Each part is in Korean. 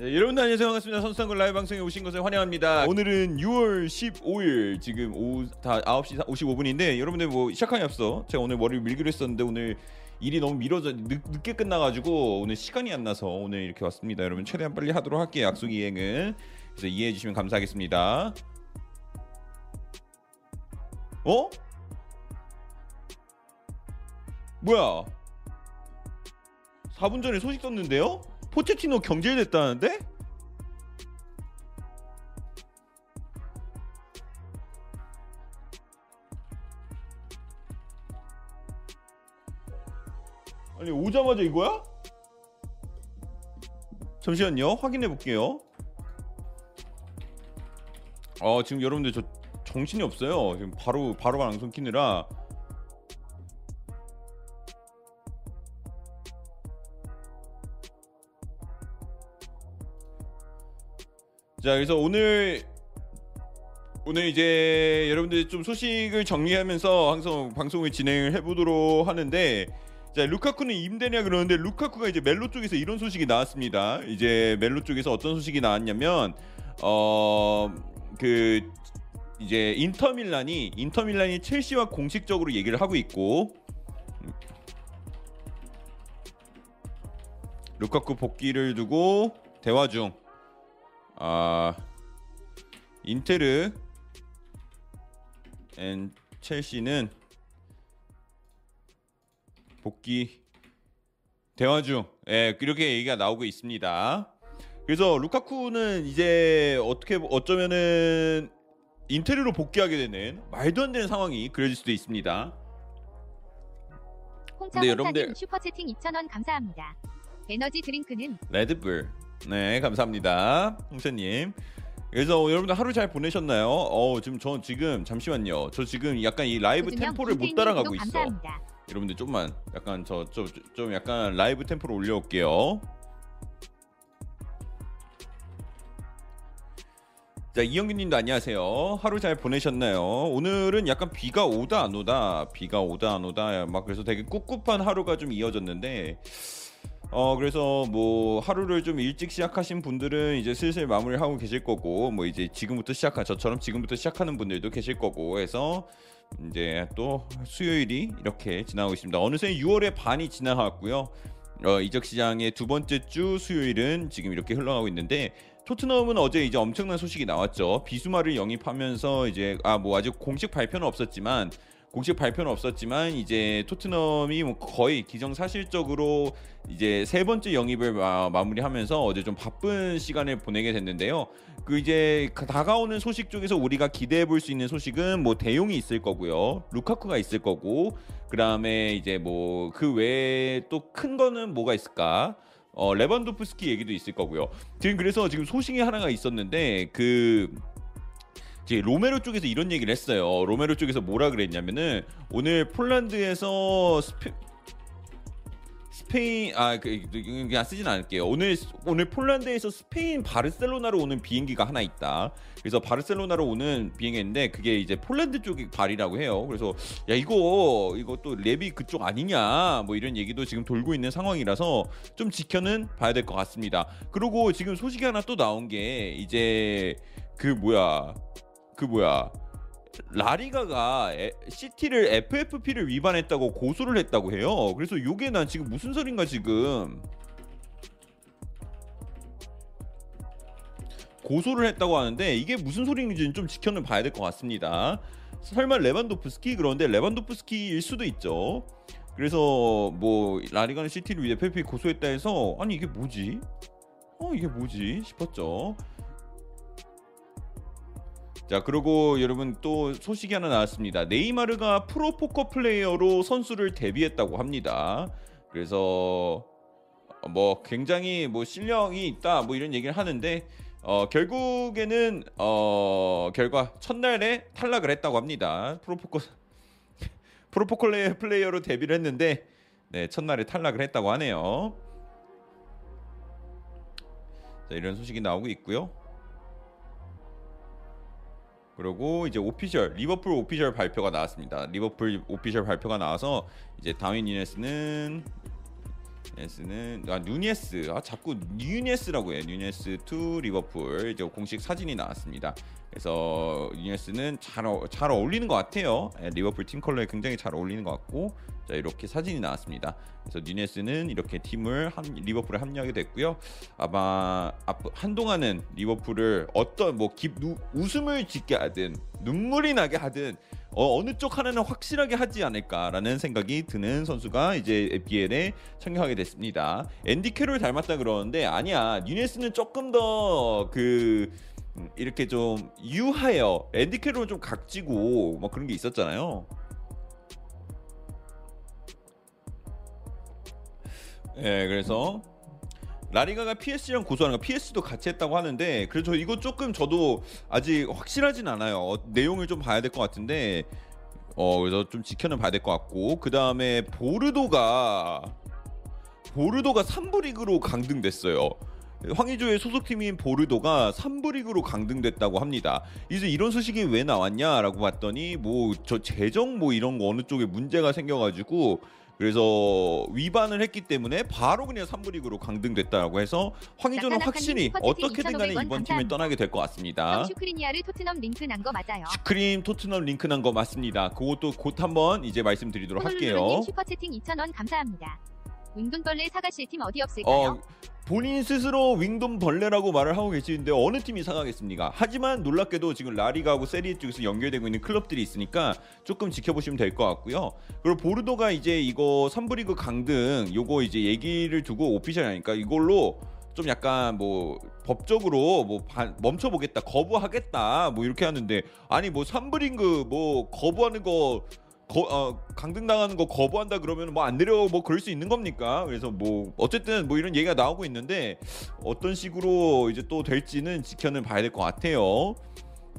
네, 여러분들 안녕하세요. 반갑습니다. 선수상글 라이브 방송에 오신 것을 환영합니다. 오늘은 6월 15일 지금 오후 다 9시 55분인데 여러분들 뭐 시작하기 앞서 제가 오늘 머리를 밀기로 했었는데 오늘 일이 너무 미뤄져 늦, 늦게 끝나가지고 오늘 시간이 안 나서 오늘 이렇게 왔습니다. 여러분 최대한 빨리 하도록 할게요 약속 이행은. 그래서 이해해 주시면 감사하겠습니다. 어? 뭐야? 4분 전에 소식 썼는데요? 포체티노 경질됐다는데? 아니 오자마자 이거야? 잠시만요 확인해 볼게요 어 지금 여러분들 저 정신이 없어요 지금 바로 바로 방송 키느라 자 그래서 오늘 오늘 이제 여러분들 좀 소식을 정리하면서 항상 방송을 진행을 해보도록 하는데 자 루카쿠는 임대냐 그러는데 루카쿠가 이제 멜로 쪽에서 이런 소식이 나왔습니다. 이제 멜로 쪽에서 어떤 소식이 나왔냐면 어 그 이제 인터밀란이 인터밀란이 첼시와 공식적으로 얘기를 하고 있고 루카쿠 복귀를 두고 대화 중. 아 인테르 and 첼시는 복귀 대화 중 예, 이렇게 얘기가 나오고 있습니다. 그래서 루카쿠는 이제 어떻게 어쩌면은 인테르로 복귀하게 되는 말도 안 되는 상황이 그려질 수도 있습니다. 홍차 네, 홍차님 여러분들. 슈퍼채팅 2,000원 감사합니다. 에너지 드링크는 레드불. 네, 감사합니다. 홍차님. 그래서 여러분들 하루 잘 보내셨나요? 어, 지금 저 지금 잠시만요. 저 지금 약간 이 라이브 템포를 못 따라가고 있어. 감사합니다. 여러분들 좀만 약간 저좀 좀 약간 라이브 템포를 올려올게요. 자 이영규님도 안녕하세요. 하루 잘 보내셨나요? 오늘은 약간 비가 오다 안 오다, 비가 오다 안 오다 막 그래서 되게 꿉꿉한 하루가 좀 이어졌는데 어 그래서 뭐 하루를 좀 일찍 시작하신 분들은 이제 슬슬 마무리하고 계실 거고 뭐 이제 지금부터 시작한 저처럼 지금부터 시작하는 분들도 계실 거고 해서 이제 또 수요일이 이렇게 지나고 있습니다. 어느새 6월의 반이 지나갔고요. 어, 이적 시장의 두 번째 주 수요일은 지금 이렇게 흘러가고 있는데 토트넘은 어제 이제 엄청난 소식이 나왔죠. 비수마를 영입하면서 이제 아 뭐 아직 공식 발표는 없었지만 공식 발표는 없었지만 이제 토트넘이 뭐 거의 기정사실적으로 이제 세 번째 영입을 마, 마무리하면서 어제 좀 바쁜 시간을 보내게 됐는데요. 그 이제 가- 다가오는 소식 중에서 우리가 기대해 볼 수 있는 소식은 뭐 대용이 있을 거고요. 루카쿠가 있을 거고 그다음에 이제 뭐 그 외에 또 큰 거는 뭐가 있을까? 어 레반도프스키 얘기도 있을 거고요. 지금 그래서 지금 소식이 하나가 있었는데 그 이제 로메로 쪽에서 이런 얘기를 했어요. 로메로 쪽에서 뭐라 그랬냐면은 오늘 폴란드에서 스페, 스페인 아 그, 그냥 쓰진 않을게요. 오늘 오늘 폴란드에서 스페인 바르셀로나로 오는 비행기가 하나 있다. 그래서 바르셀로나로 오는 비행기인데 그게 이제 폴란드 쪽이 발이라고 해요. 그래서 야 이거 이거 또 레비 그쪽 아니냐 뭐 이런 얘기도 지금 돌고 있는 상황이라서 좀 지켜는 봐야 될 것 같습니다. 그리고 지금 소식이 하나 또 나온 게 이제 그 뭐야 그 뭐야 라리가가 에- 시티를 FFP를 위반했다고 고소를 했다고 해요. 그래서 요게 난 지금 무슨 소린가 지금 고소를 했다고 하는데 이게 무슨 소리인지는 좀 지켜는 봐야 될 것 같습니다. 설마 레반도프스키 그런데 레반도프스키일 수도 있죠. 그래서 뭐 라리가는 시티를 위해 FFP 고소했다 해서 아니 이게 뭐지? 어 이게 뭐지 싶었죠. 자 그리고 여러분 또 소식이 하나 나왔습니다. 네이마르가 프로 포커 플레이어로 선수를 데뷔했다고 합니다. 그래서 뭐 굉장히 뭐 실력이 있다 뭐 이런 얘기를 하는데 어 결국에는 어 결과 첫날에 탈락을 했다고 합니다. 프로포커 프로포커 플레이어로 데뷔를 했는데 네 첫날에 탈락을 했다고 하네요. 자 이런 소식이 나오고 있고요. 그리고 이제 official 리버풀 official 발표가 나왔습니다. 리버풀 official 발표가 나와서 이제 다윈 니네스는 뉴네스는 아 누네스 아 자꾸 뉴네스라고 해요. 뉴네스 to 리버풀 이제 공식 사진이 나왔습니다. 그래서 뉴네스는 잘, 어, 잘 어울리는 것 같아요. 예, 리버풀 팀 컬러에 굉장히 잘 어울리는 것 같고 자 이렇게 사진이 나왔습니다. 그래서 뉴네스는 이렇게 팀을 한, 리버풀에 합류하게 됐고요. 아마 앞, 한동안은 리버풀을 어떤 뭐 기, 누, 웃음을 짓게 하든 눈물이 나게 하든 어, 어느 쪽 하나는 확실하게 하지 않을까라는 생각이 드는 선수가 이제 EPL에 참여하게 됐습니다. 앤디 캐롤 닮았다 그러는데 아니야. 뉴네스는 조금 더그 음, 이렇게 좀 유하여 앤디 캐롤은 좀 각지고 뭐 그런 게 있었잖아요. 예, 그래서 라리가가 PS랑 고소하는 거 PS도 같이 했다고 하는데 그래서 이거 조금 저도 아직 확실하진 않아요. 어, 내용을 좀 봐야 될 것 같은데 어 그래서 좀 지켜는 봐야 될 것 같고 그 다음에 보르도가 보르도가 3부 리그로 강등됐어요. 황의조의 소속팀인 보르도가 3부 리그로 강등됐다고 합니다. 이제 이런 소식이 왜 나왔냐라고 봤더니 뭐 저 재정 뭐 이런 거 어느 쪽에 문제가 생겨가지고 그래서 위반을 했기 때문에 바로 그냥 3부 리그로 강등됐다라고 해서 황의조는 확실히 어떻게든 간에 2,500원 이번 팀을. 떠나게 될 것 같습니다. 슈크리니아르 토트넘 링크 난 거 맞아요. 슈크림 토트넘 링크 난 거 맞습니다. 그것도 곧 한번 이제 말씀드리도록 할게요. 슈퍼채팅 2,000원 감사합니다. 은돈벌레 사가실 팀 어디 없을까요? 어, 본인 스스로 은돈벌레라고 말을 하고 계시는데 어느 팀이 사가겠습니까? 하지만 놀랍게도 지금 라리가하고 세리에 쪽에서 연결되고 있는 클럽들이 있으니까 조금 지켜보시면 될 것 같고요. 그리고 보르도가 이제 이거 3부 리그 강등 요거 이제 얘기를 두고 오피셜 하니까 이걸로 좀 약간 뭐 법적으로 뭐 반- 멈춰보겠다 거부하겠다 뭐 이렇게 하는데 아니 뭐 3부 리그 뭐 거부하는 거 거, 어, 강등당하는 거 거부한다 그러면 뭐 안 내려 뭐 그럴 수 있는 겁니까? 그래서 뭐 어쨌든 뭐 이런 얘기가 나오고 있는데 어떤 식으로 이제 또 될지는 지켜는 봐야 될 것 같아요.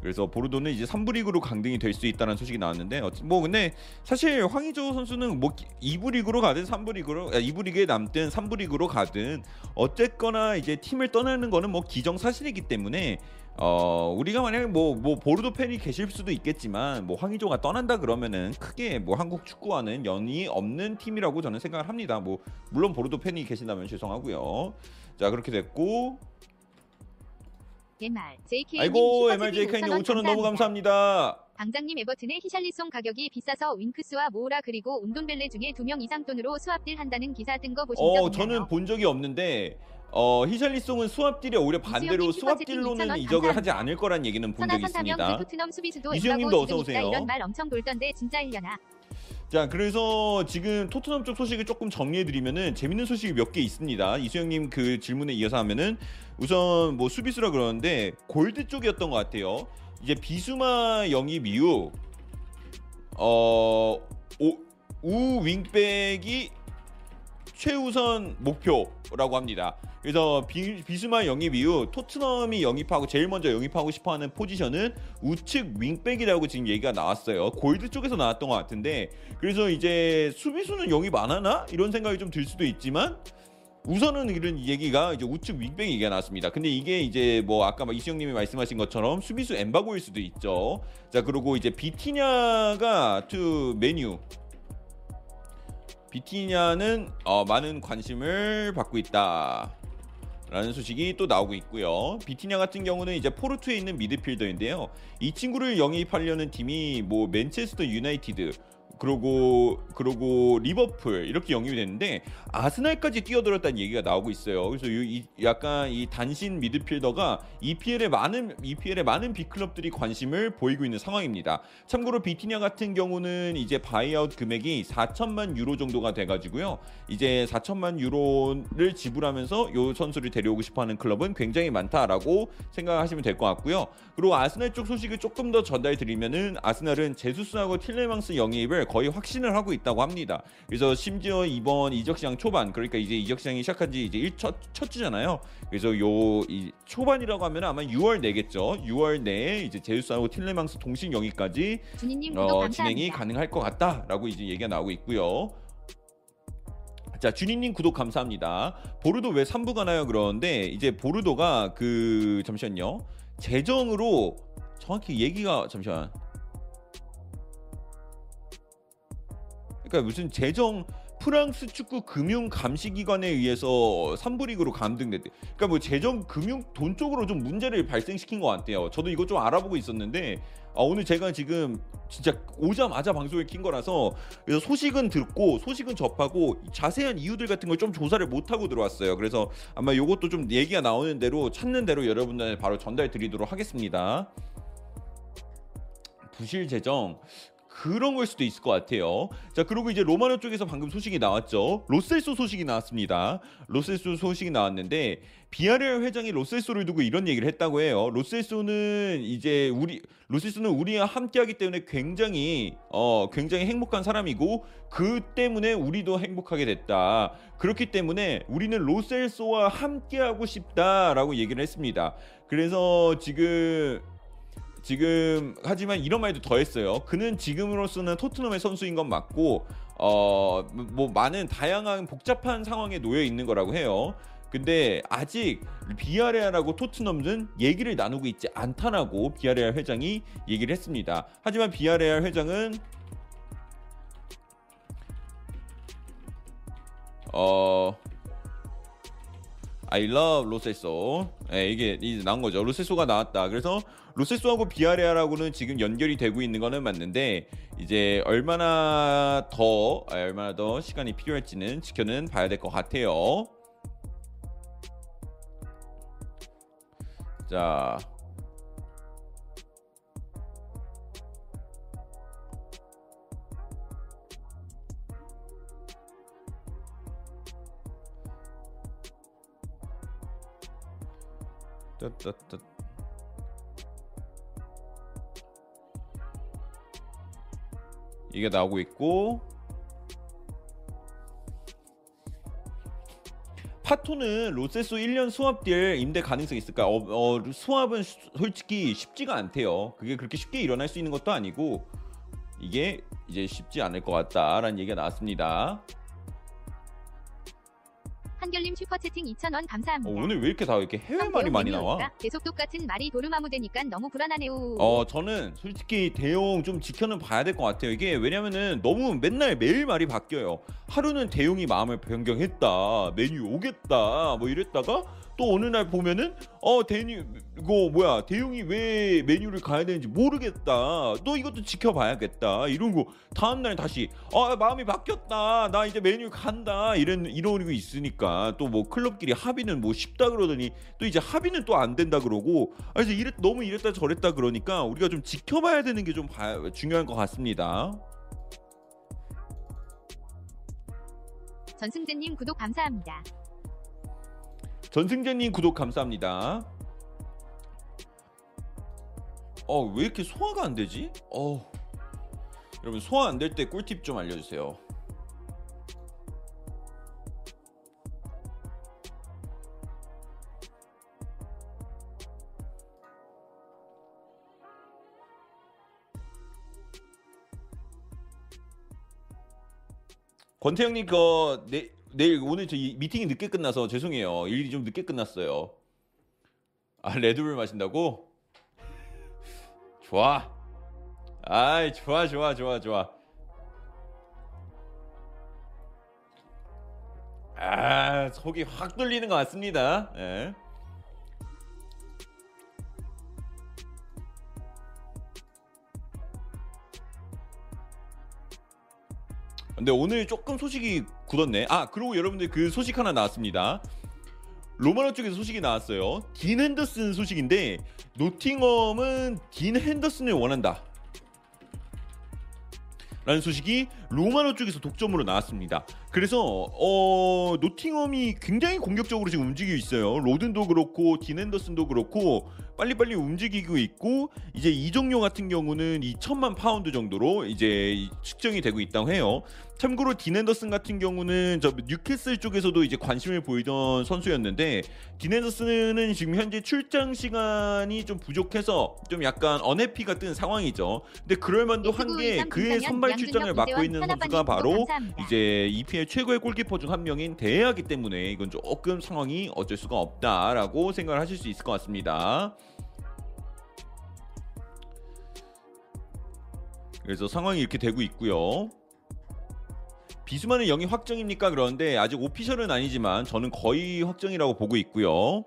그래서 보르도는 이제 3부 리그로 강등이 될 수 있다는 소식이 나왔는데 어찌- 뭐 근데 사실 황의조 선수는 뭐 2부 리그로 가든 3부 리그로 아, 2부 리그에 남든 3부 리그로 가든 어쨌거나 이제 팀을 떠나는 거는 뭐 기정사실이기 때문에 어 우리가 만약에 뭐 뭐 보르도 팬이 계실 수도 있겠지만 뭐 황의조가 떠난다 그러면은 크게 뭐 한국 축구와는 연이 없는 팀이라고 저는 생각을 합니다. 뭐 물론 보르도 팬이 계신다면 죄송하고요. 자 그렇게 됐고 MR JK 아이고 MRJK님 5천 원 너무 감사합니다. 방장님 에버튼의 히샬리송 가격이 비싸서 윙크스와 모우라 그리고 운돈벨레 중에 두 명 이상 돈으로 수합딜 한다는 기사 뜬 거 보신 적 어 있나요? 저는 본 적이 없는데 어 히샬리송은 수합딜에 오히려 반대로 2,000원 이적을 하지. 않을 거란 얘기는 본 적이 있습니다. 이수영님도 어서 오세요. 이런 말 엄청 돌던데 진짜 일려나 자 그래서 지금 토트넘 쪽 소식을 조금 정리해드리면은 재밌는 소식이 몇 개 있습니다. 이수영님 그 질문에 이어서 하면은 우선 뭐 수비수라 그러는데 골드 쪽이었던 것 같아요. 이제 비수마 영입 이후 어 오, 우 윙백이 최우선 목표라고 합니다. 그래서 비, 비수마 영입 이후 토트넘이 영입하고 제일 먼저 영입하고 싶어하는 포지션은 우측 윙백이라고 지금 얘기가 나왔어요. 골드 쪽에서 나왔던 것 같은데 그래서 이제 수비수는 영입 안 하나 이런 생각이 좀 들 수도 있지만 우선은 이런 얘기가 이제 우측 윙백 얘기가 나왔습니다. 근데 이게 이제 뭐 아까 막 이수영님이 말씀하신 것처럼 수비수 엠바고일 수도 있죠. 자 그리고 이제 비티냐가 to 맨유 비티냐는 어, 많은 관심을 받고 있다. 라는 소식이 또 나오고 있고요. 비티냐 같은 경우는 이제 포르투에 있는 미드필더인데요. 이 친구를 영입하려는 팀이 뭐 맨체스터 유나이티드 그리고 그리고 리버풀 이렇게 영입이 됐는데 아스날까지 뛰어들었다는 얘기가 나오고 있어요. 그래서 이, 이- 약간 이 단신 미드필더가 EPL에 많은 EPL에 많은 빅클럽들이 관심을 보이고 있는 상황입니다. 참고로 비티냐 같은 경우는 이제 buyout 금액이 4천만 유로 정도가 돼가지고요. 이제 4천만 유로를 지불하면서 요 선수를 데려오고 싶어하는 클럽은 굉장히 많다라고 생각하시면 될 것 같고요. 그리고 아스날 쪽 소식을 조금 더 전달드리면은 아스날은 제수스하고 틸레망스 영입을 거의 확신을 하고 있다고 합니다. 그래서 심지어 이번 이적 시장 초반 그러니까 이제 이적 시장이 시작한 지 이제 1첫 첫 주잖아요. 그래서 요 이 초반이라고 하면 아마 6월 내겠죠. 6월 내에 이제 제수스하고 틸레망스 동시 주니님 구독 어. 진행이 가능할 것 같다라고 이제 얘기가 나오고 있고요. 자 준이님 구독 감사합니다. 보르도 왜 3부 가나요? 그러는데 이제 보르도가 그 잠시만요 재정으로 정확히 얘기가 잠시만. 그러니까 무슨 재정 프랑스 축구 금융 감시 기관에 의해서 3부 리그로 감등됐대. 그러니까 뭐 재정 금융 돈 쪽으로 좀 문제를 발생시킨 것 같아요. 저도 이거 좀 알아보고 있었는데 아, 오늘 제가 지금 진짜 오자마자 방송을 킨 거라서 그래서 소식은 듣고 소식은 접하고 자세한 이유들 같은 걸 좀 조사를 못 하고 들어왔어요. 그래서 아마 이것도 좀 얘기가 나오는 대로 찾는 대로 여러분들 바로 전달 드리도록 하겠습니다. 부실 재정 그런 걸 수도 있을 것 같아요. 자, 그리고 이제 로마노 쪽에서 방금 소식이 나왔죠. 로셀소 소식이 나왔습니다. 로셀소 소식이 나왔는데 비아레알 회장이 로셀소를 두고 이런 얘기를 했다고 해요. 로셀소는 이제 우리 로셀소는 우리와 함께하기 때문에 굉장히 어 굉장히 행복한 사람이고 그 때문에 우리도 행복하게 됐다. 그렇기 때문에 우리는 로셀소와 함께하고 싶다라고 얘기를 했습니다. 그래서 지금 지금 하지만 이런 말도 더했어요. 그는 지금으로서는 토트넘의 선수인 건 맞고 어 뭐 많은 다양한 복잡한 상황에 놓여 있는 거라고 해요. 근데 아직 비아레알하고 토트넘은 얘기를 나누고 있지 않다라고 비아레알 회장이 얘기를 했습니다. 하지만 비아레알 회장은 어 I love 로세소. 예, 이게 이제 나온 거죠. 로세소가 나왔다. 그래서 로세소하고 비아레알하고는 지금 연결이 되고 있는 거는 맞는데 이제 얼마나 더 아, 얼마나 더 시간이 필요할지는 지켜는 봐야 될 것 같아요. 자. 따따따. 이게 나오고 있고 파토는 로세소 1년 수합 딜 임대 가능성 있을까? 어, 어, 수합은 수- 솔직히 쉽지가 않대요. 그게 그렇게 쉽게 일어날 수 있는 것도 아니고 이게 이제 쉽지 않을 것 같다라는 얘기가 나왔습니다. 한결님 슈퍼채팅 2,000원 어, 감사합니다. 오늘 왜 이렇게 다 이렇게 해외 형, 말이 대용 많이 나와? 계속 똑같은 말이 도루마무 되니까 너무 불안하네요. 어 저는 솔직히 대용 좀 지켜는 봐야 될 것 같아요. 이게 왜냐면은 너무 맨날 매일 말이 바뀌어요. 하루는 대용이 마음을 변경했다, 메뉴 오겠다, 뭐 이랬다가 또 어느 날 보면은 어 대니 이거 뭐야 대용이 왜 메뉴를 가야 되는지 모르겠다. 또 이것도 지켜봐야겠다. 거 다음 날 다시 아 마음이 바뀌었다. 나 이제 메뉴 간다. 이런 이러고 있으니까 또 뭐 클럽끼리 합의는 뭐 쉽다 그러더니 또 이제 합의는 또 안 된다 그러고 아, 그래서 이랬 너무 이랬다 저랬다 그러니까 우리가 좀 지켜봐야 되는 게 좀 중요한 것 같습니다. 전승재님 구독 감사합니다. 전승재님 구독 감사합니다. 어 왜 이렇게 소화가 안 되지? 어 여러분 소화 안 될 때 꿀팁 좀 알려주세요. 권태형님 그 내, 내일 오늘 저 이- 미팅이 늦게 끝나서 죄송해요. 일이 좀 늦게 끝났어요. 아 레드불 마신다고? 좋아. 아이 좋아 좋아 좋아 좋아. 아 속이 확 뚫리는 것 같습니다. 예. 근데 오늘 조금 소식이 굳었네. 아 그리고 여러분들 그 소식 하나 나왔습니다. 로마노 쪽에서 소식이 나왔어요. 딘 핸더슨 소식인데 노팅엄은 딘 핸더슨을 원한다. 라는 소식이 로마노 쪽에서 독점으로 나왔습니다. 그래서 어, 노팅엄이 굉장히 공격적으로 지금 움직이고 있어요. 로든도 그렇고 딘 핸더슨도 그렇고 빨리빨리 움직이고 있고 이제 이적료 같은 경우는 2천만 파운드 정도로 이제 측정이 되고 있다고 해요. 참고로 딘 핸더슨 같은 경우는 저 뉴캐슬 쪽에서도 이제 관심을 보이던 선수였는데 딘 핸더슨은 지금 현재 출장 시간이 좀 부족해서 좀 약간 언해피가 뜬 상황이죠. 근데 그럴 만도 한 게 그의 선발 출장을 맡고 있는 선수가 바로 이제 EPL 최고의 골키퍼 중 한 명인 대야기 때문에 이건 조금 상황이 어쩔 수가 없다라고 생각을 하실 수 있을 것 같습니다. 그래서 상황이 이렇게 되고 있고요. 비수만은 영입 확정입니까? 그러는데 아직 오피셜은 아니지만 저는 거의 확정이라고 보고 있고요.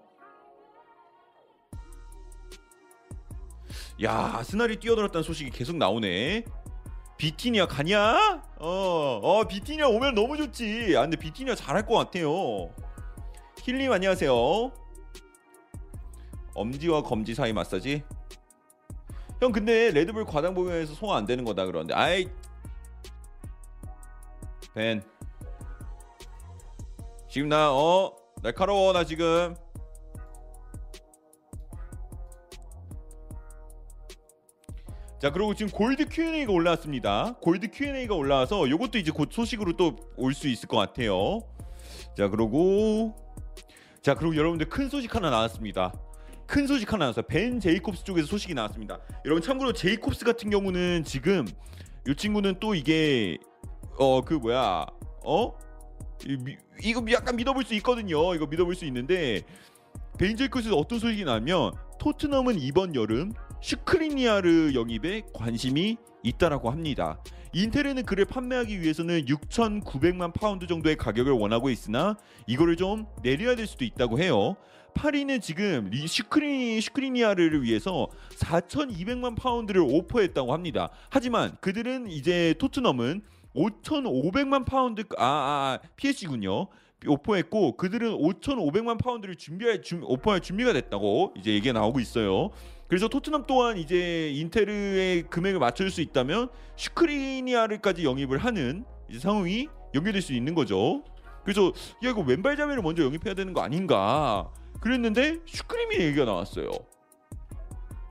야, 스날이 뛰어들었다는 소식이 계속 나오네. 비티니아 가냐? 어, 어, 비티니아 오면 너무 좋지. 아, 근데 비티니아 잘할 것 같아요. 힐님 안녕하세요. 엄지와 검지 사이 마사지. 형 근데 레드불 과당 보면서 소화 안 되는 거다 그러는데 아이 벤 지금 나 어 날카로워 나 지금 자 그리고 지금 골드 Q&A가 올라왔습니다. 골드 Q&A가 올라와서 요것도 이제 곧 소식으로 또 올 수 있을 것 같아요. 자 그리고 자 그리고 여러분들 큰 소식 하나 나왔습니다. 큰 소식 하나 나왔어요. 벤 제이콥스 쪽에서 소식이 나왔습니다. 여러분 참고로 제이콥스 같은 경우는 지금 이 친구는 또 이게 어 그 뭐야 어? 이거 약간 믿어볼 수 있거든요. 이거 믿어볼 수 있는데 벤 제이콥스에서 어떤 소식이 나면 토트넘은 이번 여름 슈크리니아르 영입에 관심이 있다라고 합니다. 인테르는 그를 판매하기 위해서는 6,900만 파운드 정도의 가격을 원하고 있으나 이거를 좀 내려야 될 수도 있다고 해요. 파리는 지금 슈크리니아르를 위해서 4,200만 파운드를 오퍼했다고 합니다. 하지만 그들은 이제 토트넘은 5,500만 파운드 아, 아, 아 PSG군요. 오퍼했고 그들은 5,500만 파운드를 준비할 준, 오퍼할 준비가 됐다고 이제 얘기가 나오고 있어요. 그래서 토트넘 또한 이제 인테르의 금액을 맞출 수 있다면 슈크리니아르까지 영입을 하는 상황이 연결될 수 있는 거죠. 그래서 야 이거 왼발 자매를 먼저 영입해야 되는 거 아닌가 그랬는데 슈크리미 얘기가 나왔어요.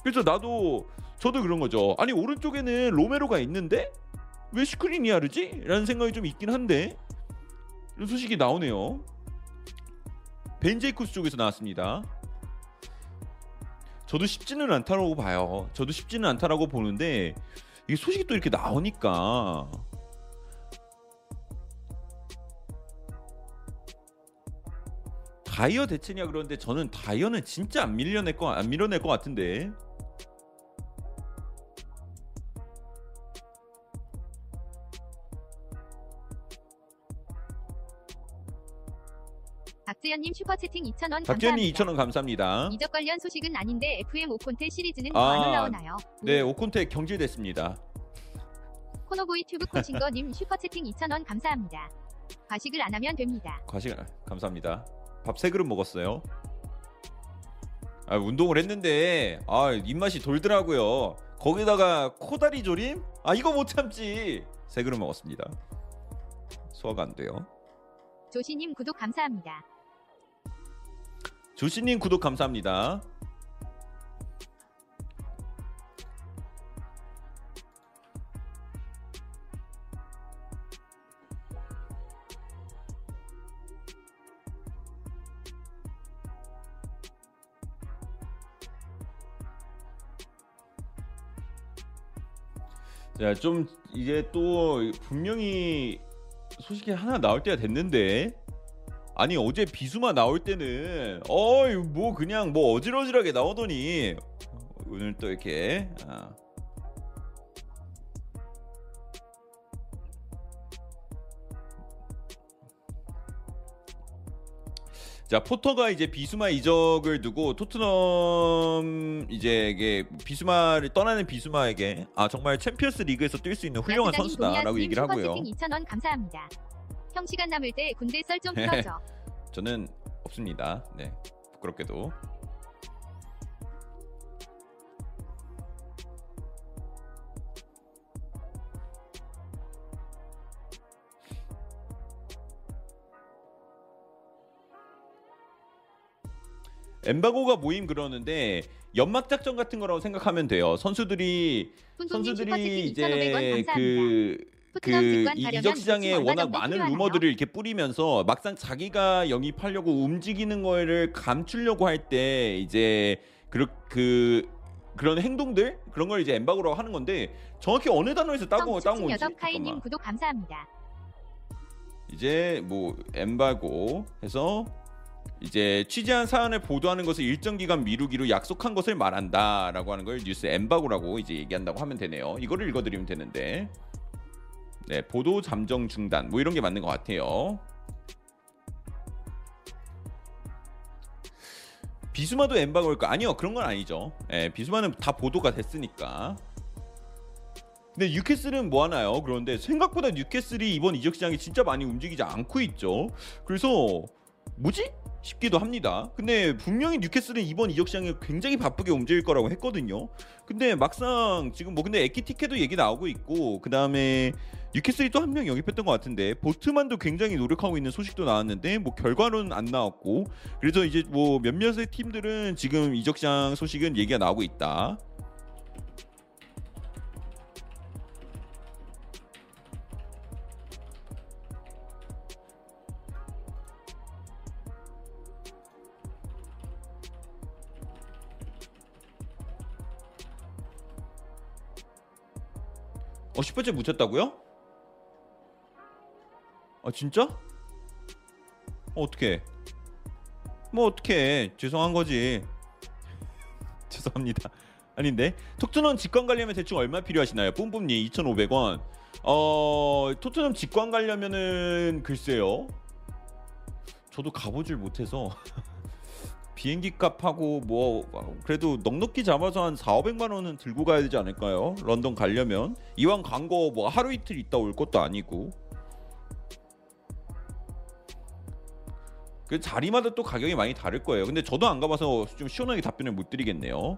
그래서 나도 저도 그런 거죠. 아니 오른쪽에는 로메로가 있는데 왜 슈크리니아르지? 라는 생각이 좀 있긴 한데 이런 소식이 나오네요. 벤제이쿠스 쪽에서 나왔습니다. 저도 쉽지는 않다라고 봐요. 저도 쉽지는 않다라고 보는데 이게 소식이 또 이렇게 나오니까 다이어 대체냐 그러는데 저는 다이어는 진짜 안 밀려낼 거안 밀어낼 것 같은데 박재현님 슈퍼채팅 2,000원 박지현님 감사합니다. 2,000원 감사합니다. 이적 관련 소식은 아닌데 FM 오콘테 시리즈는 아, 더안 올라오나요? 네 오콘테 경질됐습니다. 코노보이 튜브 코칭거님 슈퍼채팅 2,000원 감사합니다. 과식을 안 하면 됩니다. 과식 감사합니다. 밥 세 그릇 먹었어요. 아, 운동을 했는데 아 입맛이 돌더라고요. 거기다가 코다리 조림? 아 이거 못 참지. 세 그릇 먹었습니다. 소화가 안 돼요. 조시님 구독 감사합니다. 조씨님 구독 감사합니다. 자, 좀 이제 또 분명히 소식이 하나 나올 때가 됐는데 아니 어제 비수마 나올 때는 어이 뭐 그냥 뭐 어질어질하게 나오더니 오늘 또 이렇게 아. 자 포터가 이제 비수마 이적을 두고 토트넘 이제 이게 비수마를 떠나는 비수마에게 아 정말 챔피언스 리그에서 뛸 수 있는 훌륭한 선수다라고 얘기를 하고요. 슈퍼채팅 2,000원 감사합니다. 형 시간 남을 때 군대 썰좀 네. 풀어줘. 저는 없습니다. 네 부끄럽게도 엠바고가 모임 그러는데 연막 작전 같은 거라고 생각하면 돼요. 선수들이 선수들이 2,500원 이제. 그 그 이- 이적 시장에 워낙 많은 필요하나요? 루머들을 이렇게 뿌리면서 막상 자기가 영입하려고 움직이는 거를 감추려고 할 때 이제 그, 그 그런 행동들 그런 걸 이제 엠바고라고 하는 건데 정확히 어느 단어에서 따고 따온 건지 카이님. 구독 감사합니다. 이제 뭐 엠바고 해서 이제 취재한 사안을 보도하는 것을 일정 기간 미루기로 약속한 것을 말한다라고 하는 걸 뉴스 엠바고라고 이제 얘기한다고 하면 되네요. 이거를 읽어드리면 되는데 네, 보도 잠정 중단 뭐 이런 게 맞는 것 같아요. 비수마도 엠바고일까? 아니요 그런 건 아니죠. 예, 비수마는 다 보도가 됐으니까. 근데 뉴캐슬은 뭐 하나요? 그런데 생각보다 뉴캐슬이 이번 이적 시장이 진짜 많이 움직이지 않고 있죠. 그래서 뭐지? 싶기도 합니다. 근데 분명히 뉴캐슬은 이번 이적 시장에 굉장히 바쁘게 움직일 거라고 했거든요. 근데 막상 지금 뭐 근데 에키티케도 얘기 나오고 있고 그 다음에 뉴캐슬이 또한명 영입했던 것 같은데 보트만도 굉장히 노력하고 있는 소식도 나왔는데 뭐 결과로는 안 나왔고 그래서 이제 뭐 몇몇의 팀들은 지금 이적 시장 소식은 얘기가 나오고 있다. 어 10번째 묻혔다고요? 아 진짜? 어, 어떻게? 뭐 어떻게? 죄송한 거지. 죄송합니다. 아닌데 토트넘 직관 가려면 대충 얼마 필요하시나요? 뿜뿜님 2,500원. 어 토트넘 직관 가려면은 글쎄요. 저도 가보질 못해서 비행기 값하고 뭐 그래도 넉넉히 잡아서 한 4, 500만 원은 들고 가야 되지 않을까요? 런던 가려면 이왕 간 거 뭐 하루 이틀 있다 올 것도 아니고 그 자리마다 또 가격이 많이 다를 거예요. 근데 저도 안 가봐서 좀 시원하게 답변을 못 드리겠네요.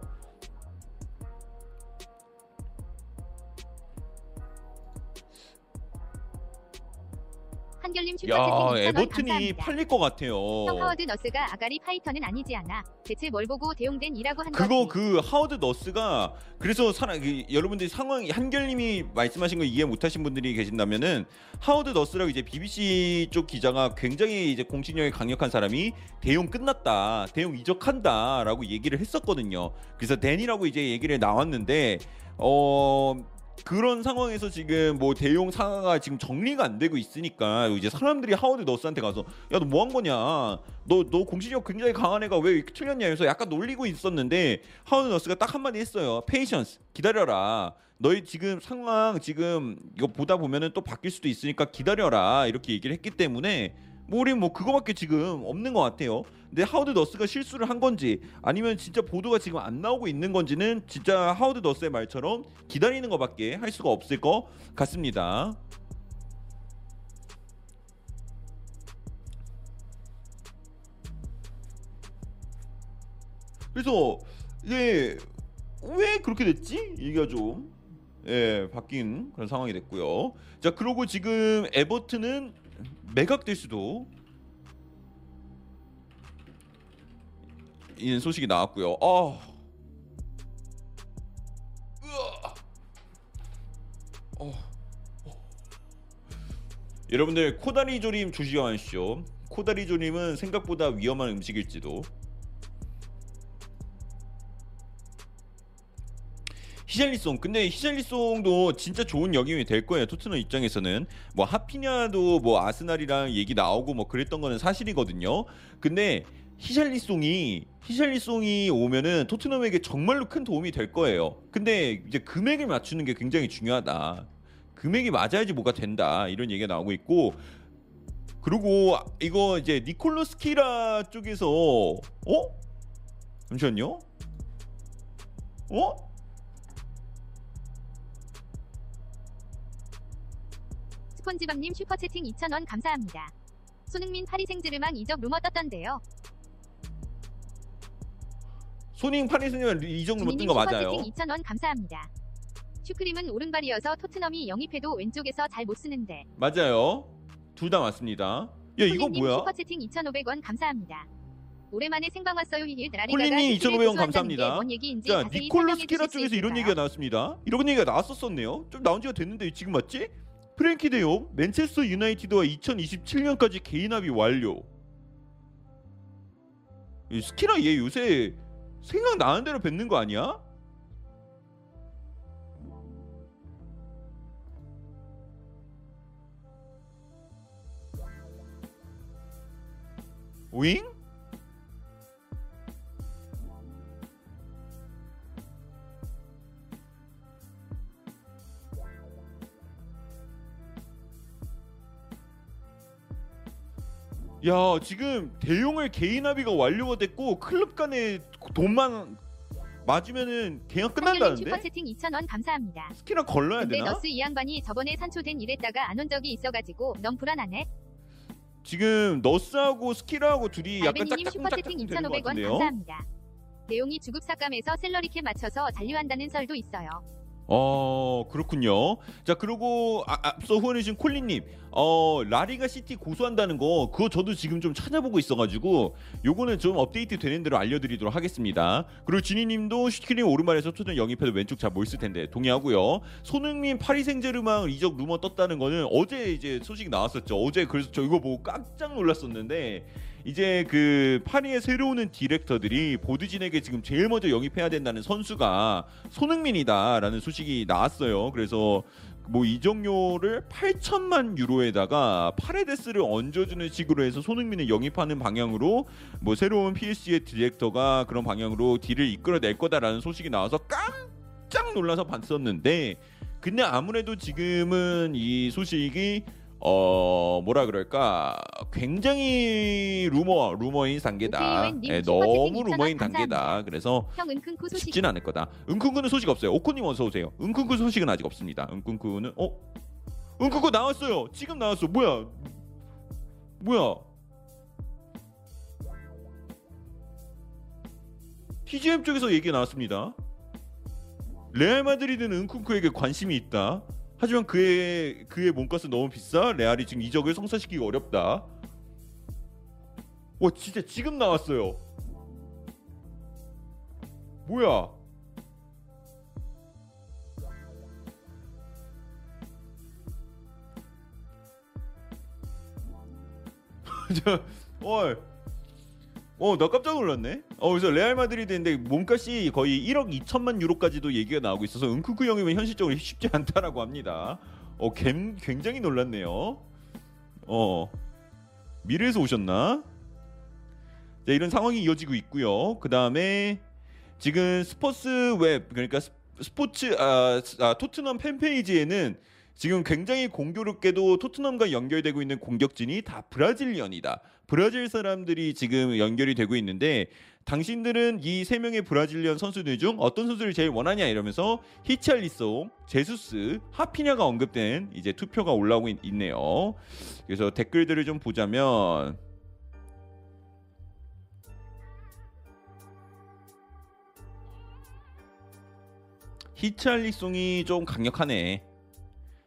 한결님 야 슈퍼채팅 2,000원 에버튼이 감사합니다. 팔릴 것 같아요. 형 하워드 너스가 아가리 파이터는 아니지 않아. 대체 뭘 보고 대용된 이라고 한 그거 거지. 그 하워드 너스가 그래서 사람 그 여러분들이 상황 한결님이 말씀하신 거 이해 못하신 분들이 계신다면은 하워드 너스라고 이제 BBC 쪽 기자가 굉장히 이제 공신력이 강력한 사람이 대용 끝났다 대용 이적한다라고 얘기를 했었거든요. 그래서 댄이라고 이제 얘기를 나왔는데 어. 그런 상황에서 지금 뭐 대용 상황가 지금 정리가 안 되고 있으니까 이제 사람들이 하워드 너스한테 가서 야 너 뭐 한 거냐? 너 너 공신력 굉장히 강한 애가 왜 이렇게 틀렸냐? 해서 약간 놀리고 있었는데 하워드 너스가 딱 한마디 했어요. patience 기다려라. 너희 지금 상황 지금 이거 보다 보면은 또 바뀔 수도 있으니까 기다려라. 이렇게 얘기를 했기 때문에 뭐 우리 뭐 그거밖에 지금 없는 것 같아요. 근데 하워드 너스가 실수를 한 건지 아니면 진짜 보도가 지금 안 나오고 있는 건지는 진짜 하워드 너스의 말처럼 기다리는 것밖에 할 수가 없을 것 같습니다. 그래서 이게 왜 그렇게 됐지? 얘기가 좀 예, 바뀐 그런 상황이 됐고요. 자, 그리고 지금 에버튼은 매각될 수도 이 소식이 나왔고요. 아. 으아. 어. 어. 여러분들 코다리 조림 조심하십시오. 코다리 조림은 생각보다 위험한 음식일지도. 히샬리송 근데 히샬리송도 진짜 좋은 역임이 될 거예요 토트넘 입장에서는 뭐 하피냐도 뭐 아스날이랑 얘기 나오고 뭐 그랬던 거는 사실이거든요 근데 히샬리송이 히샬리송이 오면은 토트넘에게 정말로 큰 도움이 될 거예요. 근데 이제 금액을 맞추는 게 굉장히 중요하다. 금액이 맞아야지 뭐가 된다. 이런 얘기가 나오고 있고 그리고 이거 이제 니콜로스 키라 쪽에서 어? 잠시만요. 어? 스폰지밥님 슈퍼채팅 2,000원 감사합니다. 손흥민 파리 생제르맹 이적 루머 떴던데요. 손잉 파리스님 이 정도 지민님 뜬거 맞아요. 슈퍼채팅 2,000원 감사합니다. 슈크림은 오른발이어서 토트넘이 영입해도 왼쪽에서 잘 못 쓰는데. 맞아요. 둘 다 맞습니다. 야 이거 뭐야? 슈퍼채팅 2,500원 감사합니다. 오랜만에 생방 왔어요 힐 라리가가 콜린님 수비를 2,500원 고수한다는 감사합니다. 자 니콜로 스키라 쪽에서 이런? 얘기가 나왔습니다. 이런 얘기가 나왔었었네요. 좀 나온 지가 됐는데 지금 맞지? 프랭키 데용 맨체스터 유나이티드와 2027년까지 개인 합의 완료. 이 스키라 얘 요새 생각 나는 대로 뱉는 거 아니야? 윙? 야 지금 대용을 개인 합의가 완료가 됐고 클럽 간에 돈만 맞으면은 계약 끝난다는데 슈퍼 채팅 2,000원 감사합니다. 스키랑 걸러야 근데 되나? 너스 이 양반이 저번에 산초된 일했다가 안 온 적이 있어가지고 너무 불안하네. 지금 너스하고 스키라하고 둘이 약간 알베니님 짝짝꿍 되는 것 2,500원 같은데요. 감사합니다. 대용이 주급삭감에서 샐러리캡 맞춰서 잔류한다는 설도 있어요. 어 그렇군요. 자 그리고 아, 앞서 후원해 주신 콜리님, 어 라리가 시티 고소한다는 거 그거 저도 지금 좀 찾아보고 있어가지고 요거는 좀 업데이트 되는 대로 알려드리도록 하겠습니다. 그리고 지니님도 슈크림 오른발에서 초전 영입해도 왼쪽 잘 못 쓸 텐데 동의하고요. 손흥민 파리 생제르맹 이적 루머 떴다는 거는 어제 이제 소식 나왔었죠. 어제 그래서 저 이거 보고 깜짝 놀랐었는데. 이제 그 파리에 새로 오는 디렉터들이 보드진에게 지금 제일 먼저 영입해야 된다는 선수가 손흥민이다라는 소식이 나왔어요. 그래서 뭐 이적료를 8천만 유로에다가 파레데스를 얹어주는 식으로 해서 손흥민을 영입하는 방향으로 뭐 새로운 PSG의 디렉터가 그런 방향으로 deal을 이끌어낼 거다라는 소식이 나와서 깜짝 놀라서 봤었는데 근데 아무래도 지금은 이 소식이 어 뭐라 그럴까 굉장히 루머 루머인 단계다. 슈퍼채팅 너무 2,000원 루머인 감사합니다. 단계다. 그래서 쉽진 않을 거다. 은kun쿠는 소식 없어요. 오코님 어서 오세요. 은kun쿠 소식은 아직 없습니다. 은kun쿠는 어? 은kun쿠 나왔어요. 지금 나왔어. 뭐야? 뭐야? TGM 쪽에서 얘기 나왔습니다. 레알 마드리드는 은kun쿠에게 관심이 있다. 하지만 그의 그의 몸값은 너무 비싸. 레알이 지금 이적을 성사시키기 어렵다. 와 진짜 지금 나왔어요. 뭐야? 저, 어, 어, 나 깜짝 놀랐네. 어, 그래서 레알 마드리드인데 몸값이 거의 1억 2천만 유로까지도 얘기가 나오고 있어서 은쿠쿠 형이면 현실적으로 쉽지 않다라고 합니다. 어, 갬- 굉장히 놀랐네요. 어, 미래에서 오셨나? 자, 이런 상황이 이어지고 있고요. 그 다음에 지금 스퍼스 웹 그러니까 스- 스퍼스 아, 스- 아, 토트넘 팬페이지에는 지금 굉장히 공교롭게도 토트넘과 연결되고 있는 공격진이 다 Brazilian이다. 브라질 사람들이 지금 연결이 되고 있는데 당신들은 이 세 명의 Brazilian 선수들 중 어떤 선수를 제일 원하냐 이러면서 히찰리송, 제수스, 하피냐가 언급된 이제 투표가 올라오고 있, 있네요. 그래서 댓글들을 좀 보자면 히찰리송이 좀 강력하네.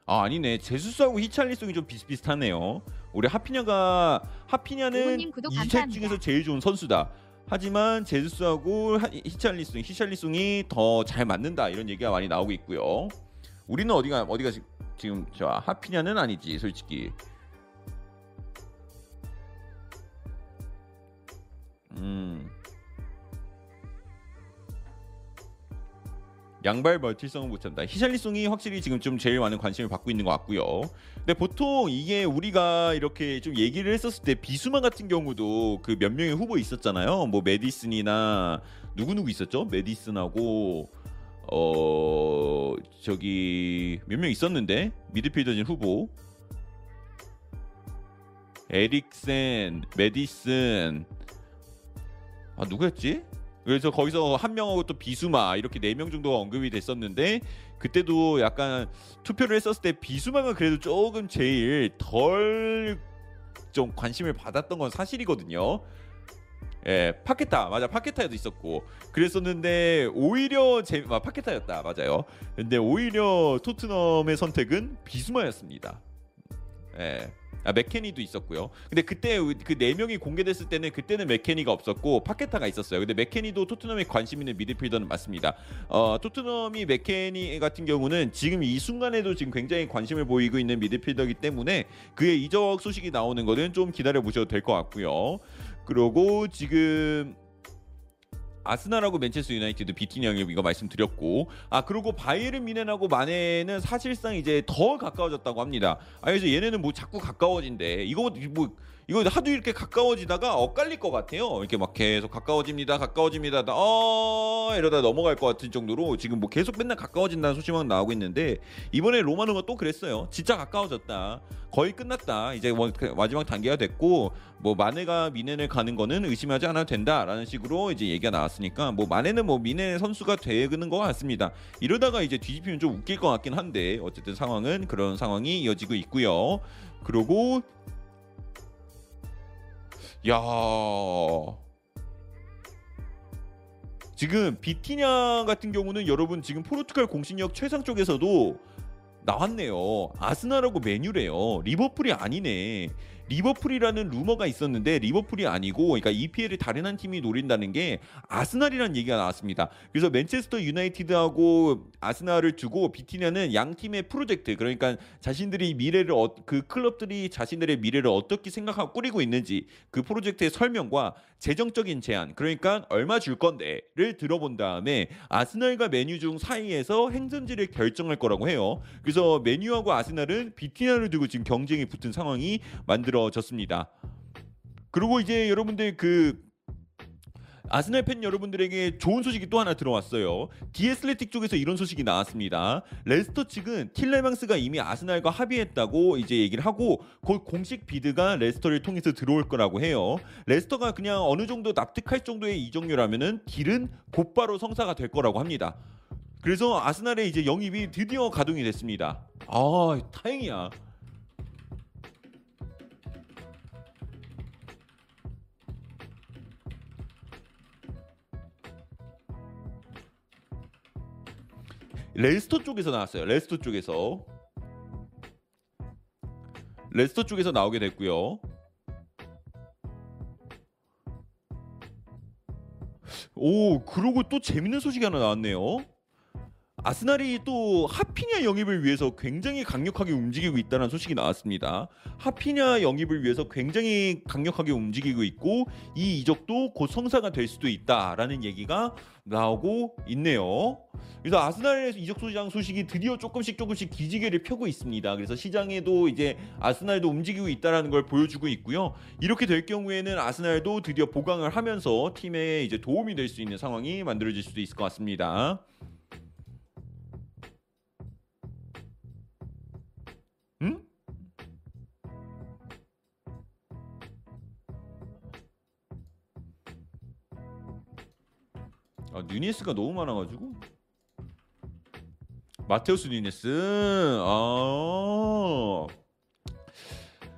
아 아니네 제수스하고 히찰리송이 좀 비슷비슷하네요. 우리 하피냐가 하피냐는 부모님 구독 이셋 감사합니다. 중에서 제일 좋은 선수다. 하지만 제수스하고 하- 히찰리송, 히찰리송이 더 잘 맞는다 이런 얘기가 많이 나오고 있고요. 우리는 어디가 어디가 지- 지금 저 하피냐는 아니지 솔직히. 음. 양발 멀티성은 못 참다. 히샬리송이 확실히 지금 좀 제일 많은 관심을 받고 있는 것 같고요. 근데 보통 이게 우리가 이렇게 좀 얘기를 했었을 때 비수마 같은 경우도 그 몇 명의 후보 있었잖아요. 뭐 메디슨이나 누구 누구 있었죠? 메디슨하고 어 저기 몇 명 있었는데 미드필더진 후보 에릭센, 메디슨 아 누구였지? 그래서 거기서 한 명하고 또 비수마 이렇게 네 명 정도가 언급이 됐었는데 그때도 약간 투표를 했었을 때 비수마가 그래도 조금 제일 덜 좀 관심을 받았던 건 사실이거든요. 예, 파케타 맞아 파케타에도 있었고 그랬었는데 오히려 제 아, 파케타였다 맞아요. 근데 오히려 토트넘의 선택은 비수마였습니다. 예. 아, 맥케니도 있었고요. 근데 그때 그 네 명이 공개됐을 때는 그때는 맥케니가 없었고 파케타가 있었어요. 근데 맥케니도 토트넘에 관심 있는 미드필더는 맞습니다. 어, 토트넘이 맥케니 같은 경우는 지금 이 순간에도 지금 굉장히 관심을 보이고 있는 미드필더이기 때문에 그의 이적 소식이 나오는 거는 좀 기다려 보셔도 될 것 같고요. 그리고 지금 아스날하고 맨체스터 유나이티드 비티니 영입 이거 말씀드렸고 아 그리고 바이에른 미넨하고 마네는 사실상 이제 더 가까워졌다고 합니다. 아 그래서 얘네는 뭐 자꾸 가까워진대. 이거 뭐 이거 하도 이렇게 가까워지다가 엇갈릴 것 같아요. 이렇게 막 계속 가까워집니다, 가까워집니다. 어 이러다 넘어갈 것 같은 정도로 지금 뭐 계속 맨날 가까워진다는 소식만 나오고 있는데 이번에 로마노가 또 그랬어요. 진짜 가까워졌다. 거의 끝났다. 이제 뭐 마지막 단계가 됐고 뭐 마네가 미넨을 가는 거는 의심하지 않아도 된다라는 식으로 이제 얘기가 나왔으니까 뭐 마네는 뭐 미네 선수가 되는 것 같습니다. 이러다가 이제 뒤집히면 좀 웃길 것 같긴 한데 어쨌든 상황은 그런 상황이 이어지고 있고요. 그리고 야 지금 비티냐 같은 경우는 여러분 지금 포르투갈 공신력 최상 쪽에서도 나왔네요. 아스날하고 맨유래요. 리버풀이 아니네. 리버풀이라는 루머가 있었는데 리버풀이 아니고 그러니까 EPL을 다른 한 팀이 노린다는 게 아스날이라는 얘기가 나왔습니다. 그래서 맨체스터 유나이티드하고 아스날을 두고 비티냐는 양 팀의 프로젝트 그러니까 자신들이 미래를 어, 그 클럽들이 자신들의 미래를 어떻게 생각하고 꾸리고 있는지 그 프로젝트의 설명과 재정적인 제안 그러니까 얼마 줄 건데를 들어본 다음에 아스날과 맨유 중 사이에서 행선지를 결정할 거라고 해요. 그래서 맨유하고 아스날은 비티냐를 두고 지금 경쟁이 붙은 상황이 만들어 졌습니다. 그리고 이제 여러분들 그 아스날 팬 여러분들에게 좋은 소식이 또 하나 들어왔어요. 디애슬레틱 쪽에서 이런 소식이 나왔습니다. 레스터 측은 틸레망스가 이미 아스날과 합의했다고 이제 얘기를 하고 곧 공식 bid가 레스터를 통해서 들어올 거라고 해요. 레스터가 그냥 어느 정도 납득할 정도의 이적료라면은 deal은 곧바로 성사가 될 거라고 합니다. 그래서 아스날의 이제 영입이 드디어 가동이 됐습니다. 아 다행이야. 레스터 쪽에서 나왔어요. 레스터 쪽에서 레스터 쪽에서 나오게 됐고요. 오, 그러고 또 재밌는 소식이 하나 나왔네요. 아스날이 또 하피냐 영입을 위해서 굉장히 강력하게 움직이고 있다는 소식이 나왔습니다. 하피냐 영입을 위해서 굉장히 강력하게 움직이고 있고 이 이적도 곧 성사가 될 수도 있다라는 얘기가 나오고 있네요. 그래서 아스날의 이적 소장 소식이 드디어 조금씩 조금씩 기지개를 펴고 있습니다. 그래서 시장에도 이제 아스날도 움직이고 있다라는 걸 보여주고 있고요. 이렇게 될 경우에는 아스날도 드디어 보강을 하면서 팀에 이제 도움이 될 수 있는 상황이 만들어질 수도 있을 것 같습니다. 뉴니스가 너무 많아가지고 마테우스 뉴니스 아.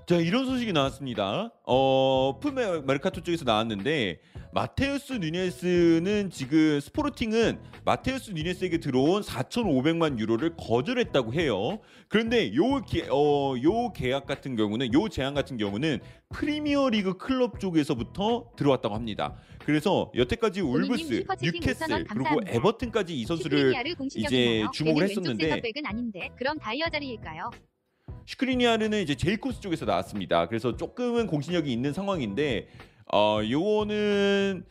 자 이런 소식이 나왔습니다. 어 풋 메르카토 쪽에서 나왔는데 마테우스 누네스는 지금 스포르팅은 마테우스 누네스에게 들어온 4,500만 유로를 거절했다고 해요. 그런데 요, 계, 어, 요 계약 같은 경우는 요 제안 같은 경우는 프리미어리그 클럽 쪽에서부터 들어왔다고 합니다. 그래서 여태까지 울브스, 뉴캐슬 그리고 에버튼까지 이 선수를 이제 주목을 했었는데 그럼 다이어 자리일까요? 슈크리니아르는 이제 제이코스 쪽에서 나왔습니다. 그래서 조금은 공신력이 있는 상황인데 어 요거는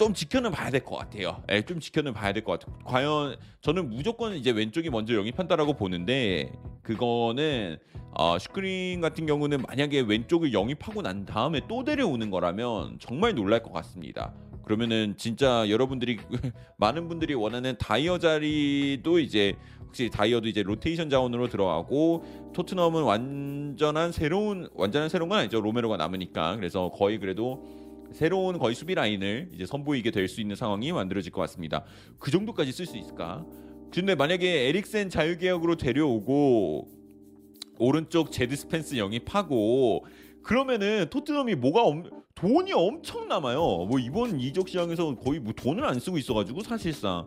좀 지켜는 봐야 될 것 같아요. 예, 좀 지켜는 봐야 될 것 같아요. 과연 저는 무조건 이제 왼쪽이 먼저 영입한다라고 보는데 그거는 어, 슈크린 같은 경우는 만약에 왼쪽을 영입하고 난 다음에 또 데려오는 거라면 정말 놀랄 것 같습니다. 그러면은 진짜 여러분들이 많은 분들이 원하는 다이어 자리도 이제 혹시 다이어도 이제 로테이션 자원으로 들어가고 토트넘은 완전한 새로운 완전한 새로운 건 아니죠 로메로가 남으니까 그래서 거의 그래도 새로운 거의 수비 라인을 이제 선보이게 될 수 있는 상황이 만들어질 것 같습니다. 그 정도까지 쓸 수 있을까? 근데 만약에 에릭센 자유계약으로 데려오고 오른쪽 제드 스펜스 영입하고 그러면은 토트넘이 뭐가 엄, 돈이 엄청 남아요. 뭐 이번 이적 시장에서 거의 뭐 돈을 안 쓰고 있어가지고 사실상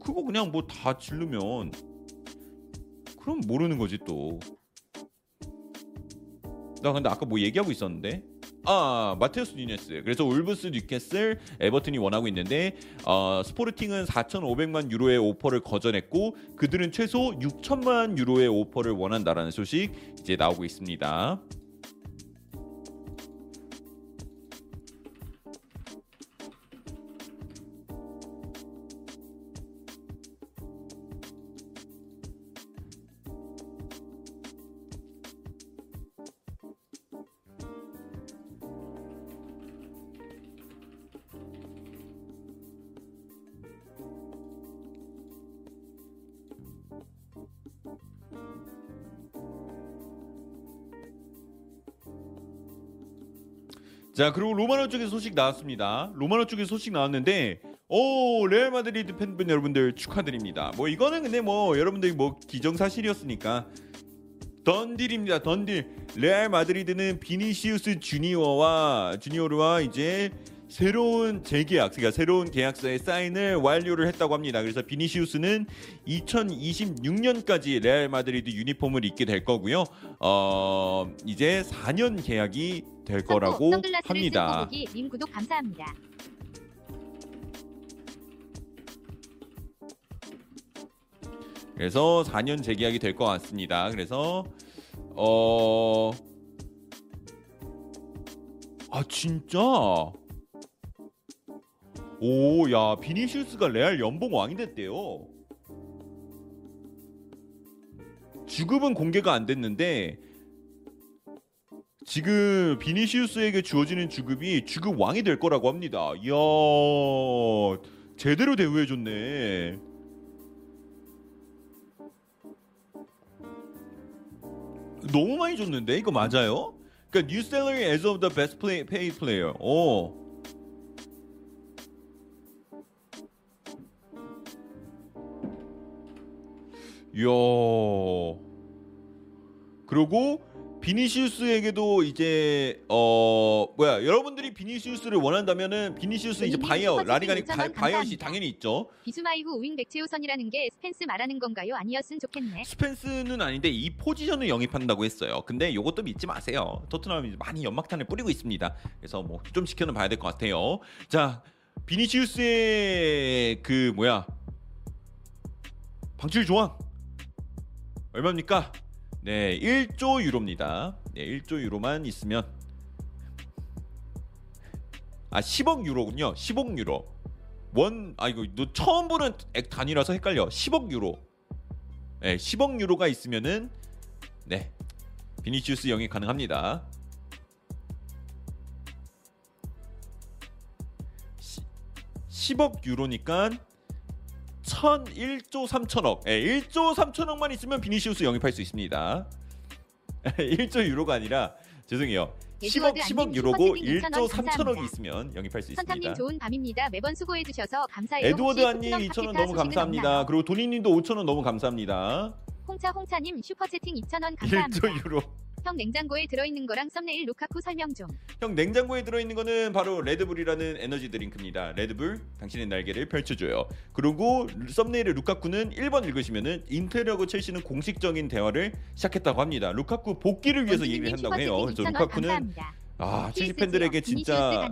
그거 그냥 뭐 다 질르면 그럼 모르는 거지 또. 나 근데 아까 뭐 얘기하고 있었는데 아 마테우스 뉴네스 그래서 울브스 뉴캐슬 에버튼이 원하고 있는데 어, 스포르팅은 4,500만 유로의 오퍼를 거절했고 그들은 최소 6천만 유로의 오퍼를 원한다라는 소식 이제 나오고 있습니다. 자 그리고 로마노 쪽에서 소식 나왔습니다. 로마노 쪽에서 소식 나왔는데 오 레알 마드리드 팬분 여러분들 축하드립니다. 뭐 이거는 근데 뭐 여러분들이 뭐 기정사실이었으니까 done deal입니다. done deal 레알 마드리드는 비니시우스 주니어와 주니어르와 이제 새로운 재계약, 그러니까 새로운 계약서에 사인을 완료를 했다고 합니다. 그래서 비니시우스는 2026년까지 레알 마드리드 유니폼을 입게 될 거고요. 어 이제 4년 계약이 될 거라고 합니다. 님 구독 감사합니다. 그래서 4년 재계약이 될 것 같습니다. 그래서 어. 아 진짜. 오, 야 비니시우스가 레알 연봉 왕이 됐대요. 주급은 공개가 안 됐는데 지금 비니시우스에게 주어지는 주급이 주급 왕이 될 거라고 합니다. 이야, 제대로 대우해줬네. 너무 많이 줬는데 이거 맞아요? 그러니까 new salary as of the best play, paid player. 오. 이야. 그리고 비니시우스에게도 이제 어 뭐야 여러분들이 비니시우스를 원한다면은 비니시우스 이제 바이어 슈퍼채팅 라리가니 5,000원 바이엇이 감사합니다. 당연히 있죠. 비수마이후 우잉 백채우선이라는 게 스펜스 말하는 건가요? 아니었으면 좋겠네. 스펜스는 아닌데 이 포지션을 영입한다고 했어요. 근데 이것도 믿지 마세요. 토트넘이 많이 연막탄을 뿌리고 있습니다. 그래서 뭐 좀 지켜는 봐야 될 것 같아요. 자, 비니시우스의 그 뭐야 방출 조항 얼마입니까? 네, 1조 유로입니다. 네, 1조 유로만 있으면 아 10억 유로군요. 10억 유로. 원, 아 이거 너 처음 보는 액 단위라서 헷갈려. 10억 유로. 네, 10억 유로가 있으면은 네 비니시우스 영입 가능합니다. 시, 10억 유로니까 1,001조 3천억. 예, 1조 3천억만 있으면 비니시우스 영입할 수 있습니다. 1조 유로가 아니라 죄송해요. 10억 에드워드 10억 안님 유로고 슈퍼채팅 1조 2,000원 3천억이 감사합니다. 있으면 영입할 수 있습니다. 선탐님 좋은 밤입니다. 매번 수고해 주셔서 감사해요. 에드워드 2,000원 파케타 너무 소식은 감사합니다. 없나요? 그리고 도니님도 5,000원 너무 감사합니다. 홍차 홍차님 슈퍼채팅 2,000원 1조 감사합니다. 유로. 형 냉장고에 들어있는 거랑 썸네일 루카쿠 설명 좀. 형 냉장고에 들어있는 거는 바로 레드불이라는 에너지 드링크입니다. 레드불 당신의 날개를 펼쳐줘요. 그리고 썸네일의 루카쿠는 1번 읽으시면은 인테리어고 첼시는 공식적인 대화를 시작했다고 합니다. 루카쿠 복귀를 위해서 얘기를 한다고 해요. 그래서 2,000원 루카쿠는. 아 첼시 PSG 팬들에게 진짜.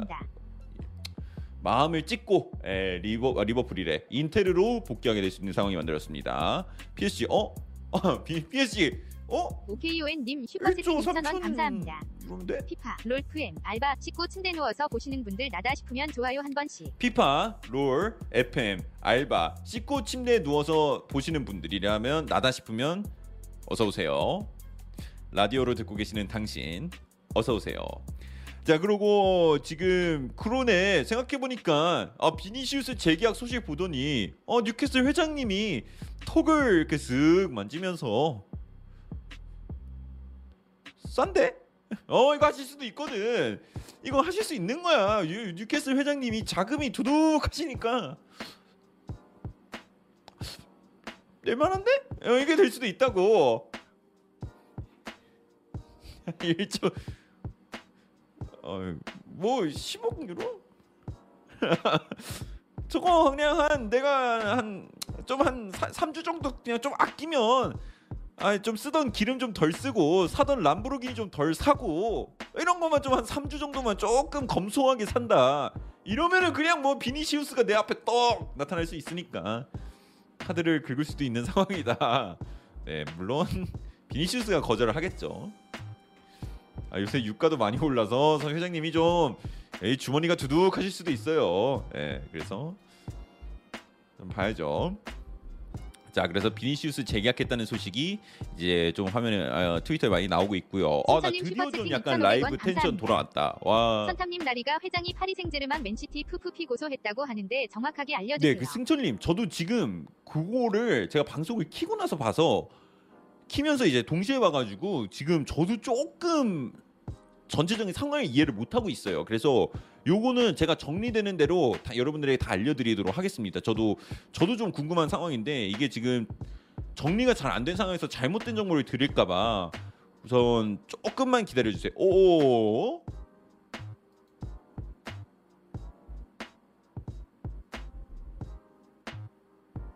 마음을 찢고 에, 리버 아, 리버풀이래 인테르로 복귀하게 될 수 있는 상황이 만들었습니다. PSG 어? 어 비- PSG 어? 오케이오엔님 1조 2,000원 3천 감사합니다. 유로인데? 피파, 롤프엠, 알바, 씻고 침대 누워서 보시는 분들 나다 싶으면 좋아요 한 번씩. 피파, 롤, FM, 알바, 씻고 침대에 누워서 보시는 분들이라면 나다 싶으면 어서 오세요. 라디오로 듣고 계시는 당신 어서 오세요. 자 그리고 지금 크론에 생각해 보니까 아 비니시우스 재계약 소식 보더니 어 뉴캐슬 회장님이 톡을 이렇게 쓱 만지면서 싼데? 어 이거 하실 수도 있거든. 이거 하실 수 있는 거야. 뉴, 뉴캐슬 회장님이 자금이 두둑하시니까 될만한데? 어, 이게 될 수도 있다고. 1조 어뭐 10억 유로? 저거 그냥 한 내가 한 좀한 3주 정도 그냥 좀 아끼면 아좀 쓰던 기름 좀 덜 쓰고 사던 람보르기니 좀 덜 사고 이런 것만 좀 한 3주 정도만 조금 검소하게 산다. 이러면은 그냥 뭐 비니시우스가 내 앞에 떡 나타날 수 있으니까 카드를 긁을 수도 있는 상황이다. 네 물론 비니시우스가 거절을 하겠죠. 아, 요새 유가도 많이 올라서 서 회장님이 좀 에이, 주머니가 두둑하실 수도 있어요. 네 그래서 좀 봐야죠 자 그래서 비니시우스 재계약했다는 소식이 이제 좀 화면에 아, 트위터에 많이 나오고 있고요. 아 나 드디어 좀 약간 2,500원 라이브 텐션. 돌아왔다. 와. 선탐님 라리가 회장이 파리 생제르맹 맨시티 FFP 고소했다고 하는데 정확하게 알려주세요. 네, 그 승철님 저도 지금 그거를 제가 방송을 키고 나서 봐서 키면서 이제 동시에 봐가지고 지금 저도 조금 전체적인 상황을 이해를 못 하고 있어요. 그래서 요거는 제가 정리되는 대로 다 여러분들에게 다 알려드리도록 하겠습니다. 저도 저도 좀 궁금한 상황인데 이게 지금 정리가 잘 안 된 상황에서 잘못된 정보를 드릴까봐 우선 조금만 기다려 주세요. 오.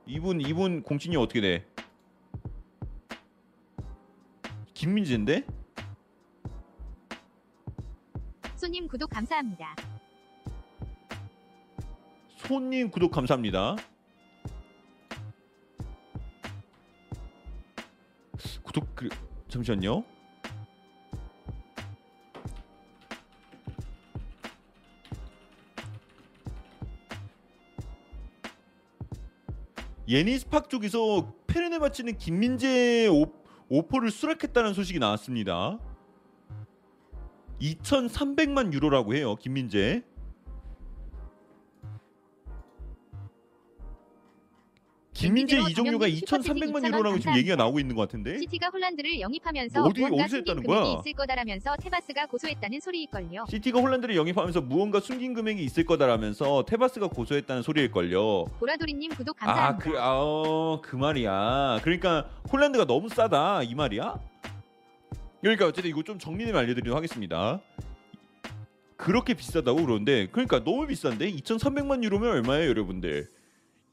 이분 이분 공신이 어떻게 돼? 김민재인데? 손님 구독 감사합니다. 손님 구독 감사합니다. 구독 그 잠시만요. 예니스팍 쪽에서 페르네 바치는 김민재 오, 오퍼를 수락했다는 소식이 나왔습니다. 2,300만 유로라고 해요, 김민재. 김민재 전현민 2,300만 슈퍼채팅 유로라고 지금 2,000원 얘기가 나오고 있는 것 같은데. 시티가 홀란드를 영입하면서 어디- 어디서 했다는 거야? 있을 거다라면서 테바스가 고소했다는 소리일걸요. 시티가 홀란드를 영입하면서 무언가 숨긴 금액이 있을 거다라면서 테바스가 고소했다는 소리일걸요. 보라돌이님 구독 아, 감사합니다. 그, 아, 어, 그 말이야. 그러니까 홀란드가 너무 싸다 이 말이야? 그러니까 어쨌든 이거 좀 정리되면 알려드리도록 하겠습니다. 그렇게 비싸다고 그러는데 그러니까 너무 비싼데 2,300만 유로면 얼마예요, 여러분들?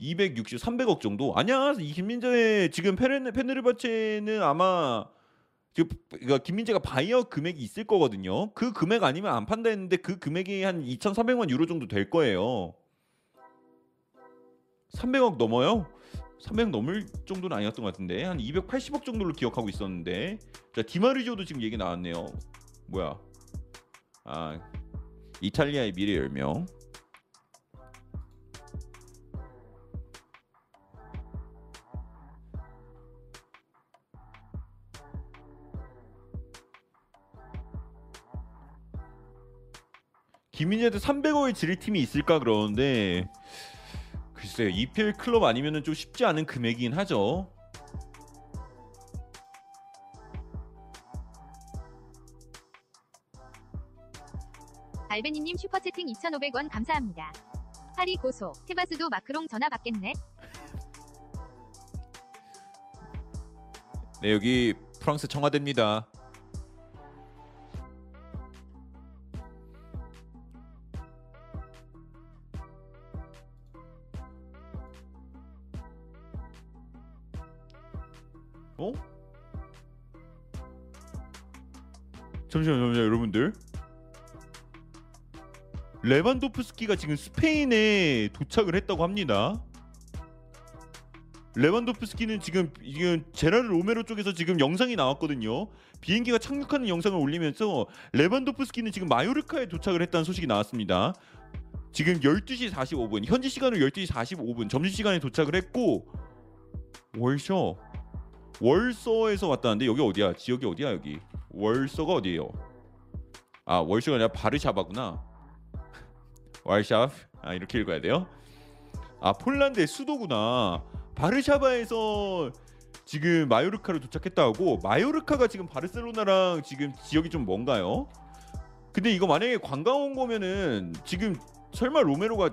260, 300억 정도? 아니야. 이 김민재의 지금 페네르바체는 아마 지금 그러니까 김민재가 바이어 금액이 있을 거거든요. 그 금액 아니면 안 판다 했는데 그 금액이 한 2,300만 유로 정도 될 거예요. 300억 넘어요? 300억 넘을 정도는 아니었던 것 같은데 한 280억 정도로 기억하고 있었는데 자 디마르지오도 지금 얘기 나왔네요. 뭐야? 아 이탈리아의 미래 열명. 김민재한테 300억을 지를 팀이 있을까 그러는데 글쎄요 EPL 클럽 아니면은 좀 쉽지 않은 금액이긴 하죠. 알베니님 슈퍼채팅 2,500원 감사합니다. 파리 고소. 테바스도 마크롱 전화 받겠네. 네 여기 프랑스 청와대입니다. 어? 잠시만요, 잠시만요, 여러분들. 레반도프스키가 지금 스페인에 도착을 했다고 합니다. 레반도프스키는 지금 지금 제라르 로메로 쪽에서 지금 영상이 나왔거든요. 비행기가 착륙하는 영상을 올리면서 레반도프스키는 지금 마요르카에 도착을 했다는 소식이 나왔습니다. 지금 12시 45분, 현지 시간으로 12시 45분, 점심 시간에 도착을 했고 월셔 월서에서 왔다는데 여기 어디야? 지역이 어디야 여기? 월서가 어디예요? 아 월서가 아니라 바르샤바구나. 월샤프 아 이렇게 읽어야 돼요? 아 폴란드의 수도구나. 바르샤바에서 지금 마요르카로 도착했다고 마요르카가 지금 바르셀로나랑 지금 지역이 좀 뭔가요? 근데 이거 만약에 관광 온 거면은 지금 설마 로메로가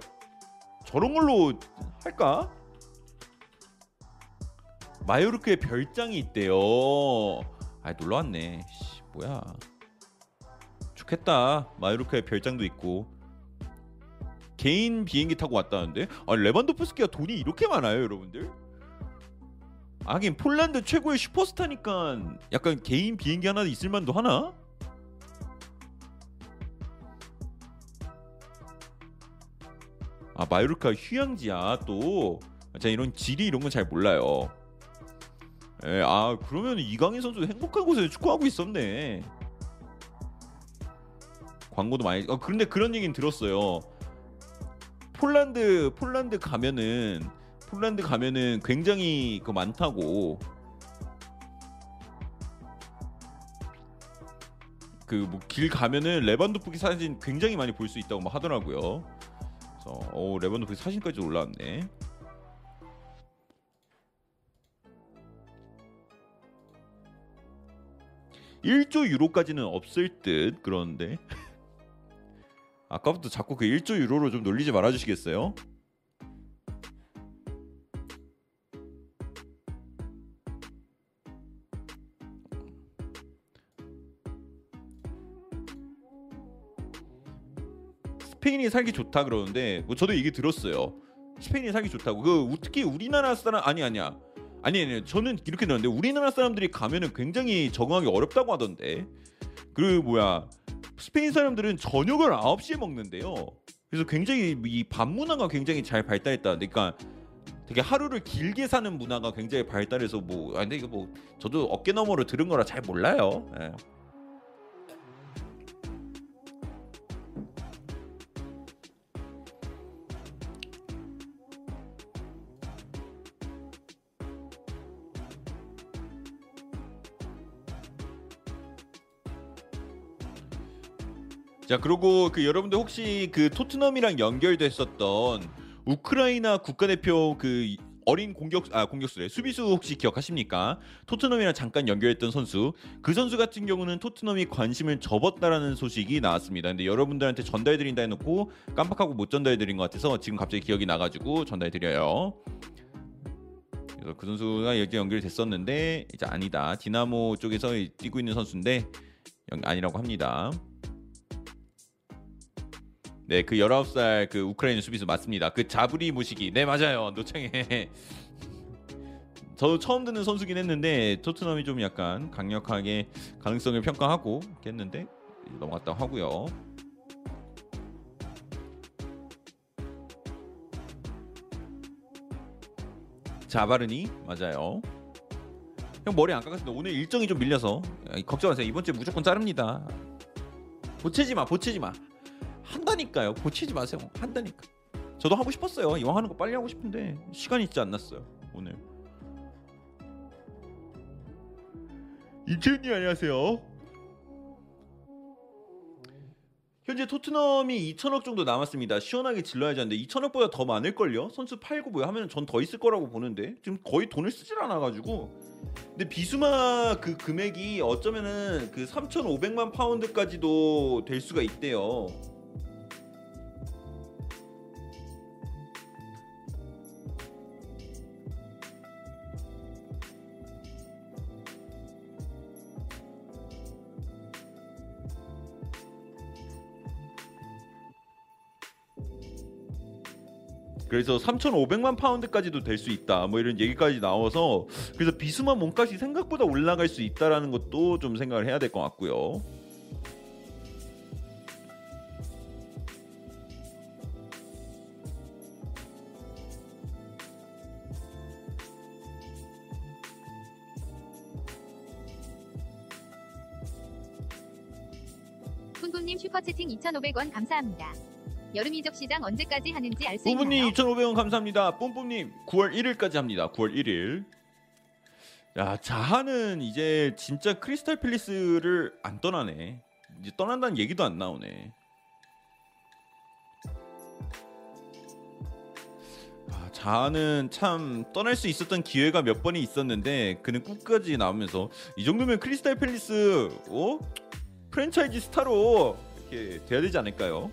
저런 걸로 할까? 마요르카에 별장이 있대요. 아 놀러 왔네. 씨, 뭐야? 좋겠다. 마요르카에 별장도 있고. 개인 비행기 타고 왔다는데 아 레반도프스키가 돈이 이렇게 많아요 여러분들 하긴 폴란드 최고의 슈퍼스타니까 약간 개인 비행기 하나 있을 만도 하나 아 마요르카 휴양지야 또 제가 이런 지리 이런 건 잘 몰라요 예, 아 그러면 이강인 선수 행복한 곳에서 축구하고 있었네 광고도 많이 어 그런데 그런 얘기는 들었어요 폴란드 폴란드 가면은 폴란드 가면은 굉장히 그 많다고 그 뭐 길 가면은 레반도프키 사진 굉장히 많이 볼 수 있다고 막 하더라고요. 그래서 어 레반도프키 사진까지 올라왔네. 1조 유로까지는 없을 듯 그런데 아까부터 자꾸 그 1조 유로로 좀 놀리지 말아 주시겠어요? 스페인이 살기 좋다 그러는데 뭐 저도 얘기 들었어요. 스페인이 살기 좋다고. 그 특히 우리나라 사람 아니 아니야. 아니 아니 저는 이렇게 들었는데 우리나라 사람들이 가면은 굉장히 적응하기 어렵다고 하던데. 그 뭐야 스페인 사람들은 저녁을 9시에 먹는데요. 그래서 굉장히 이 밥 문화가 굉장히 잘 발달했다. 그러니까 되게 하루를 길게 사는 문화가 굉장히 발달해서 뭐 아, 근데 이거 뭐 저도 어깨 너머로 들은 거라 잘 몰라요. 예. 자 그리고 그 여러분들 혹시 그 토트넘이랑 연결됐었던 우크라이나 국가대표 그 어린 공격 아 공격수래 수비수 혹시 기억하십니까? 토트넘이랑 잠깐 연결했던 선수 그 선수 같은 경우는 토트넘이 관심을 접었다라는 소식이 나왔습니다. 근데 여러분들한테 전달드린다 해놓고 깜빡하고 못 전달드린 것 같아서 지금 갑자기 기억이 나가지고 전달드려요. 그래서 그 선수가 여기 연결됐었는데 이제 아니다 디나모 쪽에서 뛰고 있는 선수인데 아니라고 합니다. 네, 그 19살 그 우크라이나 수비수 맞습니다. 그 자브리 모시기. 네, 맞아요. 노창에. 저도 처음 듣는 선수긴 했는데 토트넘이 좀 약간 강력하게 가능성을 평가하고 했는데 넘어갔다 하고요. 자바르니 맞아요. 형 머리 안 깎았습니다. 오늘 일정이 좀 밀려서 걱정하세요. 이번 주에 무조건 자릅니다. 보채지 마, 보채지 마. 한다니까요. 고치지 마세요. 한다니까. 저도 하고 싶었어요. 이왕 하는 거 빨리 하고 싶은데 시간이 있지 않났어요. 오늘. 이채은님 안녕하세요. 현재 토트넘이 2천억 정도 남았습니다. 시원하게 질러야지 하는데 2천억보다 더 많을 걸요? 선수 팔고 뭐 하면 전 더 있을 거라고 보는데 지금 거의 돈을 쓰질 않아 가지고 근데 비수마 그 금액이 어쩌면은 그 3,500만 파운드까지도 될 수가 있대요. 그래서 3,500만 파운드까지도 될 수 있다. 뭐 이런 얘기까지 나와서 그래서 비수마 몸값이 생각보다 올라갈 수 있다라는 것도 좀 생각을 해야 될 것 같고요. 푼푼님 슈퍼채팅 2,500원 감사합니다. 여름 이적 시장 언제까지 하는지 알 수 있나요? 뿜뿜님 2,500원 감사합니다. 뿜뿜님 9월 1일까지 합니다. 9월 1일. 야 자하는 이제 진짜 크리스탈 팰리스를 안 떠나네. 이제 떠난다는 얘기도 안 나오네. 아, 자하는 참 떠날 수 있었던 기회가 몇 번이 있었는데 그는 끝까지 나오면서 이 정도면 크리스탈 팰리스 어? 프랜차이즈 스타로 이렇게 돼야 되지 않을까요?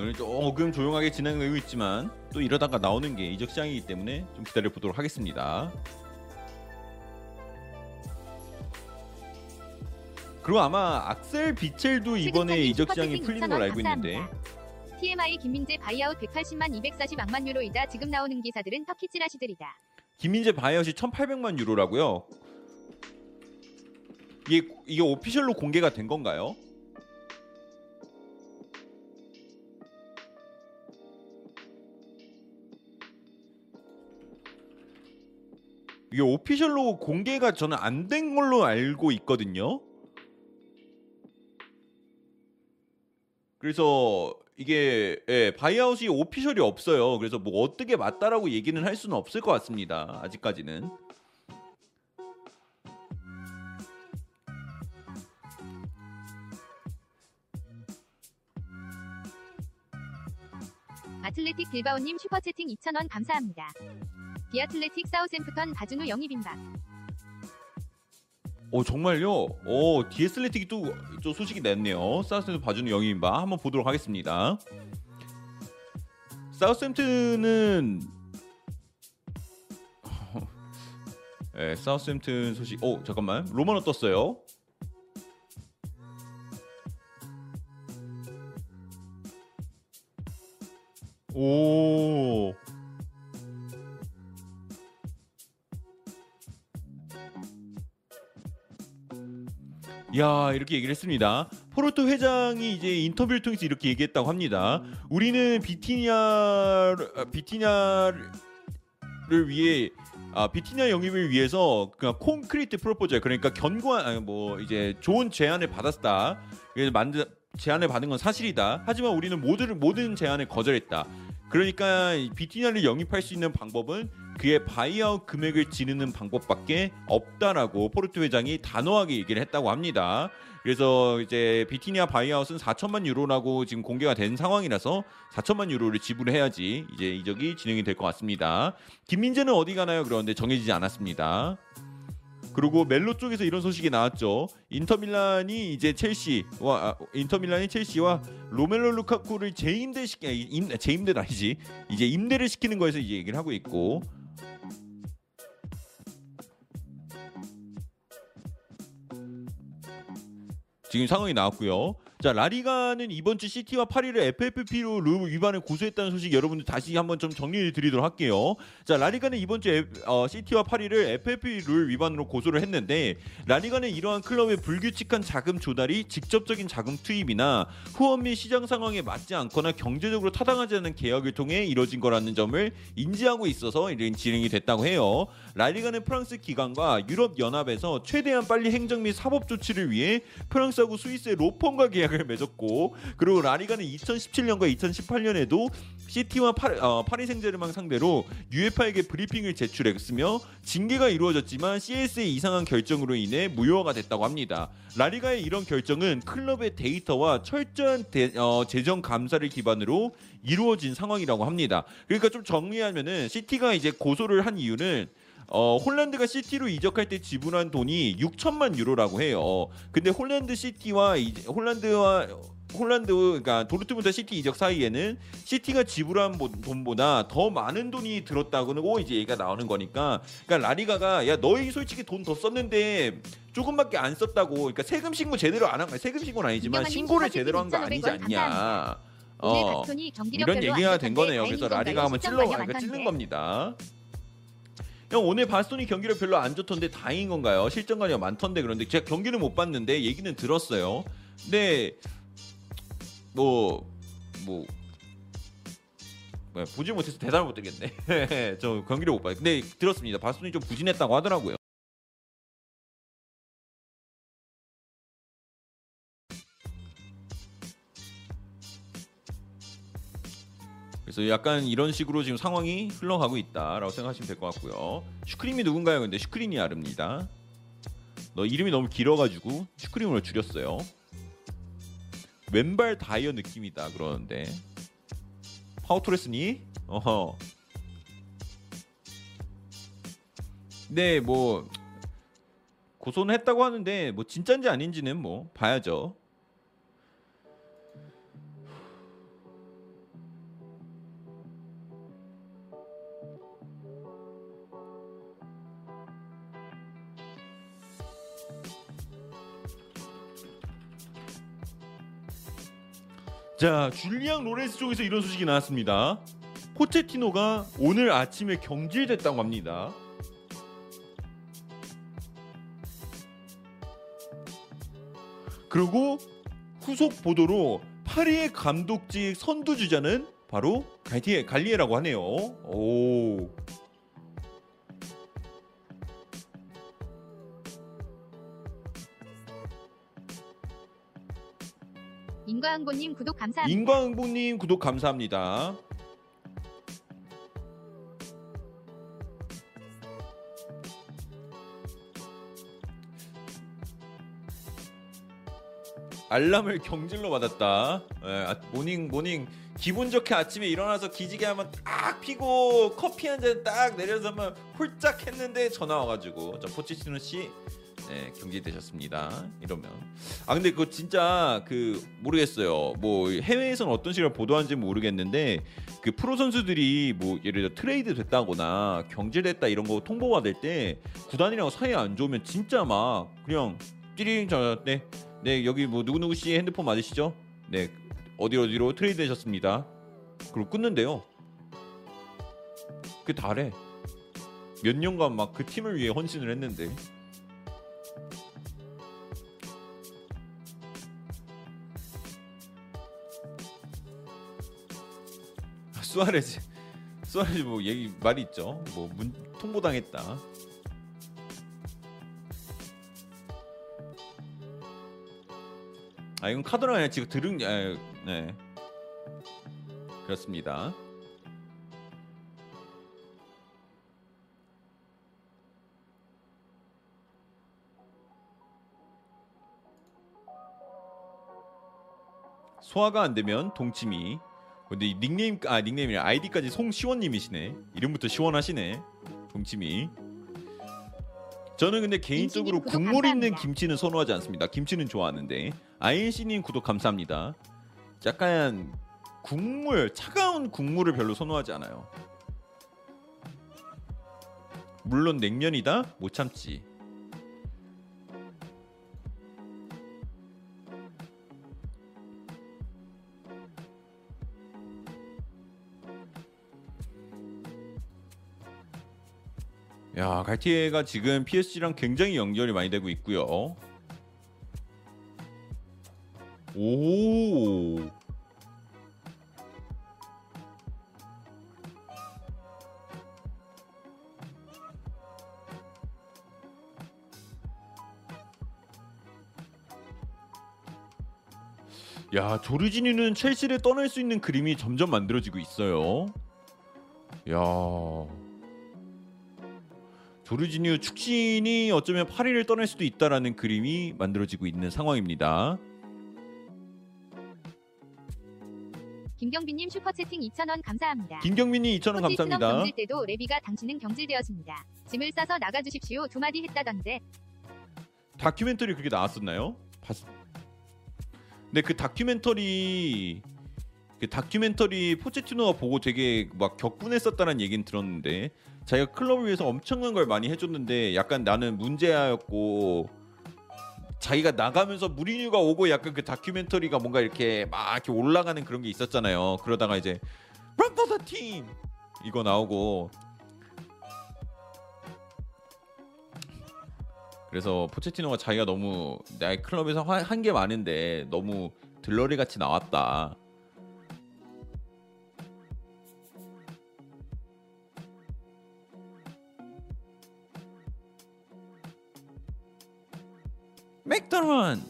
오늘 조금 조용하게 진행되고 있지만 또 이러다가 나오는 게 이적 시장이기 때문에 좀 기다려 보도록 하겠습니다. 그리고 아마 악셀 비첼도 이번에 이적 시장이 풀리는 걸 2,000원 알고 있는데. TMI 김민재 바이아웃 180만 240악만 유로이다. 지금 나오는 기사들은 터키 찌라시들이다. 김민재 바이아웃이 1,800만 유로라고요. 이게 이게 official로 공개가 된 건가요? 이게 official로 공개가 저는 안 된 걸로 알고 있거든요. 그래서 이게 예, 바이아웃이 오피셜이 없어요. 그래서 뭐 어떻게 맞다라고 얘기는 할 수는 없을 것 같습니다. 아직까지는. 아틀레틱 빌바오님 슈퍼채팅 2,000원 감사합니다. 비아틀레틱 사우샘프턴 바준우 영입 임박. 오 정말요? 오 디에슬레틱이 또, 또 소식이 냈네요. 사우스햄튼 봐주는 영입인바 한번 보도록 하겠습니다. 사우스햄튼은 네, 사우스햄튼 소식. 오 잠깐만 로마노 떴어요. 오. 야 이렇게 얘기를 했습니다. 포르토 회장이 이제 인터뷰를 통해서 이렇게 얘기했다고 합니다. 우리는 비티냐 비티냐를 위해 아, 비티냐 영입을 위해서 그냥 concrete propose 그러니까 견고한 아니, 뭐 이제 좋은 제안을 받았다. 그래서 만든 제안을 받은 건 사실이다. 하지만 우리는 모든 모든 제안을 거절했다. 그러니까 비티냐를 영입할 수 있는 방법은 그의 buyout 금액을 지르는 방법밖에 없다라고 포르투 회장이 단호하게 얘기를 했다고 합니다. 그래서 이제 비티니아 바이아웃은 4천만 유로라고 지금 공개가 된 상황이라서 4천만 유로를 지불해야지 이제 이적이 진행이 될 것 같습니다. 김민재는 어디 가나요? 그런데 정해지지 않았습니다. 그리고 멜로 쪽에서 이런 소식이 나왔죠. 인터밀란이 이제 첼시와 아, 인터밀란이 첼시와 로멜로 루카쿠를 재임대 시키 아, 임, 재임대 아니지 이제 임대를 시키는 거에서 이제 얘기를 하고 있고 지금 상황이 나왔고요. 자 라리가는 이번 주 시티와 파리를 FFP로 룰 위반을 고소했다는 소식 여러분들 다시 한번 좀 정리를 드리도록 할게요. 자 라리가는 이번 주 어, 시티와 파리를 FFP 룰 위반으로 고소를 했는데 라리가는 이러한 클럽의 불규칙한 자금 조달이 직접적인 자금 투입이나 후원 및 시장 상황에 맞지 않거나 경제적으로 타당하지 않은 계약을 통해 이뤄진 거라는 점을 인지하고 있어서 이런 진행이 됐다고 해요. 라리가는 프랑스 기관과 유럽 연합에서 최대한 빨리 행정 및 사법 조치를 위해 프랑스하고 스위스의 로펌과 계약을 맺었고 그리고 라리가는 2017년과 2018년에도 시티와 파, 어, 파리 생제르맹 상대로 UEFA에게 브리핑을 제출했으며 징계가 이루어졌지만 CS의 이상한 결정으로 인해 무효화가 됐다고 합니다. 라리가의 이런 결정은 클럽의 데이터와 철저한 대, 어, 재정 감사를 기반으로 이루어진 상황이라고 합니다. 그러니까 좀 정리하면은 시티가 이제 고소를 한 이유는 어, 홀란드가 시티로 이적할 때 지불한 돈이 6천만 유로라고 해요. 근데 홀란드 시티와 이제 홀란드와 홀란드 그러니까 도르트문트 시티 이적 사이에는 시티가 지불한 돈보다 더 많은 돈이 들었다고 이제 얘기가 나오는 거니까. 그러니까 라리가가 야 너희 솔직히 돈 더 썼는데 조금밖에 안 썼다고. 그러니까 세금 신고 제대로 안 한 거야. 세금 신고는 아니지만 신고를 제대로 한 거 아니지 않냐. 어, 이런 얘기가 된 거네요. 그래서 라리가 한번 찔러 그러니까 찔른 겁니다 형 오늘 바스토니 경기를 별로 안 좋던데 다행인 건가요? 실점관이 많던데 그런데 제가 경기는 못 봤는데 얘기는 들었어요. 근데 뭐뭐 뭐, 뭐 보지 못해서 대답을 못 드리겠네. 저 경기를 못 봐요. 근데 들었습니다. 바스토니 좀 부진했다고 하더라고요. 그래서 약간 이런 식으로 지금 상황이 흘러가고 있다라고 생각하시면 될 것 같고요. 슈크림이 누군가요? 근데 슈크림이 아릅니다. 너 이름이 너무 길어가지고 슈크림으로 줄였어요. 왼발 다이어 느낌이다 그러는데 파워토레스니? 어허. 네, 뭐 고소는 했다고 하는데 뭐 진짠지 아닌지는 뭐 봐야죠. 자, 줄리앙 로렌스 쪽에서 이런 소식이 나왔습니다. 포체티노가 오늘 아침에 경질됐다고 합니다. 그리고 후속 보도로 파리의 감독직 선두 주자는 바로 갈리에라고 하네요. 오. 인과응보님 구독 감사합니다. 인과응보님 구독 감사합니다. 알람을 경질로 받았다. 예, 아, morning morning 기분 좋게 아침에 일어나서 기지개 한번 딱 피고 커피 한 잔 딱 내려서 한번 홀짝 했는데 전화 와가지고 저 포치티노 씨 네, 경질되셨습니다. 이러면 아 근데 그거 진짜 그 모르겠어요. 뭐 해외에서는 어떤 식으로 보도하는지 모르겠는데 그 프로 선수들이 뭐 예를 들어 트레이드 됐다거나 경질됐다 이런 거 통보 받을 때 구단이랑 사이 안 좋으면 진짜 막 그냥 띠링 저네 네 여기 뭐 누구 누구 씨 핸드폰 맞으시죠? 네 어디 어디로 트레이드 되셨습니다. 그리고 끊는데요. 그 달에 몇 년간 막 그 팀을 위해 헌신을 했는데 수아레즈 수아레즈 뭐 얘기 말이 있죠. 뭐 문, 통보당했다. 아 이건 카드로 아니라 지금 들은 게 아, 네 그렇습니다. 소화가 안 되면 동치미. 근데 이 닉네임 아 닉네임이 아이디까지 송시원님이시네. 이름부터 시원하시네. 동치미. 저는 근데 개인적으로 국물 있는. 김치는 선호하지 않습니다. 김치는 좋아하는데 아이씨님 구독 감사합니다. 약간 국물 차가운 국물을 별로 선호하지 않아요. 물론 냉면이다 못 참지. 야 갈티에가 지금 PSG랑 굉장히 연결이 많이 되고 있고요. 오. 야 조르지니는 첼시를 떠날 수 있는 그림이 점점 만들어지고 있어요. 야 조르지니오 축신이 어쩌면 파리를 떠날 수도 있다라는 그림이 만들어지고 있는 상황입니다. 김경빈님 슈퍼채팅 2,000원 감사합니다. 김경민이 2,000원 코치 수능 감사합니다. 경질 때도 레비가 당신은 경질되었습니다. 짐을 싸서 나가주십시오. 두 마디 했다던데. 다큐멘터리 그게 나왔었나요? 봤... 근데 그 다큐멘터리 그 다큐멘터리 포체티노가 보고 되게 막 격분했었다는 얘기는 들었는데 자기가 클럽을 위해서 엄청난 걸 많이 해줬는데 약간 나는 문제였고 자기가 나가면서 무리뉴가 오고 약간 그 다큐멘터리가 뭔가 이렇게 막 이렇게 올라가는 그런 게 있었잖아요. 그러다가 이제 the team 이거 나오고 그래서 포체티노가 자기가 너무 내 클럽에서 한 게 많은데 너무 들러리 같이 나왔다. 맥더런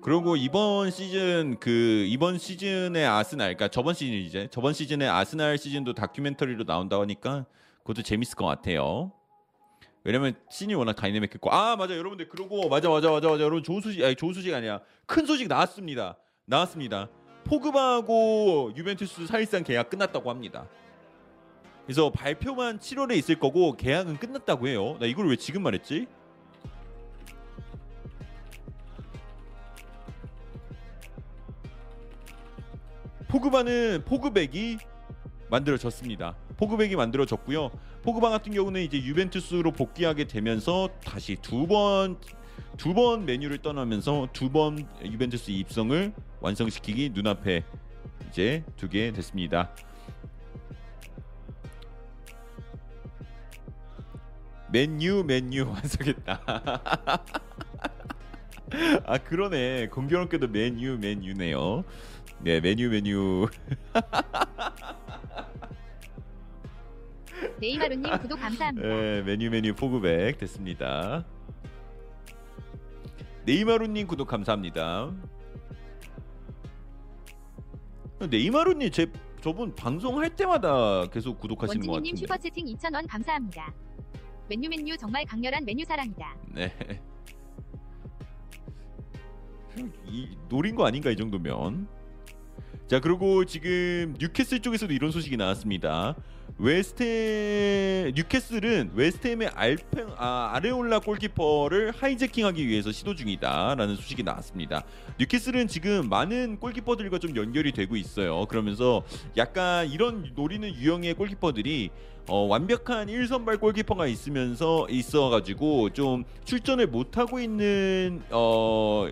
그리고 이번 시즌 그 이번 시즌의 아스날 그러니까 저번 시즌 이제 저번 시즌의 아스날 시즌도 다큐멘터리로 나온다고 하니까 그것도 재밌을 것 같아요. 왜냐면 씬이 워낙 다이내믹했고. 아 맞아. 여러분들 그러고 맞아 맞아 맞아 맞아. 여러분 좋은 소식 아니 좋은 소식 아니야. 큰 소식 나왔습니다. 나왔습니다 포그바하고 유벤투스 사실상 계약 끝났다고 합니다 그래서 발표만 7월에 있을 거고 계약은 끝났다고 해요 나 이걸 왜 지금 말했지 포그바는 포그백이 만들어졌습니다. 포그백이 만들어졌고요. 포그바 같은 경우는 이제 유벤투스로 복귀하게 되면서 다시 두 번 두 번 맨유를 떠나면서 두 번 유벤투스 입성을 완성시키기 눈앞에 이제 두게 됐습니다. 맨유 맨유 완성했다. 아 그러네 공교롭게도 맨유 맨유네요. 네 맨유 맨유 네이마루님 구독 감사합니다. 네, 맨유 맨유 포그백 됐습니다. 네이마루님 구독 감사합니다. 네이마루님 제 저분 방송할 때마다 계속 구독하시는 것 같은데. 슈퍼 채팅 2,000원 감사합니다. 맨유 맨유 정말 강렬한 맨유 사랑이다. 네. 이 노린 거 아닌가 이 정도면. 자 그리고 지금 뉴캐슬 쪽에서도 이런 소식이 나왔습니다. 웨스트 뉴캐슬은 웨스트햄의 알펜 아, 아레올라 골키퍼를 hijacking하기 위해서 시도 중이다라는 소식이 나왔습니다. 뉴캐슬은 지금 많은 골키퍼들과 좀 연결이 되고 있어요. 그러면서 약간 이런 노리는 유형의 골키퍼들이 어, 완벽한 1선발 골키퍼가 있으면서 있어가지고 좀 출전을 못 하고 있는 어,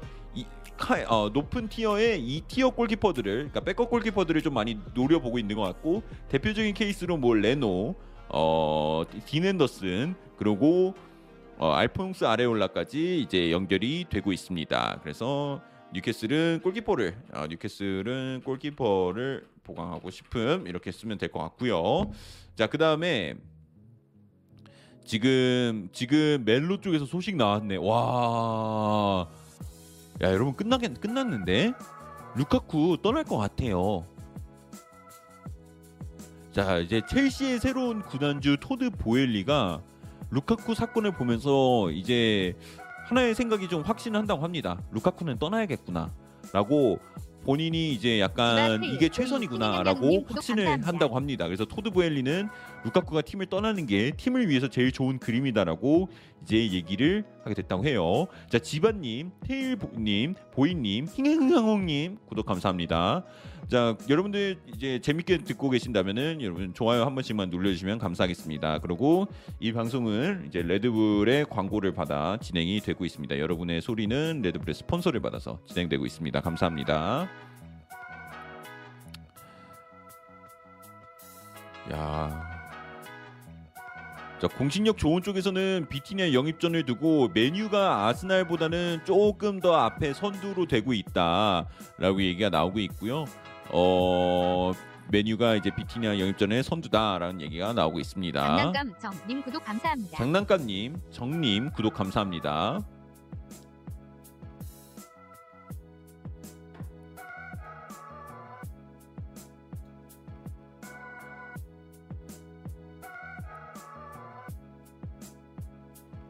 이, 카, 어, 높은 티어의 이 티어 골키퍼들을 그러니까 백업 골키퍼들을 좀 많이 노려보고 있는 것 같고 대표적인 케이스로 뭐 레노, 어, 딘 헨더슨 그리고 어, 알폰스 아레올라까지 이제 연결이 되고 있습니다. 그래서 뉴캐슬은 골키퍼를 어, 뉴캐슬은 골키퍼를 보강하고 싶음 이렇게 쓰면 될 것 같고요. 자, 그 다음에 지금 지금 멜로 쪽에서 소식 나왔네. 와, 야 여러분 끝나겠 끝났는데 루카쿠 떠날 것 같아요. 자, 이제 첼시의 새로운 구단주 토드 보엘리가 루카쿠 사건을 보면서 이제 하나의 생각이 좀 확신한다고 합니다. 루카쿠는 떠나야겠구나 라고 본인이 이제 약간 그 이게 최선이구나라고 확신을. 한다고 합니다. 그래서 토드 보엘리는 루카쿠가 팀을 떠나는 게 팀을 위해서 제일 좋은 그림이다라고 이제 얘기를 하게 됐다고 해요. 자 지반님, 테일님, 보이님, 힝흥흥홍님 구독 감사합니다. 자 여러분들 이제 재밌게 듣고 계신다면은 여러분 좋아요 한 번씩만 눌러주시면 감사하겠습니다. 그리고 이 방송은 이제 레드불의 광고를 받아 진행이 되고 있습니다. 여러분의 소리는 레드불의 스폰서를 받아서 진행되고 있습니다. 감사합니다. 야. 자, 공신력 좋은 쪽에서는 비티니아 영입전을 두고 메뉴가 아스날보다는 조금 더 앞에 선두로 되고 있다라고 얘기가 나오고 있고요. 어, 메뉴가 이제 비티니아 영입전의 선두다라는 얘기가 나오고 있습니다. 장난감 정님 구독 감사합니다. 장난감님, 정님 구독 감사합니다.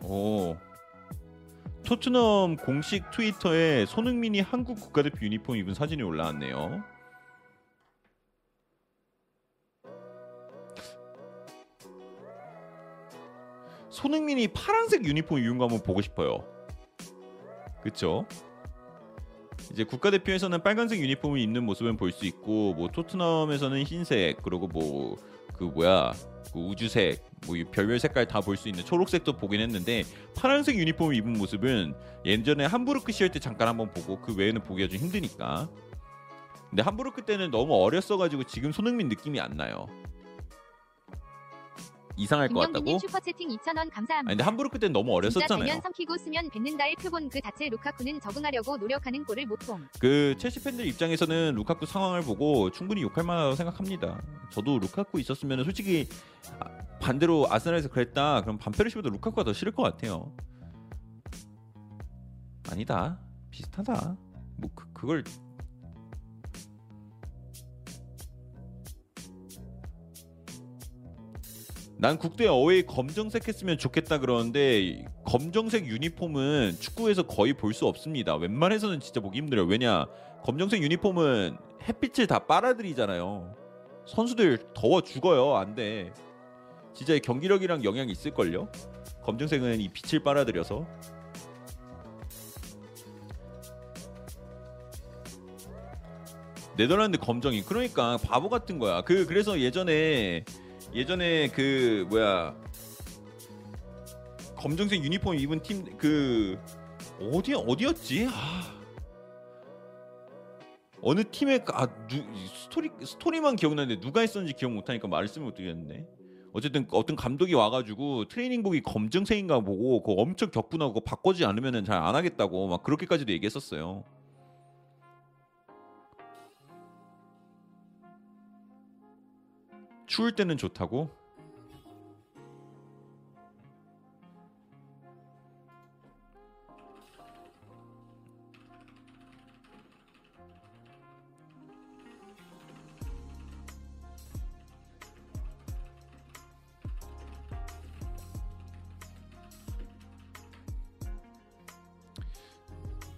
오. 토트넘 공식 트위터에 손흥민이 한국 국가대표 유니폼 입은 사진이 올라왔네요. 손흥민이 파란색 유니폼 입은 거 한번 보고 싶어요. 그쵸? 이제 국가대표에서는 빨간색 유니폼을 입는 모습은 볼 수 있고 뭐 토트넘에서는 흰색 그리고 뭐 그 뭐야 그 우주색 뭐이 별별 색깔 다 볼 수 있는 초록색도 보긴 했는데 파란색 유니폼을 입은 모습은 예전에 함부르크 시절 때 잠깐 한번 보고 그 외에는 보기가 좀 힘드니까 근데 함부르크 때는 너무 어렸어가지고 지금 손흥민 느낌이 안 나요 이상할 것 같다고? 슈퍼채팅 2,000원 감사합니다. 아니 근데 함부르크 때는 너무 진짜 어렸었잖아요 대면 삼키고 쓰면 뱉는다의 표본 그 자체 루카쿠는 적응하려고 노력하는 꼴을 못 봄. 그 첼시 팬들 입장에서는 루카쿠 상황을 보고 충분히 욕할 만하다고 생각합니다. 저도 루카쿠 있었으면 솔직히 아, 반대로 아스날에서 그랬다. 그럼 반페르시보다 루카쿠가 더 싫을 것 같아요. 아니다. 비슷하다. 뭐 그, 그걸 난 국대 어웨이 검정색 했으면 좋겠다 그러는데 검정색 유니폼은 축구에서 거의 볼 수 없습니다. 웬만해서는 진짜 보기 힘들어요. 왜냐 검정색 유니폼은 햇빛을 다 빨아들이잖아요. 선수들 더워 죽어요. 안 돼. 진짜 경기력이랑 영향이 있을걸요. 검정색은 이 빛을 빨아들여서 네덜란드 검정이 그러니까 바보 같은 거야. 그 그래서 예전에 예전에 그 뭐야 검정색 유니폼 입은 팀 그 어디 어디였지? 아, 어느 팀에 아 누, 스토리 스토리만 기억나는데 누가 했었는지 기억 못하니까 말씀을 못 드리겠네. 어쨌든 어떤 감독이 와가지고 트레이닝복이 검정색인가 보고 그거 엄청 격분하고 그거 바꾸지 않으면은 잘안 하겠다고 막 그렇게까지도 얘기했었어요. 추울 때는 좋다고?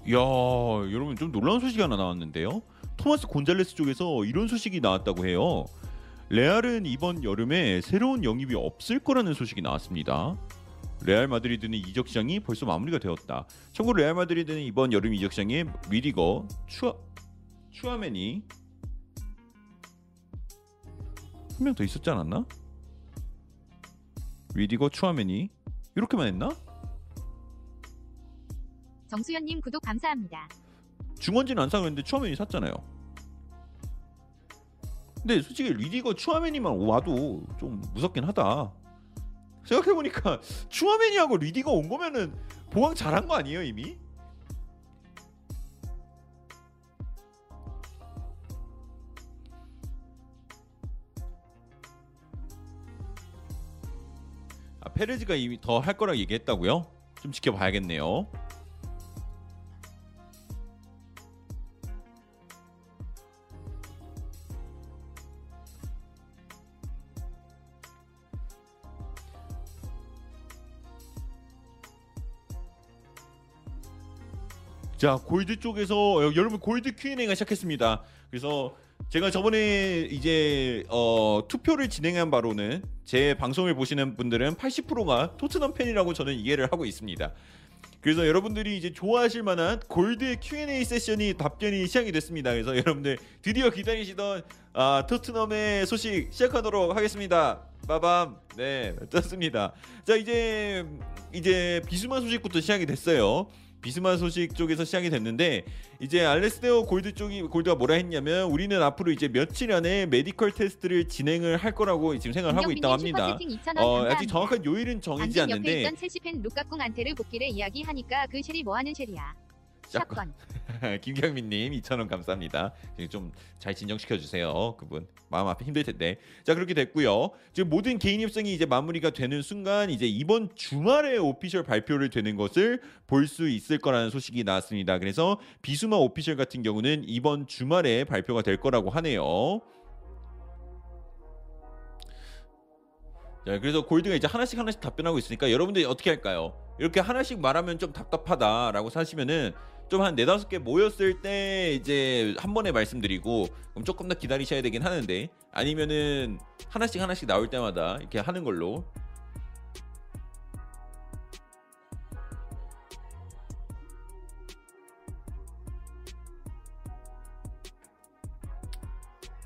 야, 여러분 좀 놀라운 소식이 하나 나왔는데요. 토마스 곤잘레스 쪽에서 이런 소식이 나왔다고 해요. 레알은 이번 여름에 새로운 영입이 없을 거라는 소식이 나왔습니다. 레알 마드리드는 이적 시장이 벌써 마무리가 되었다. 참고로 레알 마드리드는 이번 여름 이적 시장에 리디거, 추아 추아메니 한 명 더 있었지 않았나? 리디거, 추아메니 이렇게만 했나? 정수연님 구독 감사합니다. 중원진 안 사고 했는데 추아맨이 샀잖아요. 근데 솔직히 리디거 추아맨이만 와도 좀 무섭긴 하다. 생각해 보니까 추아맨이하고 리디거 온 거면은 보강 잘한 거 아니에요 이미? 아, 페레즈가 이미 더 할 거라 얘기했다고요? 좀 지켜봐야겠네요. 자 골드 쪽에서 여- 여러분 골드 Q&A가 시작했습니다. 그래서 제가 저번에 이제 어, 투표를 진행한 바로는 제 방송을 보시는 분들은 80%가 토트넘 팬이라고 저는 이해를 하고 있습니다. 그래서 여러분들이 이제 좋아하실 만한 골드 Q&A 세션이 답변이 시작이 됐습니다. 그래서 여러분들 드디어 기다리시던 아, 토트넘의 소식 시작하도록 하겠습니다. 빠밤. 네, 떴습니다. 자, 이제 이제 비수마 소식부터 시작이 됐어요. 비수마 소식 쪽에서 시작이 됐는데 이제 알레스데어 골드 쪽이 골드가 뭐라 했냐면 우리는 앞으로 이제 며칠 안에 메디컬 테스트를 진행을 할 거라고 지금 생각을 하고 있다고 합니다. 슈퍼채팅 2,000원 어. 아직 정확한 요일은 정해지지 옆에 않는데 있던 첼시 팬 루카꿍 안테를 복귀를 이야기하니까 그 쉘이 뭐하는 쉘이야. 샷건. 김경민님 2,000원 감사합니다. 좀 잘 진정시켜 주세요. 그분 마음 앞에 힘들 텐데. 자 그렇게 됐고요. 지금 모든 개인 협상이 이제 마무리가 되는 순간 이제 이번 주말에 오피셜 발표를 되는 것을 볼 수 있을 거라는 소식이 나왔습니다. 그래서 비수마 오피셜 같은 경우는 이번 주말에 발표가 될 거라고 하네요. 자, 그래서 골드가 이제 하나씩 하나씩 답변하고 있으니까 여러분들이 어떻게 할까요? 이렇게 하나씩 말하면 좀 답답하다라고 사시면은 좀 한 네다섯 개 모였을 때 이제 한 번에 말씀드리고 그럼 조금 더 기다리셔야 되긴 하는데 아니면은 하나씩 하나씩 나올 때마다 이렇게 하는 걸로.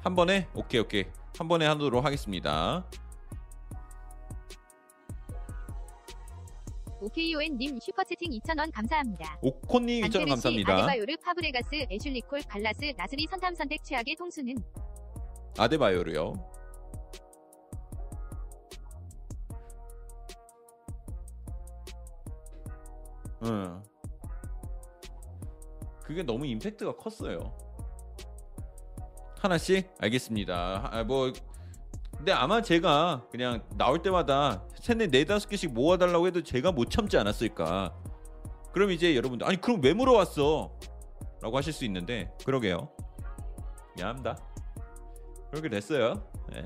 한 번에? 오케이 오케이. 한 번에 하도록 하겠습니다. 오케이오엔님 슈퍼채팅 2,000원 감사합니다. 오코님 2,000원 안테르시, 감사합니다. 아데바요르, 파브레가스, 애슐리콜, 갈라스, 나스리 선탐 선택 최악의 통수는 아데바요르요. 응. 그게 너무 임팩트가 컸어요. 하나씩 알겠습니다. 아, 뭐 근데 아마 제가 그냥 나올 때마다 세네 네 다섯 개씩 모아달라고 해도 제가 못 참지 않았을까. 그럼 이제 여러분들 아니 그럼 왜 물어왔어? 라고 하실 수 있는데 그러게요. 미안합니다. 그렇게 됐어요. 네.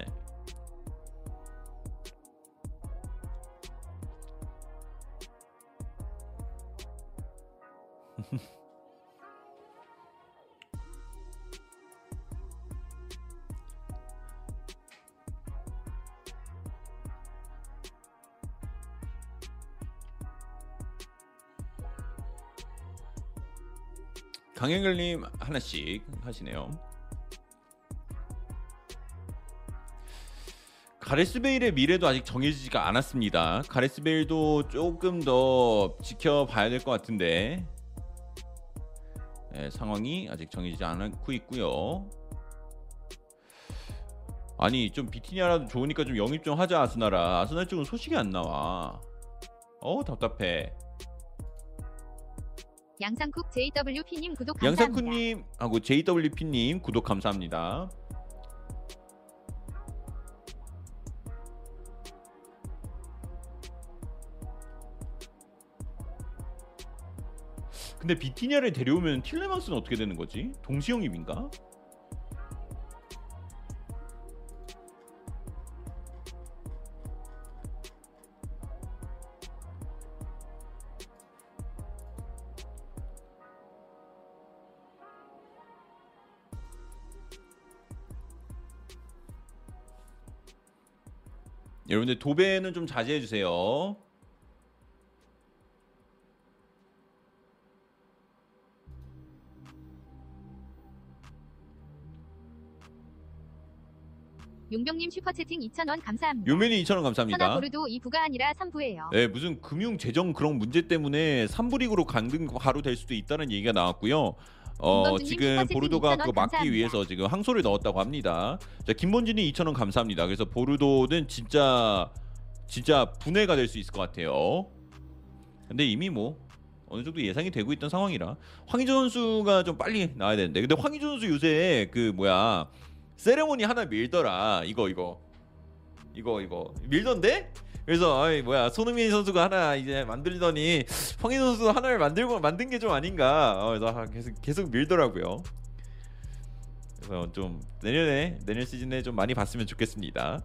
강행글님 하나씩 하시네요. 가레스 베일의 미래도 아직 정해지지가 않았습니다. 가레스 베일도 조금 더 지켜봐야 될 것 같은데 네, 상황이 아직 정해지지 않고 있고요. 아니 좀 비티니아라도 좋으니까 좀 영입 좀 하자 아스나라. 아스날 쪽은 소식이 안 나와. 어우 답답해. 양상쿡 JWP님 구독 감사합니다. 양상쿠님 하고 JWP님 구독 감사합니다. 근데 비티니아를 데려오면 틸레망스는 어떻게 되는 거지? 동시 영입인가? 여러분들 도배는 좀 자제해 주세요. 용병님 슈퍼채팅 2,000원 감사합니다. 요면이 2,000원 천하 감사합니다. 보르도 2부가 아니라 3부예요. 네, 무슨 금융 재정 그런 문제 때문에 3부 리그로 강등 바로 될 수도 있다는 얘기가 나왔고요. 어, 지금 보르도가 2,000원 그거 막기. 위해서 지금 항소를 넣었다고 합니다. 자, 김본진이 2,000원 감사합니다. 그래서 보르도는 진짜 진짜 분해가 될 수 있을 것 같아요. 근데 이미 뭐 어느 정도 예상이 되고 있던 상황이라 황희조 선수가 좀 빨리 나와야 되는데 근데 황희조 선수 요새 그 뭐야 세레모니 하나 밀더라 이거 이거 이거 이거 밀던데 그래서 아이 뭐야 손흥민 선수가 하나 이제 만들더니 황희 선수 하나를 만들고 만든 게 좀 아닌가 어, 그래서 계속 계속 밀더라고요. 그래서 좀 내년에 내년 시즌에 좀 많이 봤으면 좋겠습니다.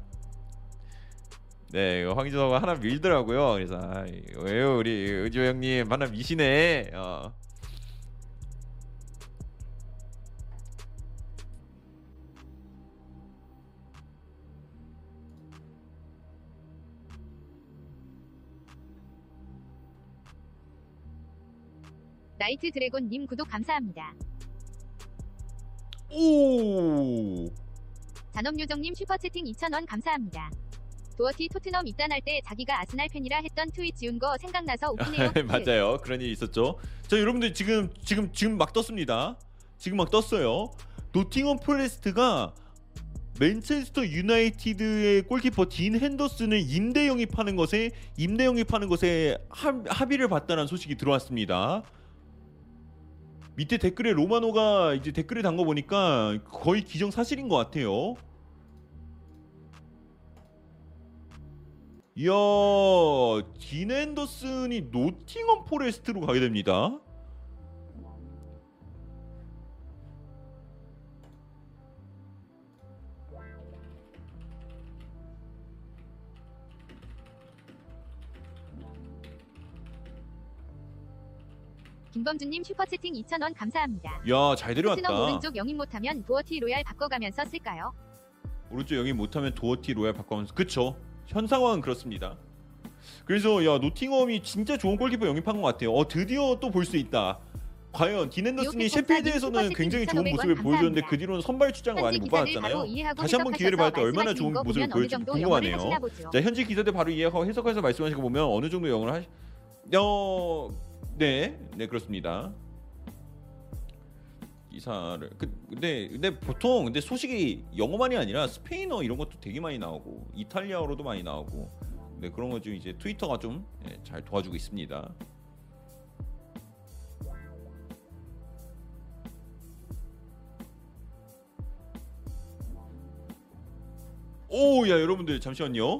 네, 황희조 선수가 하나 밀더라고요. 그래서 아이, 왜요 우리 의조 형님 하나 미시네. 어. 나이트 드래곤님 구독 감사합니다. 오. 잔업요정님 슈퍼채팅 2,000원 감사합니다. 도어티 토트넘 입단할 때 자기가 아스날 팬이라 했던 트윗 지운 거 생각나서 웃기네요. 맞아요. 그런 일이 있었죠. 자, 여러분들 지금 지금 지금 막 떴습니다. 지금 막 떴어요. 노팅엄 포레스트가 맨체스터 유나이티드의 골키퍼 딘 핸더슨을 임대 영입하는 것에 임대 영입하는 것에 합, 합의를 봤다는 소식이 들어왔습니다. 밑에 댓글에 로마노가 이제 댓글을 단거 보니까 거의 기정 사실인 것 같아요. 이야, 딘 핸더슨이 노팅엄 포레스트로 가게 됩니다. 김범준님 슈퍼채팅 2,000원 감사합니다. 야, 잘 데려왔다. 오른쪽 영입 못하면 도어티 로얄 바꿔가면서 쓸까요? 오른쪽 영입 못하면 도어티 로얄 바꿔가면서 그쵸 현 상황은 그렇습니다 그래서 야 노팅엄이 진짜 좋은 골키퍼 영입한 것 같아요 어 드디어 또 볼 수 있다 과연 딘 헨더슨이 셰필드에서는 굉장히 좋은 2,500원 모습을 보여줬는데. 그 뒤로는 선발 출장을 많이 못 기사들 받았잖아요 다시 한번 기회를 받을 때 얼마나 좋은 모습을 보여줄지 궁금하네요. 자 현지 기자들 바로 이해하고 해석해서 말씀하신 거 보면 어느 정도 영어를 하시 어... 네, 네 그렇습니다. 기사를 그, 근데 근데 보통 근데 소식이 영어만이 아니라 스페인어 이런 것도 되게 많이 나오고 이탈리아어로도 많이 나오고 네 그런 거 좀 이제 트위터가 좀 잘 도와주고 있습니다. 오, 야 여러분들 잠시만요.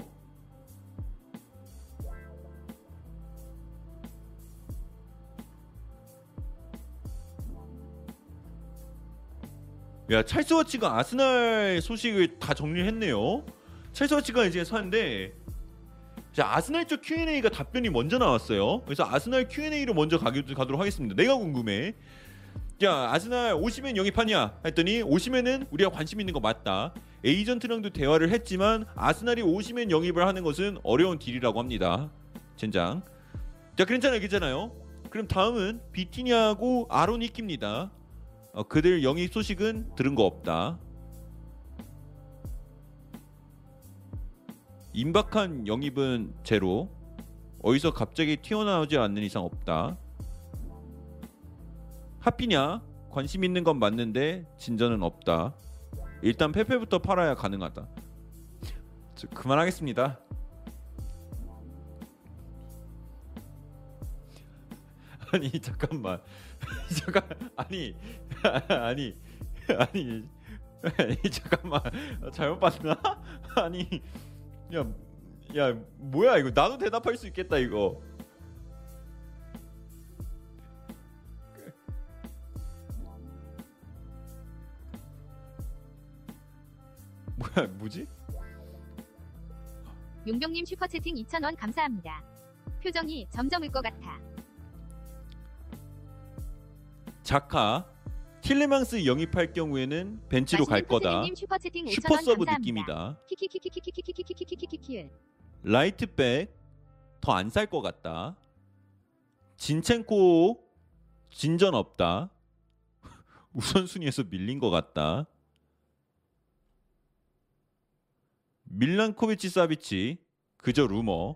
야 찰스 왓츠가 아스날 소식을 다 정리했네요. 찰스 왓츠가 이제 사는데 자 아스날 쪽 Q&A가 답변이 먼저 나왔어요. 그래서 아스날 Q&A로 먼저 가도록 하겠습니다. 내가 궁금해. 야 아스날 오시멘 영입하냐 했더니 오시멘은 우리가 관심 있는 거 맞다. 에이전트랑도 대화를 했지만 아스날이 오시멘 영입을 하는 것은 어려운 딜이라고 합니다. 젠장. 자 괜찮아요, 괜찮아요. 그럼 다음은 비티냐하고 아론 히키입니다. 어, 그들 영입 소식은 들은 거 없다. 임박한 영입은 제로. 어디서 갑자기 튀어나오지 않는 이상 없다. 하피냐? 관심 있는 건 맞는데 진전은 없다. 일단 페페부터 팔아야 가능하다. 저 그만하겠습니다. 아니 잠깐만 잠깐 아니 아니 아니 아니 잠깐만 잘못 봤나? 아니 야 야 뭐야 이거 나도 대답할 수 있겠다 이거 뭐야 뭐지? 용병님 슈퍼채팅 2,000원 감사합니다. 표정이 점점 을것 같아. 자카, 틸레망스 영입할 경우에는 벤치로 갈 거다. 슈퍼 서브 느낌이다. 라이트백 더 안 살 것 같다. 진첸코 진전 없다. 우선순위에서 밀린 것 같다. 밀란코비치 사비치 그저 루머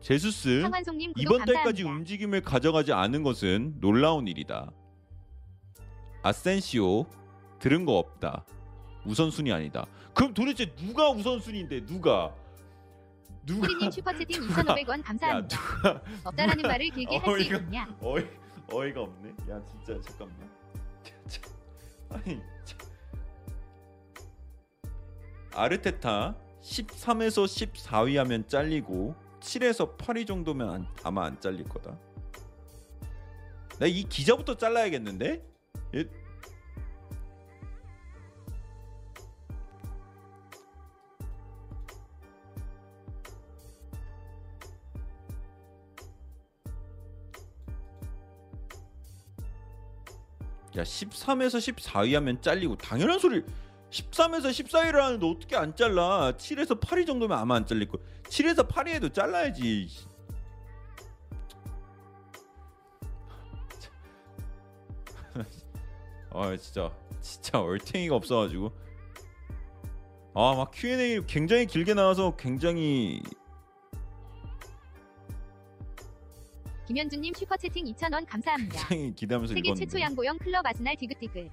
제수스 구독 이번 달까지 감사합니다. 움직임을 가져가지 않은 것은 놀라운 일이다. 아센시오 들은 거 없다. 우선순위 아니다. 그럼 도대체 누가 우선순위인데 누가? 누가? 후리님 슈퍼채팅 누가- 2,500원 야 감사합니다. 누가 없다라는 말을 길게 할 수 어이가- 있겠냐? 어이 어이가 없네. 야 진짜 잠깐만. 참, 아니 참. 아르테타 13에서 14위 하면 잘리고 7에서 8위 정도면 안- 아마 안 잘릴 거다. 나 이 기자부터 잘라야겠는데? 얘- 야 13에서 14위 하면 잘리고 당연한 소리 13에서 14위를 하는데 어떻게 안 잘라 7에서 8위 정도면 아마 안 잘릴 거 7에서 8위에도 잘라야지. 아 진짜. 진짜 얼탱이가 없어가지고. 아 막 Q&A 굉장히 길게 나와서 굉장히 김현주님 슈퍼 채팅 2,000원 감사합니다. 굉장히 기대하면서 세계 읽었는데. 최초 양보형 클럽 아스날 디귿디귿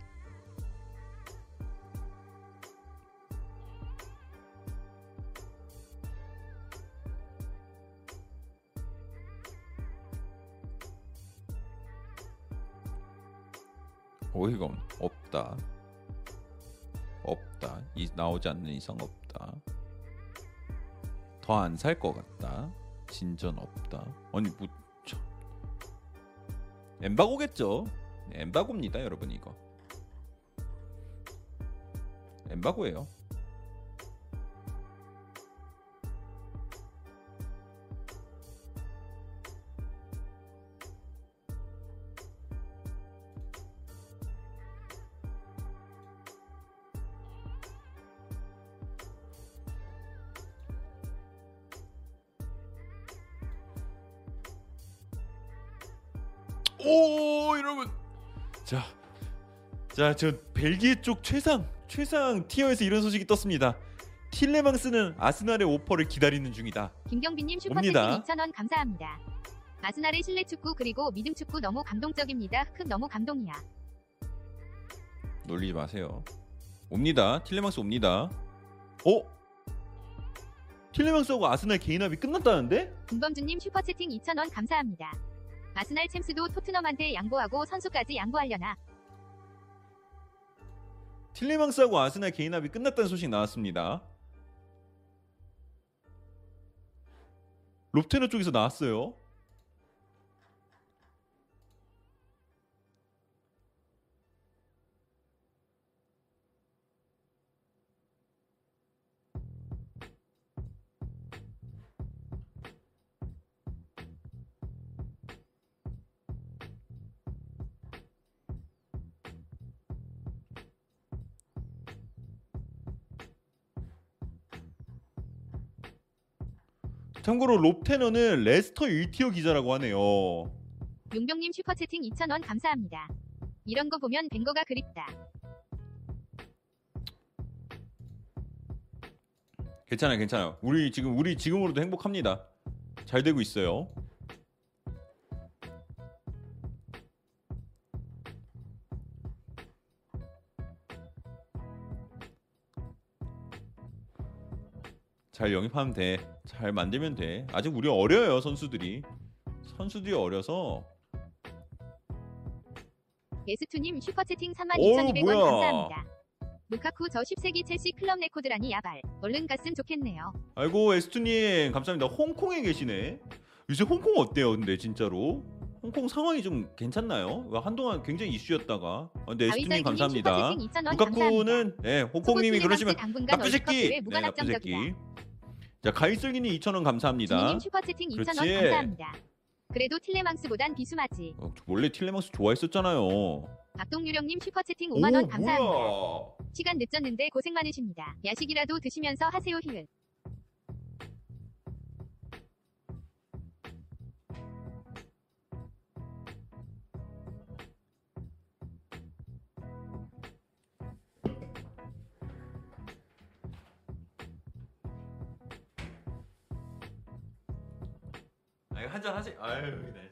어이가 없, 없다. 없다. 이 나오지 않는 이상 없다. 더 안 살 것 같다. 진전 없다. 아니 뭐 참. 엠바고겠죠. 네, 엠바고입니다, 여러분 이거. 엠바고예요. 자 저 벨기에 쪽 최상 최상 티어에서 이런 소식이 떴습니다. 틸레망스는 아스날의 오퍼를 기다리는 중이다. 김경빈님 옵니다. 슈퍼채팅 2,000원 감사합니다. 아스날의 실내 축구 그리고 믿음 축구 너무 감동적입니다. 큰 너무 감동이야. 놀리지 마세요. 옵니다. 틸레망스 옵니다. 어? 틸레망스하고 아스날 개인합이 끝났다는데? 김범준님 슈퍼채팅 2,000원 감사합니다. 아스날 챔스도 토트넘한테 양보하고 선수까지 양보하려나? 틸레망스하고 아스날 개인합이 끝났다는 소식 나왔습니다. 롭테너 쪽에서 나왔어요. 참고로 롭테너는 레스터 1티어 기자라고 하네요. 용병님 슈퍼채팅 2,000원 감사합니다. 이런 거 보면 뱅거가 그립다. 괜찮아요, 괜찮아요. 우리 지금 우리 지금으로도 행복합니다. 잘 되고 있어요. 잘 영입하면 돼. 잘 만들면 돼. 아직 우리 어려요, 선수들이. 선수들이 어려서 에스투님 슈퍼채팅 어우, 32,200원 뭐야. 감사합니다. 루카쿠 저 10세기 첼시 클럽 레코드라니 야발. 얼른 갔으면 좋겠네요. 아이고 에스투님 감사합니다. 홍콩에 계시네. 요새 홍콩 어때요? 근데 진짜로 홍콩 상황이 좀 괜찮나요? 한동안 굉장히 이슈였다가. 아, 근데 에스투님 감사합니다. 슈퍼채팅 2,000원 감사합니다. 루카쿠는 네, 홍콩님이 그러시면 나쁜 새끼. 네, 나쁜. 새끼. 자 가이슬기님 2,000원 감사합니다. 준이님 슈퍼채팅 2,000원 그렇지. 감사합니다. 그래도 틸레망스보단 비수마지. 어, 원래 틸레망스 좋아했었잖아요. 박동유령님 슈퍼채팅 5만원 감사합니다. 뭐야. 시간 늦었는데 고생 많으십니다. 야식이라도 드시면서 하세요 히읗. 한잔 하세요. 아유, 네.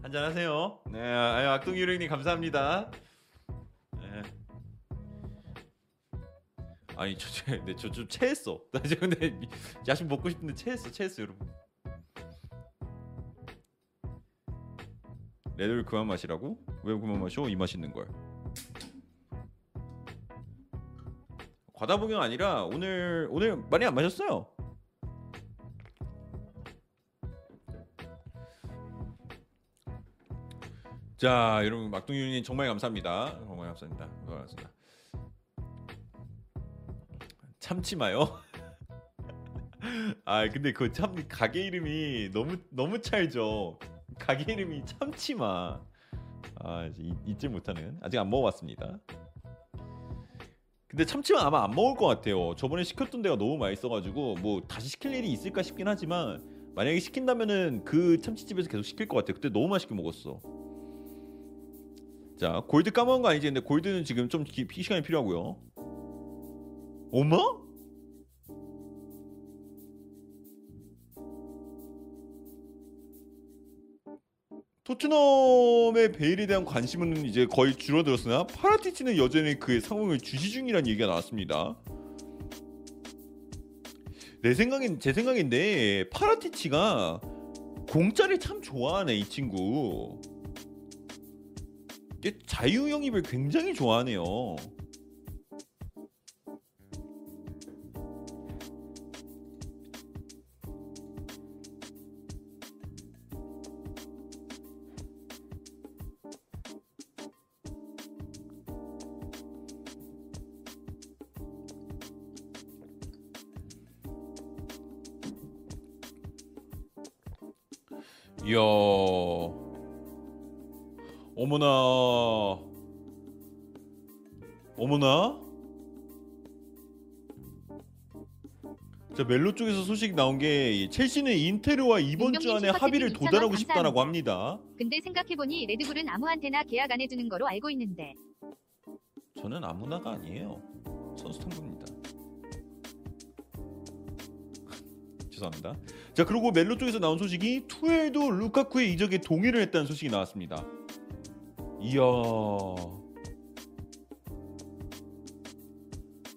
한잔 하세요. 네, 아유, 악동 유령님 감사합니다. 네. 아니 저저 네, 저좀 체했어. 나 지금 근데 야식 먹고 싶은데 체했어, 체했어 여러분. 레드를 그만 마시라고? 왜 그만 마셔? 이 맛있는 걸. 과다 복용 아니라 오늘 오늘 많이 안 마셨어요. 자, 여러분 막둥이님 정말 감사합니다. 정말 감사합니다. 감사합니다. 참치 마요. 아, 근데 그 참 가게 이름이 너무 너무 찰죠. 가게 이름이 참치마. 아, 잊- 잊지 못하는. 아직 안 먹어봤습니다. 근데 참치마 아마 안 먹을 것 같아요. 저번에 시켰던 데가 너무 맛있어가지고 뭐 다시 시킬 일이 있을까 싶긴 하지만 만약에 시킨다면은 그 참치집에서 계속 시킬 것 같아요. 그때 너무 맛있게 먹었어. 자 골드 까먹은 거 아니지? 근데 골드는 지금 좀 기, 시간이 필요하고요. 엄마? 토트넘의 베일에 대한 관심은 이제 거의 줄어들었으나 파라티치는 여전히 그의 상황을 주시 중이라는 얘기가 나왔습니다. 내 생각엔 제 생각인데 파라티치가 공짜를 참 좋아하네 이 친구. 이게 자유 영입을 굉장히 좋아하네요. 멜로 쪽에서 소식 나온 게 첼시는 인테르와 이번 주 안에 합의를 도달하고 2,000원 싶다라고. 합니다. 근데 생각해보니 레드불은 아무한테나 계약 안 해주는 거로 알고 있는데 저는 아무나가 아니에요. 선수 탐구입니다. 죄송합니다. 자 그리고 멜로 쪽에서 나온 소식이 투엘도 루카쿠의 이적에 동의를 했다는 소식이 나왔습니다. 이야.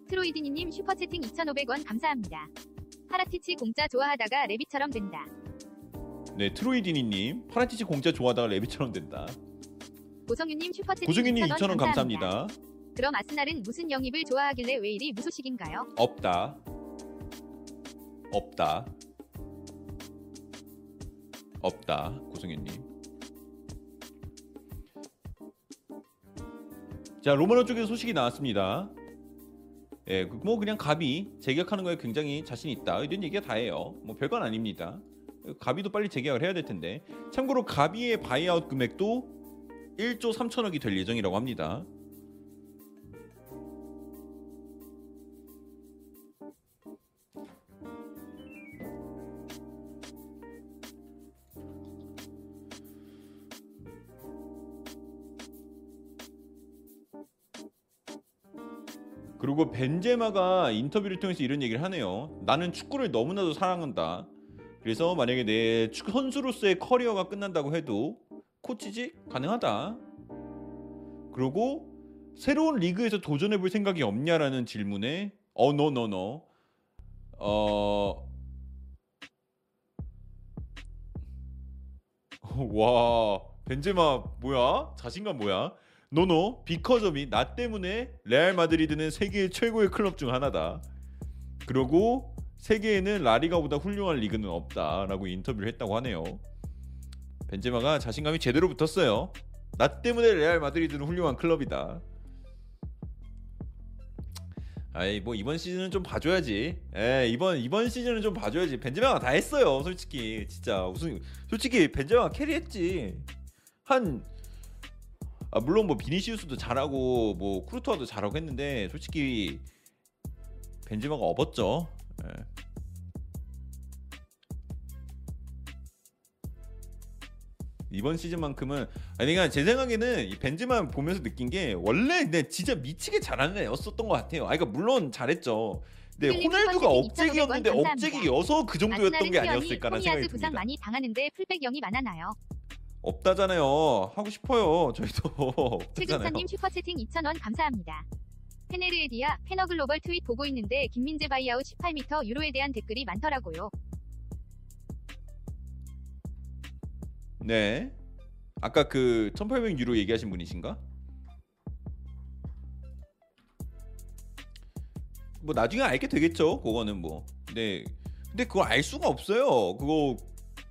트로이디니님 슈퍼채팅 2,500원 감사합니다. 파라티치 공짜 좋아하다가 레비처럼 된다. 네 트로이디니님 파라티치 공짜 좋아하다가 레비처럼 된다. 고성윤님 슈퍼채팅 고정희님 2,000원 2,000원 감사합니다. 그럼 아스날은 무슨 영입을 좋아하길래 왜 이리 무소식인가요? 없다. 없다. 없다. 고승현님. 자 로마노 쪽에서 소식이 나왔습니다. 예, 그 뭐 그냥 가비 재계약하는 거에 굉장히 자신 있다 이런 얘기가 다예요. 뭐 별건 아닙니다. 가비도 빨리 재계약을 해야 될 텐데. 참고로 가비의 바이아웃 금액도 1조 3천억이 될 예정이라고 합니다. 그리고 벤제마가 인터뷰를 통해서 이런 얘기를 하네요. 나는 축구를 너무나도 사랑한다. 그래서 만약에 내 선수로서의 커리어가 끝난다고 해도 코치직 가능하다. 그리고 새로운 리그에서 도전해 볼 생각이 없냐라는 질문에 어 no no no 어 와, 벤제마 뭐야? 자신감 뭐야? no no because of me 나 때문에 레알 마드리드는 세계 최고의 클럽 중 하나다. 그리고 세계에는 라리가보다 훌륭한 리그는 없다라고 인터뷰를 했다고 하네요. 벤제마가 자신감이 제대로 붙었어요. 나 때문에 레알 마드리드는 훌륭한 클럽이다. 아이 뭐 이번 시즌은 좀 봐줘야지. 에 이번 이번 시즌은 좀 봐줘야지. 벤제마가 다 했어요. 솔직히 진짜 우승 솔직히 벤제마가 캐리했지. 한 아, 물론 뭐 비니시우스도 잘하고 뭐 쿠르토아도 잘하고 했는데 솔직히 벤제마가 업었죠. 예. 이번 시즌만큼은 아니 그러니까 제 생각에는 이 벤제마 보면서 느낀 게 원래 근데 진짜 미치게 잘하는 애였었던 것 같아요. 아 그러니까 물론 잘했죠. 근데 호날두가 업적이었는데 2,500원 업적이어서 그 정도였던 게 아니었을까라는 생각이 토미야스 부상 듭니다. 많이 당하는데 풀백 영입 안 하나요. 없다잖아요. 하고 싶어요. 저희도. 최근사님 슈퍼채팅 2,000원 감사합니다. 페네르에디아 페너글로벌 트윗 보고 있는데 김민재 바이아웃 18m 유로에 대한 댓글이 많더라고요. 네. 아까 그 1,800 유로 얘기하신 분이신가? 뭐 나중에 알게 되겠죠. 그거는 뭐. 네. 근데 그걸 알 수가 없어요. 그거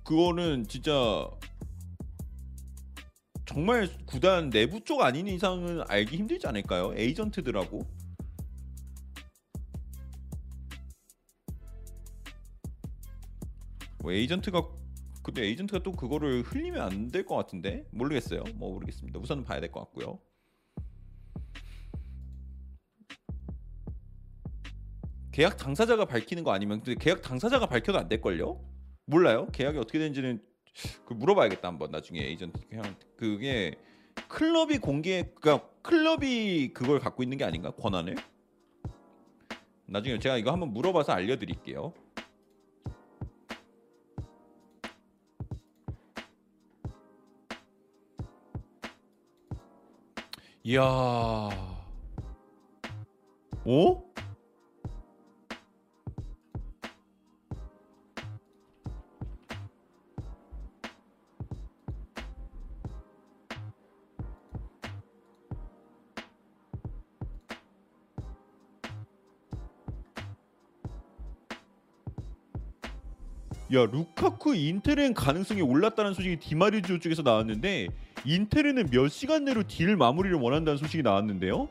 그거는 진짜 정말 구단 내부 쪽 아닌 이상은 알기 힘들지 않을까요? 에이전트들하고. 뭐 에이전트가 근데 에이전트가 또 그거를 흘리면 안 될 것 같은데 모르겠어요. 뭐 모르겠습니다. 우선은 봐야 될 것 같고요. 계약 당사자가 밝히는 거 아니면 근데 계약 당사자가 밝혀도 안 될 걸요? 몰라요. 계약이 어떻게 되는지는 그 물어봐야겠다 한번 나중에 에이전트 그냥 그게 클럽이 공개 그러니까 클럽이 그걸 갖고 있는 게 아닌가 권한을? 나중에 제가 이거 한번 물어봐서 알려드릴게요. 이야. 오? 야 루카쿠 인테르엔 가능성이 올랐다는 소식이 디마리지오 쪽에서 나왔는데 인테르는 몇 시간 내로 딜 마무리를 원한다는 소식이 나왔는데요.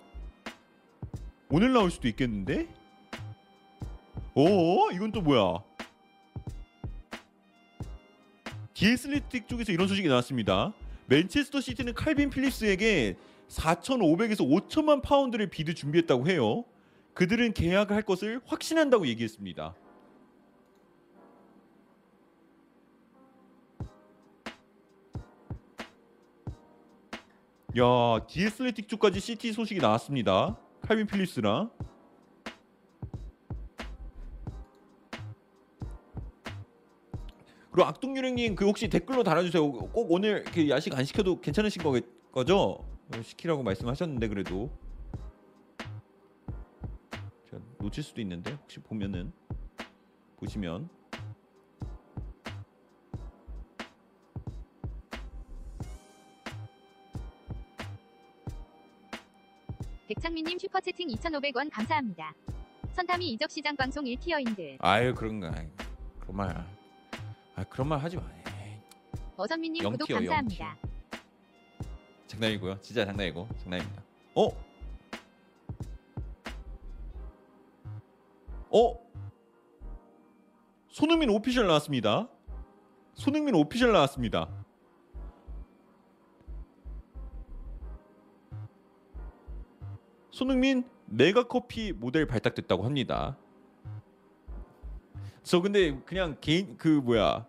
오늘 나올 수도 있겠는데? 어? 이건 또 뭐야? 디 애슬레틱 쪽에서 이런 소식이 나왔습니다. 맨체스터 시티는 칼빈 필립스에게 4,500에서 5천만 파운드를 bid 준비했다고 해요. 그들은 계약을 할 것을 확신한다고 얘기했습니다. 야, 디에슬레틱 쪽까지 시티 소식이 나왔습니다. 칼빈 필립스랑 그리고 악동유령님 그 혹시 댓글로 달아주세요. 꼭 오늘 그 야식 안 시켜도 괜찮으신 거, 거죠? 시키라고 말씀하셨는데 그래도 제가 놓칠 수도 있는데 혹시 보면은 보시면 백창민님 슈퍼채팅 2,500원 감사합니다. 선탐이 이적 시장 방송 1티어인들. 아유 그런가 그런 말, 아 그런 말 하지 마. 에이, 어선미님 구독 감사합니다. 장난이고요. 진짜 장난이고 장난입니다. 어? 어? 손흥민 오피셜 나왔습니다. 손흥민 오피셜 나왔습니다. 손흥민 메가커피 모델 발탁됐다고 합니다. 저 근데 그냥 개인 그 뭐야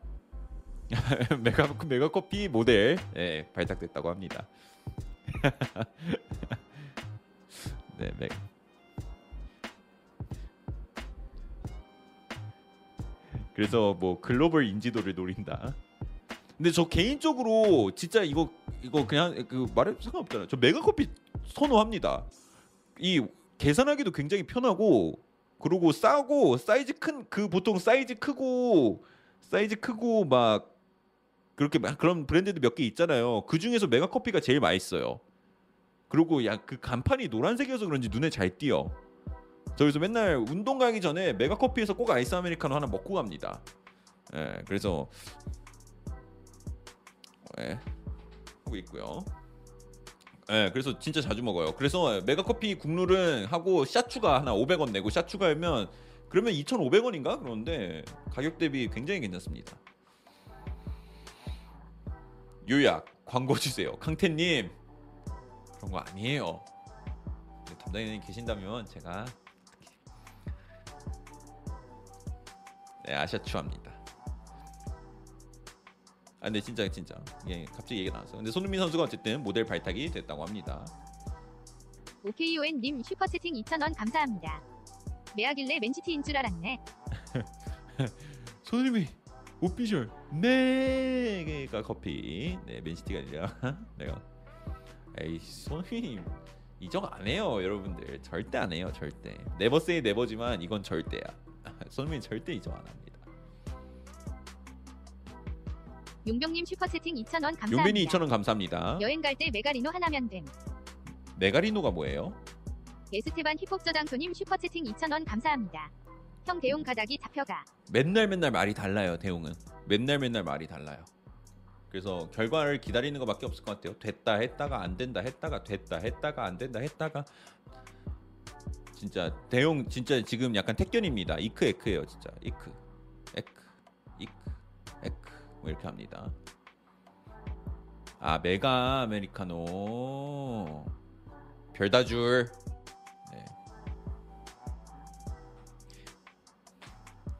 메가 메가커피 모델 예, 발탁됐다고 합니다. 네, 맥. 그래서 뭐 글로벌 인지도를 노린다. 근데 저 개인적으로 진짜 이거 이거 그냥 그 말해 상관없잖아요. 저 메가커피 선호합니다. 이 계산하기도 굉장히 편하고 그리고 싸고 사이즈 큰 그 보통 사이즈 크고 사이즈 크고 막 그렇게 막 그런 브랜드도 몇 개 있잖아요. 그 중에서 메가커피가 제일 맛있어요. 그리고 야 그 간판이 노란색이어서 그런지 눈에 잘 띄어. 저기서 맨날 운동 가기 전에 메가커피에서 꼭 아이스 아메리카노 하나 먹고 갑니다. 예, 그래서 예, 하고 있고요. 예, 그래서 진짜 자주 먹어요. 그래서 메가커피 국룰은 하고 샷 추가 하나 500원 내고 샷 추가하면 그러면 2,500원인가 그런데 가격 대비 굉장히 괜찮습니다. 요약 광고 주세요. 강태님 그런 거 아니에요. 담당인이 계신다면 제가 네 아샤추합니다. 아 근데 진짜 진짜 예 갑자기 얘기가 나왔어. 근데 손흥민 선수가 어쨌든 모델 발탁이 됐다고 합니다. OKON님 슈퍼채팅 2,000원 감사합니다. 메가길래 맨시티인 줄 알았네. 손흥민 오피셜 메가커피 네 맨시티가 아니라 내가 에이 손흥민 이적 안 해요 여러분들 절대 안 해요 절대 never say never지만 이건 절대야 손흥민 절대 이적 안 합니다 용빈님 슈퍼채팅 2,000원 감사합니다. 용빈이 2,000원 감사합니다. 여행 갈 때 메가리노 하나면 됨. 메가리노가 뭐예요? 에스테반 힙합 저장소님 슈퍼채팅 2,000원 감사합니다. 형 대웅 가닥이 잡혀가. 맨날 맨날 말이 달라요 대웅은. 맨날 맨날 말이 달라요. 그래서 결과를 기다리는 것밖에 없을 것 같아요. 됐다 했다가 안 된다 했다가 됐다 했다가 안 된다 했다가. 진짜 대웅 진짜 지금 약간 택견입니다. 이크 에크예요 진짜. 이크. 에크. 이크. 에크 뭐 이렇게 합니다 아 메가 아메리카노 별다줄 네.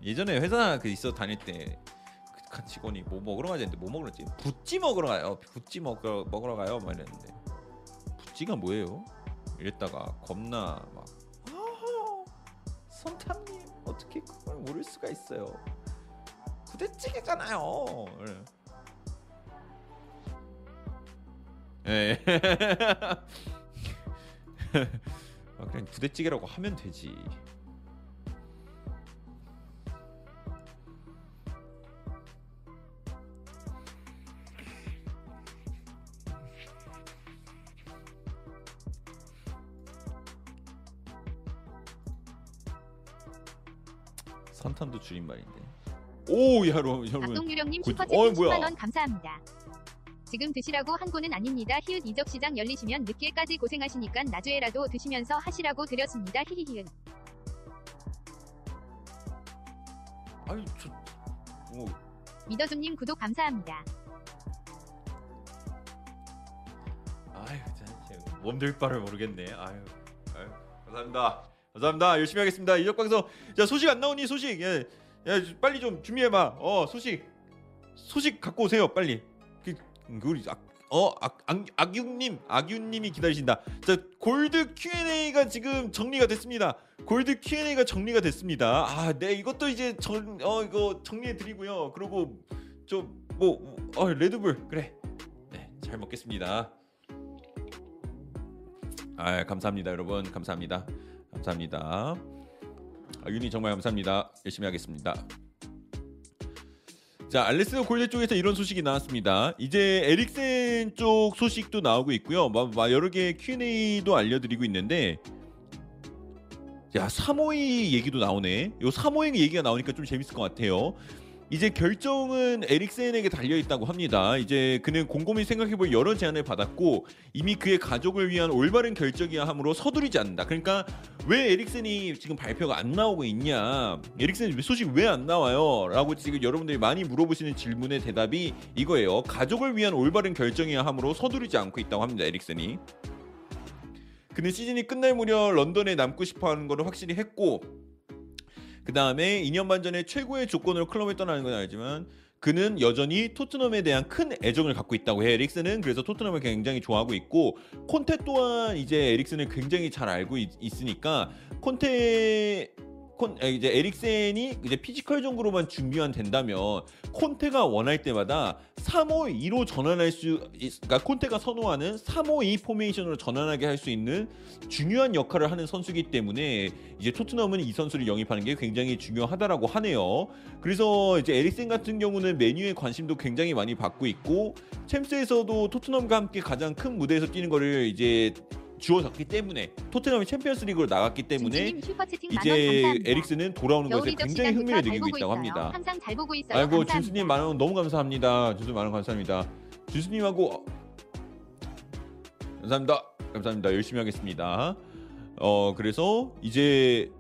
예전에 회사 그 있어 다닐 때그 직원이 뭐 먹으러 가자는데 뭐 먹으러 갔지? 부찌 먹으러 가요. 부찌 먹으러 먹으러 가요. 막 이랬는데 부찌가 뭐예요? 이랬다가 겁나 막 "아하, 선탐님 어떻게 그걸 모를 수가 있어요? 부대찌개잖아요. 이래. 예. 아, 그냥 부대찌개라고 하면 되지. 선탄도 줄임말인데. 오, 야, 여러분. 박동유령님 어이, 뭐야. 10만원 감사합니다. 지금 드시라고 한 거는 아닙니다. 히읗 이적 시장 열리시면 늦게까지 고생하시니까 나중에라도 드시면서 하시라고 드렸습니다. 히히히은. 아니, 저, 뭐, 미더줌님 구독 감사합니다. 아유, 진짜 바를 모르겠네. 아유, 아유, 감사합니다. 감사합니다. 열심히 하겠습니다. 이적 방송. 자, 소식 안 나오니 소식. 예, 야, 빨리 좀 준비해봐. 어, 소식, 소식 갖고 오세요. 빨리. 그, 그 우리 악, 어, 악, 악, 악윤님, 악윤님이 기다리신다. 자, 골드 Q&A가 지금 정리가 됐습니다. 골드 Q&A가 정리가 됐습니다. 아, 네, 이것도 이제 정, 어, 이거 정리해 드리고요. 그리고 좀뭐 어, 레드불 그래. 네, 잘 먹겠습니다. 아, 감사합니다, 여러분. 감사합니다. 감사합니다. 아, 윤이 정말 감사합니다. 열심히 하겠습니다. 자, 알레스 골대 쪽에서 이런 소식이 나왔습니다. 이제 에릭센 쪽 소식도 나오고 있고요. 여러 개의 Q&A도 알려드리고 있는데, 야, 3호이 얘기도 나오네. 요 3호이 얘기가 나오니까 좀 재밌을 것 같아요. 이제 결정은 에릭센에게 달려 있다고 합니다. 이제 그는 곰곰이 생각해볼 여러 제안을 받았고 이미 그의 가족을 위한 올바른 결정이야 함으로 서두르지 않는다. 그러니까 왜 에릭센이 지금 발표가 안 나오고 있냐? 에릭센 소식 왜 안 나와요? 라고 지금 여러분들이 많이 물어보시는 질문의 대답이 이거예요. 가족을 위한 올바른 결정이야 함으로 서두르지 않고 있다고 합니다. 에릭센이. 그는 시즌이 끝날 무렵 런던에 남고 싶어 하는 거를 확실히 했고 그 다음에 2년 반 전에 최고의 조건으로 클럽을 떠나는 건 알지만 그는 여전히 토트넘에 대한 큰 애정을 갖고 있다고 해. 에릭센은 그래서 토트넘을 굉장히 좋아하고 있고 콘테 또한 이제 에릭센을 굉장히 잘 알고 있, 으니까 콘테 콘 에, 이제 에릭센이 이제 피지컬 정도로만 준비만 된다면 콘테가 원할 때마다 3-5-2로 전환할 수 있- 그러니까 콘테가 선호하는 3-5-2 포메이션으로 전환하게 할 수 있는 중요한 역할을 하는 선수이기 때문에 이제 토트넘은 이 선수를 영입하는 게 굉장히 중요하다라고 하네요. 그래서 이제 에릭센 같은 경우는 메뉴에 관심도 굉장히 많이 받고 있고 챔스에서도 토트넘과 함께 가장 큰 무대에서 뛰는 거를 이제 주어졌기 때문에 토트넘이 챔피언스리그로 나갔기 때문에 이제. 에릭슨은 돌아오는 것에 굉장히 흥미를 잘 느끼고 있다고 있어요. 합니다. 항상 잘 보고 있어요. 아이고 감사합니다. 준수님 만원 너무 감사합니다. 준수 만원 감사합니다. 준수님하고 감사합니다. 감사합니다. 열심히 하겠습니다. 어 그래서 이제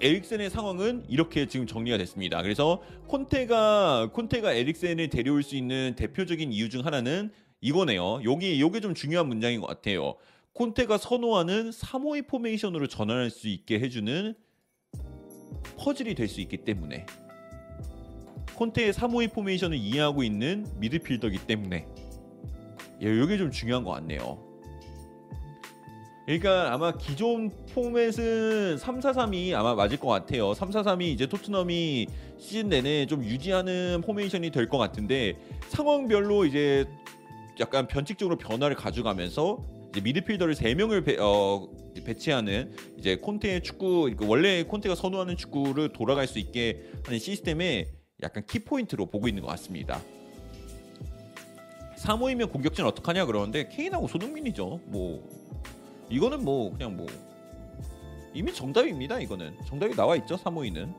에릭센의 상황은 이렇게 지금 정리가 됐습니다. 그래서 콘테가 콘테가 에릭센을 데려올 수 있는 대표적인 이유 중 하나는 이거네요. 여기 요게 좀 중요한 문장인 것 같아요. 콘테가 선호하는 352 포메이션으로 전환할 수 있게 해주는 퍼즐이 될 수 있기 때문에 콘테의 352 포메이션을 이해하고 있는 미드필더이기 때문에 이게 좀 중요한 것 같네요. 그러니까 아마 기존 포맷은 3-4-3이 아마 맞을 것 같아요. 3-4-3이 이제 토트넘이 시즌 내내 좀 유지하는 포메이션이 될 것 같은데 상황별로 이제 약간 변칙적으로 변화를 가져가면서 이제 미드필더를 3명을 배, 어, 배치하는 이제 콘테의 축구 원래 콘테가 선호하는 축구를 돌아갈 수 있게 하는 시스템에 약간 키 포인트로 보고 있는 것 같습니다. 3-5-2면 공격진 어떡하냐 그러는데 케인하고 손흥민이죠. 뭐 이거는 뭐 그냥 뭐 이미 정답입니다. 이거는 정답이 나와 있죠. 3-5-2는.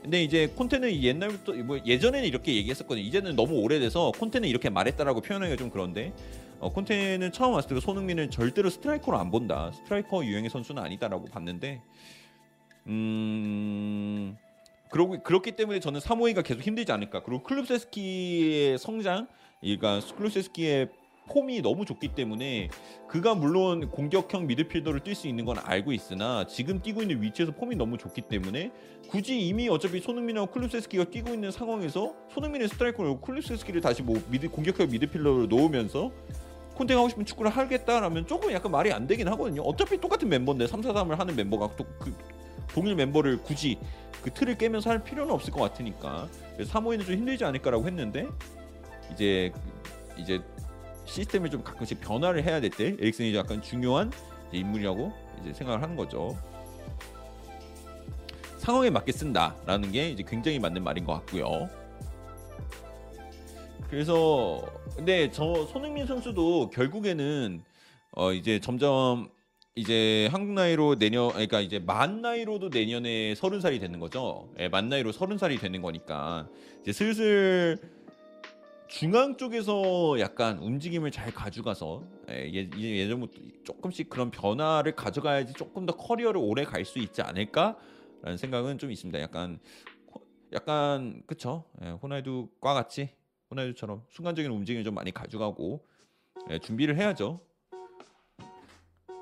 근데 이제 콘테는 옛날부터 뭐 예전에는 이렇게 얘기했었거든요. 이제는 너무 오래돼서 콘테는 이렇게 말했다라고 표현하기가 좀 그런데 어, 콘테는 처음 왔을 때 손흥민은 절대로 스트라이커로 안 본다. 스트라이커 유형의 선수는 아니다라고 봤는데 음 그러고 그렇기 때문에 저는 3-5-2가 계속 힘들지 않을까. 그리고 클루셉스키의 성장, 그러니까 클루셉스키의 폼이 너무 좋기 때문에 그가 물론 공격형 미드필더를 뛸 수 있는 건 알고 있으나 지금 뛰고 있는 위치에서 폼이 너무 좋기 때문에 굳이 이미 어차피 손흥민하고 클루셉스키가 뛰고 있는 상황에서 손흥민의 스트라이커로 클루셉스키를 다시 뭐 미드 공격형 미드필더로 놓으면서 콘테가 하고 싶은 축구를 하겠다라면 조금 약간 말이 안 되긴 하거든요. 어차피 똑같은 멤버인데 3, 4, 3을 하는 멤버가 또 그 동일 멤버를 굳이 그 틀을 깨면서 할 필요는 없을 것 같으니까 3호에는 좀 힘들지 않을까라고 했는데 이제 이제 시스템을 좀 가끔씩 변화를 해야 될 때 에릭슨이 약간 중요한 인물이라고 이제 생각을 하는 거죠. 상황에 맞게 쓴다라는 게 이제 굉장히 맞는 말인 것 같고요. 그래서 근데 저 손흥민 선수도 결국에는 어 이제 점점 이제 한국 나이로 내년 그러니까 이제 만 나이로도 내년에 서른 살이 되는 거죠. 예, 만 나이로 서른 살이 되는 거니까 이제 슬슬 중앙 쪽에서 약간 움직임을 잘 가져가서 예, 예, 예전부터 조금씩 그런 변화를 가져가야지 조금 더 커리어를 오래 갈 수 있지 않을까라는 생각은 좀 있습니다. 약간 약간 그쵸? 예, 호날두과 같이 호날두처럼 순간적인 움직임을 좀 많이 가져가고 예, 준비를 해야죠.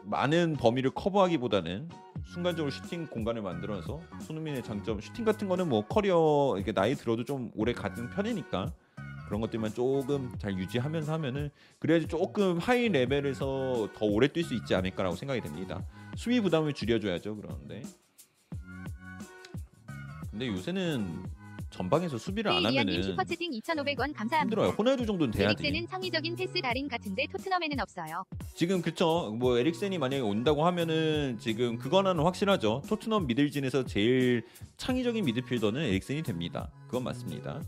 많은 범위를 커버하기보다는 순간적으로 슈팅 공간을 만들어서 손흥민의 장점 슈팅 같은 거는 뭐 커리어 이렇게 나이 들어도 좀 오래 가는 편이니까 그런 것들만 조금 잘 유지하면서 하면은 그래야지 조금 high level에서 더 오래 뛸 수 있지 않을까라고 생각이 됩니다. 수비 부담을 줄여줘야죠. 그러는데 근데 요새는 전방에서 수비를 안 하면은 슈퍼채팅 2,500원 감사합니다. 힘들어요. 호날두 정도는 돼야지. 에릭센은 창의적인 패스 달인 같은데 토트넘에는 없어요. 지금 그쵸. 뭐 에릭센이 만약에 온다고 하면은 지금 그거는 확실하죠. 토트넘 미들진에서 제일 창의적인 미드필더는 에릭센이 됩니다. 그건 맞습니다.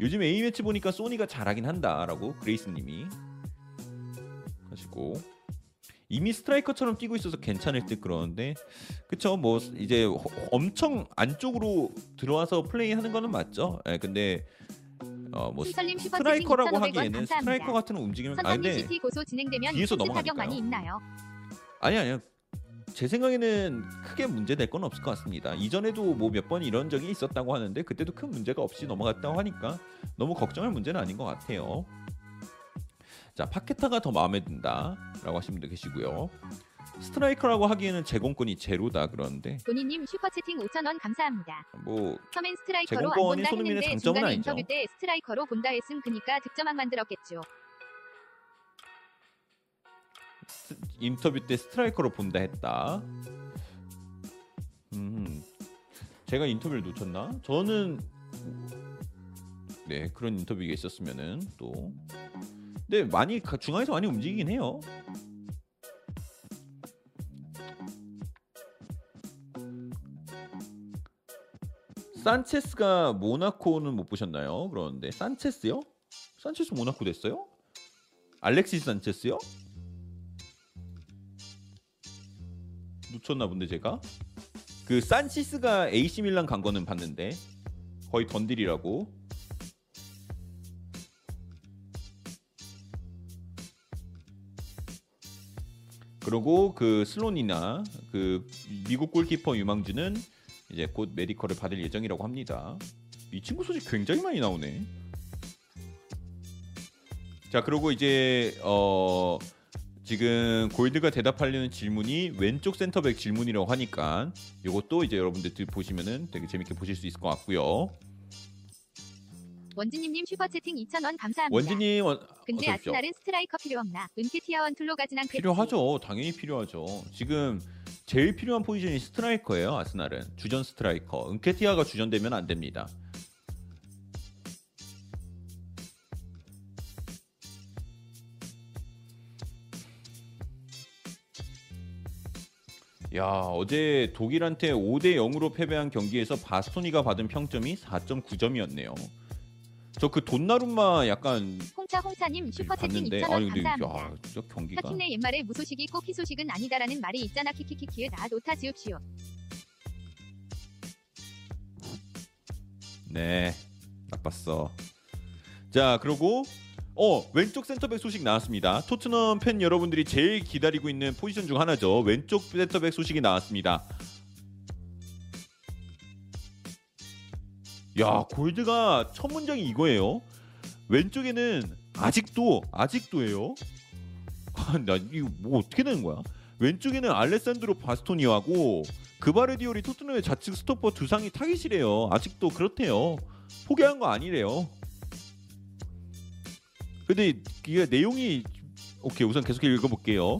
요즘 A 매치 보니까 소니가 잘하긴 한다라고 그레이스님이 하시고 이미 스트라이커처럼 뛰고 있어서 괜찮을 듯 그러는데 그쵸 뭐 이제 엄청 안쪽으로 들어와서 플레이하는 거는 맞죠. 예, 근데 어뭐 스트라이커라고 하기에는 스트라이커 같은 움직임은 고소 진행되면 뒤에서 넘어가니까요. 많이 있나요? 아니 아니요. 제 생각에는 크게 문제될 건 없을 것 같습니다. 이전에도 뭐 몇 번 이런 적이 있었다고 하는데 그때도 큰 문제가 없이 넘어갔다고 하니까 너무 걱정할 문제는 아닌 것 같아요. 자 파케타가 더 마음에 든다라고 하시는 분도 계시고요. 스트라이커라고 하기에는 제공권이 제로다 그러는데 본인님 슈퍼채팅 5천원 감사합니다. 뭐 처음엔 스트라이커로 안 본다 했는데 중간에 아니죠. 인터뷰 때 스트라이커로 본다 했음 그니까 득점왕 만들었겠죠. 인터뷰 때 스트라이커로 본다 했다. 음, 제가 인터뷰를 놓쳤나? 저는 네 그런 인터뷰가 있었으면은 또 근데 많이 중앙에서 많이 움직이긴 해요. 산체스가 모나코는 못 보셨나요? 그러는데 산체스요? 산체스 모나코 됐어요? 알렉시스 산체스요? 놓쳤나 본데 제가 그 산치스가 AC 밀란 간 거는 봤는데 거의 던딜이라고 그리고 그 슬론이나 그 미국 골키퍼 유망주는 이제 곧 메디컬을 받을 예정이라고 합니다. 이 친구 소식 굉장히 많이 나오네. 자 그리고 이제 어 지금 골드가 대답하려는 질문이 왼쪽 센터백 질문이라고 하니까 이것도 이제 여러분들 보시면은 되게 재밌게 보실 수 있을 것 같고요. 원진님님 슈퍼채팅 2,000원 감사합니다. 원진님 원, 근데 어서 오십시오. 아스날은 스트라이커 필요 없나? 은케티아 one-tool로 가진 않겠지. 필요하죠. 당연히 필요하죠. 지금 제일 필요한 포지션이 스트라이커예요. 아스날은 주전 스트라이커. 은케티아가 주전되면 안 됩니다. 야 어제 독일한테 5대 0으로 패배한 경기에서 바스토니가 받은 평점이 4.9점이었네요. 저 그 돈나룸마 약간 홍차 홍차님 슈퍼채팅 봤는데 2,000원 아니 근데 감사합니다. 야 진짜 경기가 사팀내 옛말에 무소식이 꼭 희소식은 아니다라는 말이 있잖아 키키키키에 나 노타 지읍시오. 네 나빴어 자 그리고 어 왼쪽 센터백 소식 나왔습니다 토트넘 팬 여러분들이 제일 기다리고 있는 포지션 중 하나죠 왼쪽 센터백 소식이 나왔습니다 야 골드가 첫 문장이 이거예요 왼쪽에는 아직도 아직도예요 아, 나 이거 뭐 어떻게 되는 거야 왼쪽에는 알레산드로 바스토니하고 그바르디올이 토트넘의 좌측 스토퍼 두 상위 타깃이래요. 아직도 그렇대요. 포기한 거 아니래요. 근데 이게 내용이 오케이 우선 계속 읽어볼게요.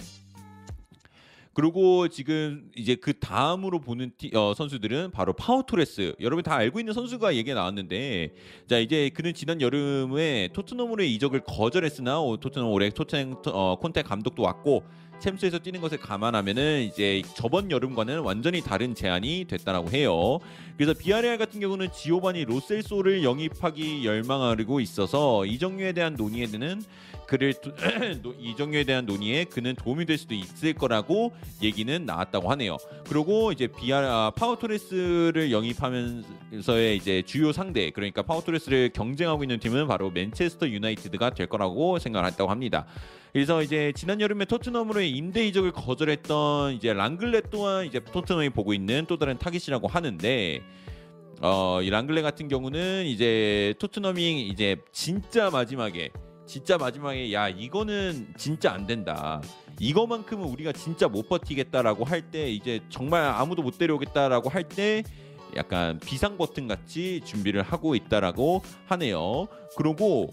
그리고 지금 이제 그 다음으로 보는 티- 어, 선수들은 바로 파우 토레스. 여러분 다 알고 있는 선수가 얘기가 나왔는데, 자 이제 그는 지난 여름에 토트넘으로의 이적을 거절했으나 어, 토트넘 올해 토트넘 어, 콘테 감독도 왔고 챔스에서 뛰는 것을 감안하면은 이제 저번 여름과는 완전히 다른 제안이 됐다라고 해요. 그래서 비아레알 같은 경우는 지오바니 로셀소를 영입하기 열망하고 있어서 이적료에 대한 논의에는 그를 이적료에 대한 논의에 그는 도움이 될 수도 있을 거라고 얘기는 나왔다고 하네요. 그리고 이제 비아 아, 파우 토레스를 영입하면서의 이제 주요 상대 그러니까 파우 토레스를 경쟁하고 있는 팀은 바로 맨체스터 유나이티드가 될 거라고 생각을 했다고 합니다. 그래서 이제 지난 여름에 토트넘으로의 임대 이적을 거절했던 이제 랑글레 또한 이제 토트넘이 보고 있는 또 다른 타깃이라고 하는데 어, 이 랑글레 같은 경우는 이제 토트넘이 이제 진짜 마지막에 진짜 마지막에 야 이거는 진짜 안 된다. 이거만큼은 우리가 진짜 못 버티겠다라고 할 때 이제 정말 아무도 못 데려오겠다라고 할 때 약간 비상 버튼 같이 준비를 하고 있다라고 하네요. 그리고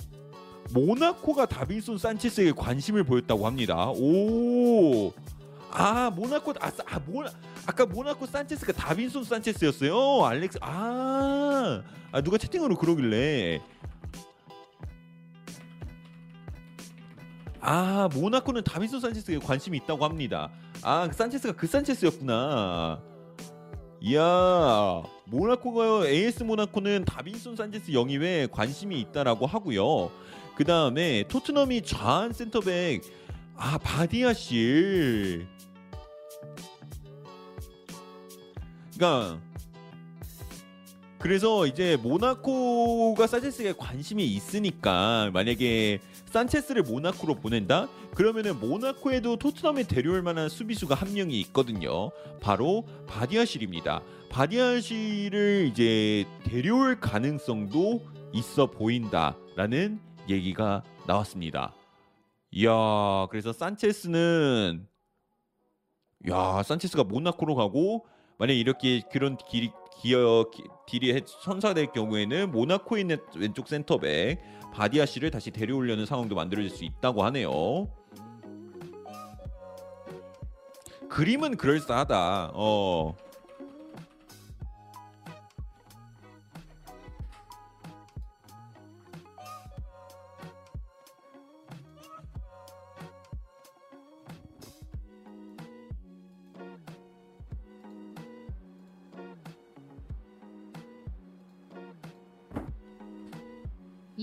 모나코가 다빈손 산체스에게 관심을 보였다고 합니다. 오. 아 모나코 아, 사- 아 모나 아까 모나코 산체스가 다빈손 산체스였어요. 알렉스 아, 아 누가 채팅으로 그러길래 아 모나코는 다빈손 산체스에게 관심이 있다고 합니다. 아그 산체스가 그 산체스였구나. 이야 모나코가 AS 모나코는 다빈손 산체스 영입에 관심이 있다라고 하고요. 그 다음에 토트넘이 좌한 센터백 아 바디아실 그러니까 그래서 이제 모나코가 산체스에 관심이 있으니까 만약에 산체스를 모나코로 보낸다? 그러면은 모나코에도 토트넘에 데려올 만한 수비수가 한 명이 있거든요. 바로 바디아실입니다. 바디아실을 이제 데려올 가능성도 있어 보인다라는 얘기가 나왔습니다. 이야, 그래서 산체스는 야, 산체스가 모나코로 가고 만약 이렇게 그런 길이 기어 기- deal이 해- 성사될 경우에는 모나코에 있는 왼쪽 센터백 바디아실을 다시 데려오려는 상황도 만들어질 수 있다고 하네요. 그림은 그럴싸하다. 어.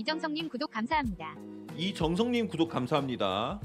이정성님 구독 감사합니다. 이정성님 구독 감사합니다.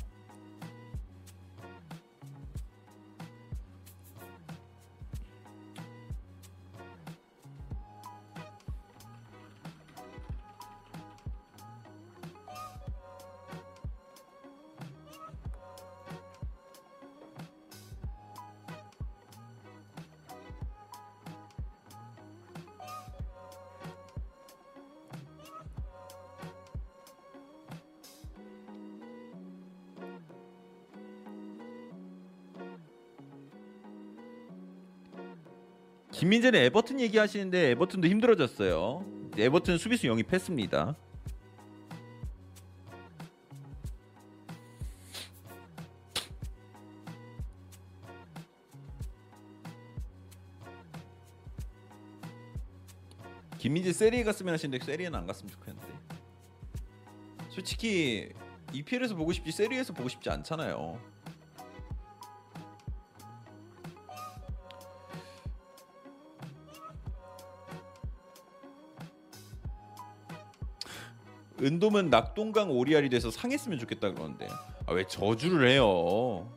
김민재는 에버튼 얘기하시는데 에버튼도 힘들어졌어요. 에버튼 수비수 영입했습니다. 김민재 세리에 갔으면 하시는데 세리에는 안 갔으면 좋겠는데. 솔직히 EPL에서 보고 싶지 세리에서 보고 싶지 않잖아요. 은돔은 낙동강 오리알이 돼서 상했으면 좋겠다 그러는데 아 왜 저주를 해요?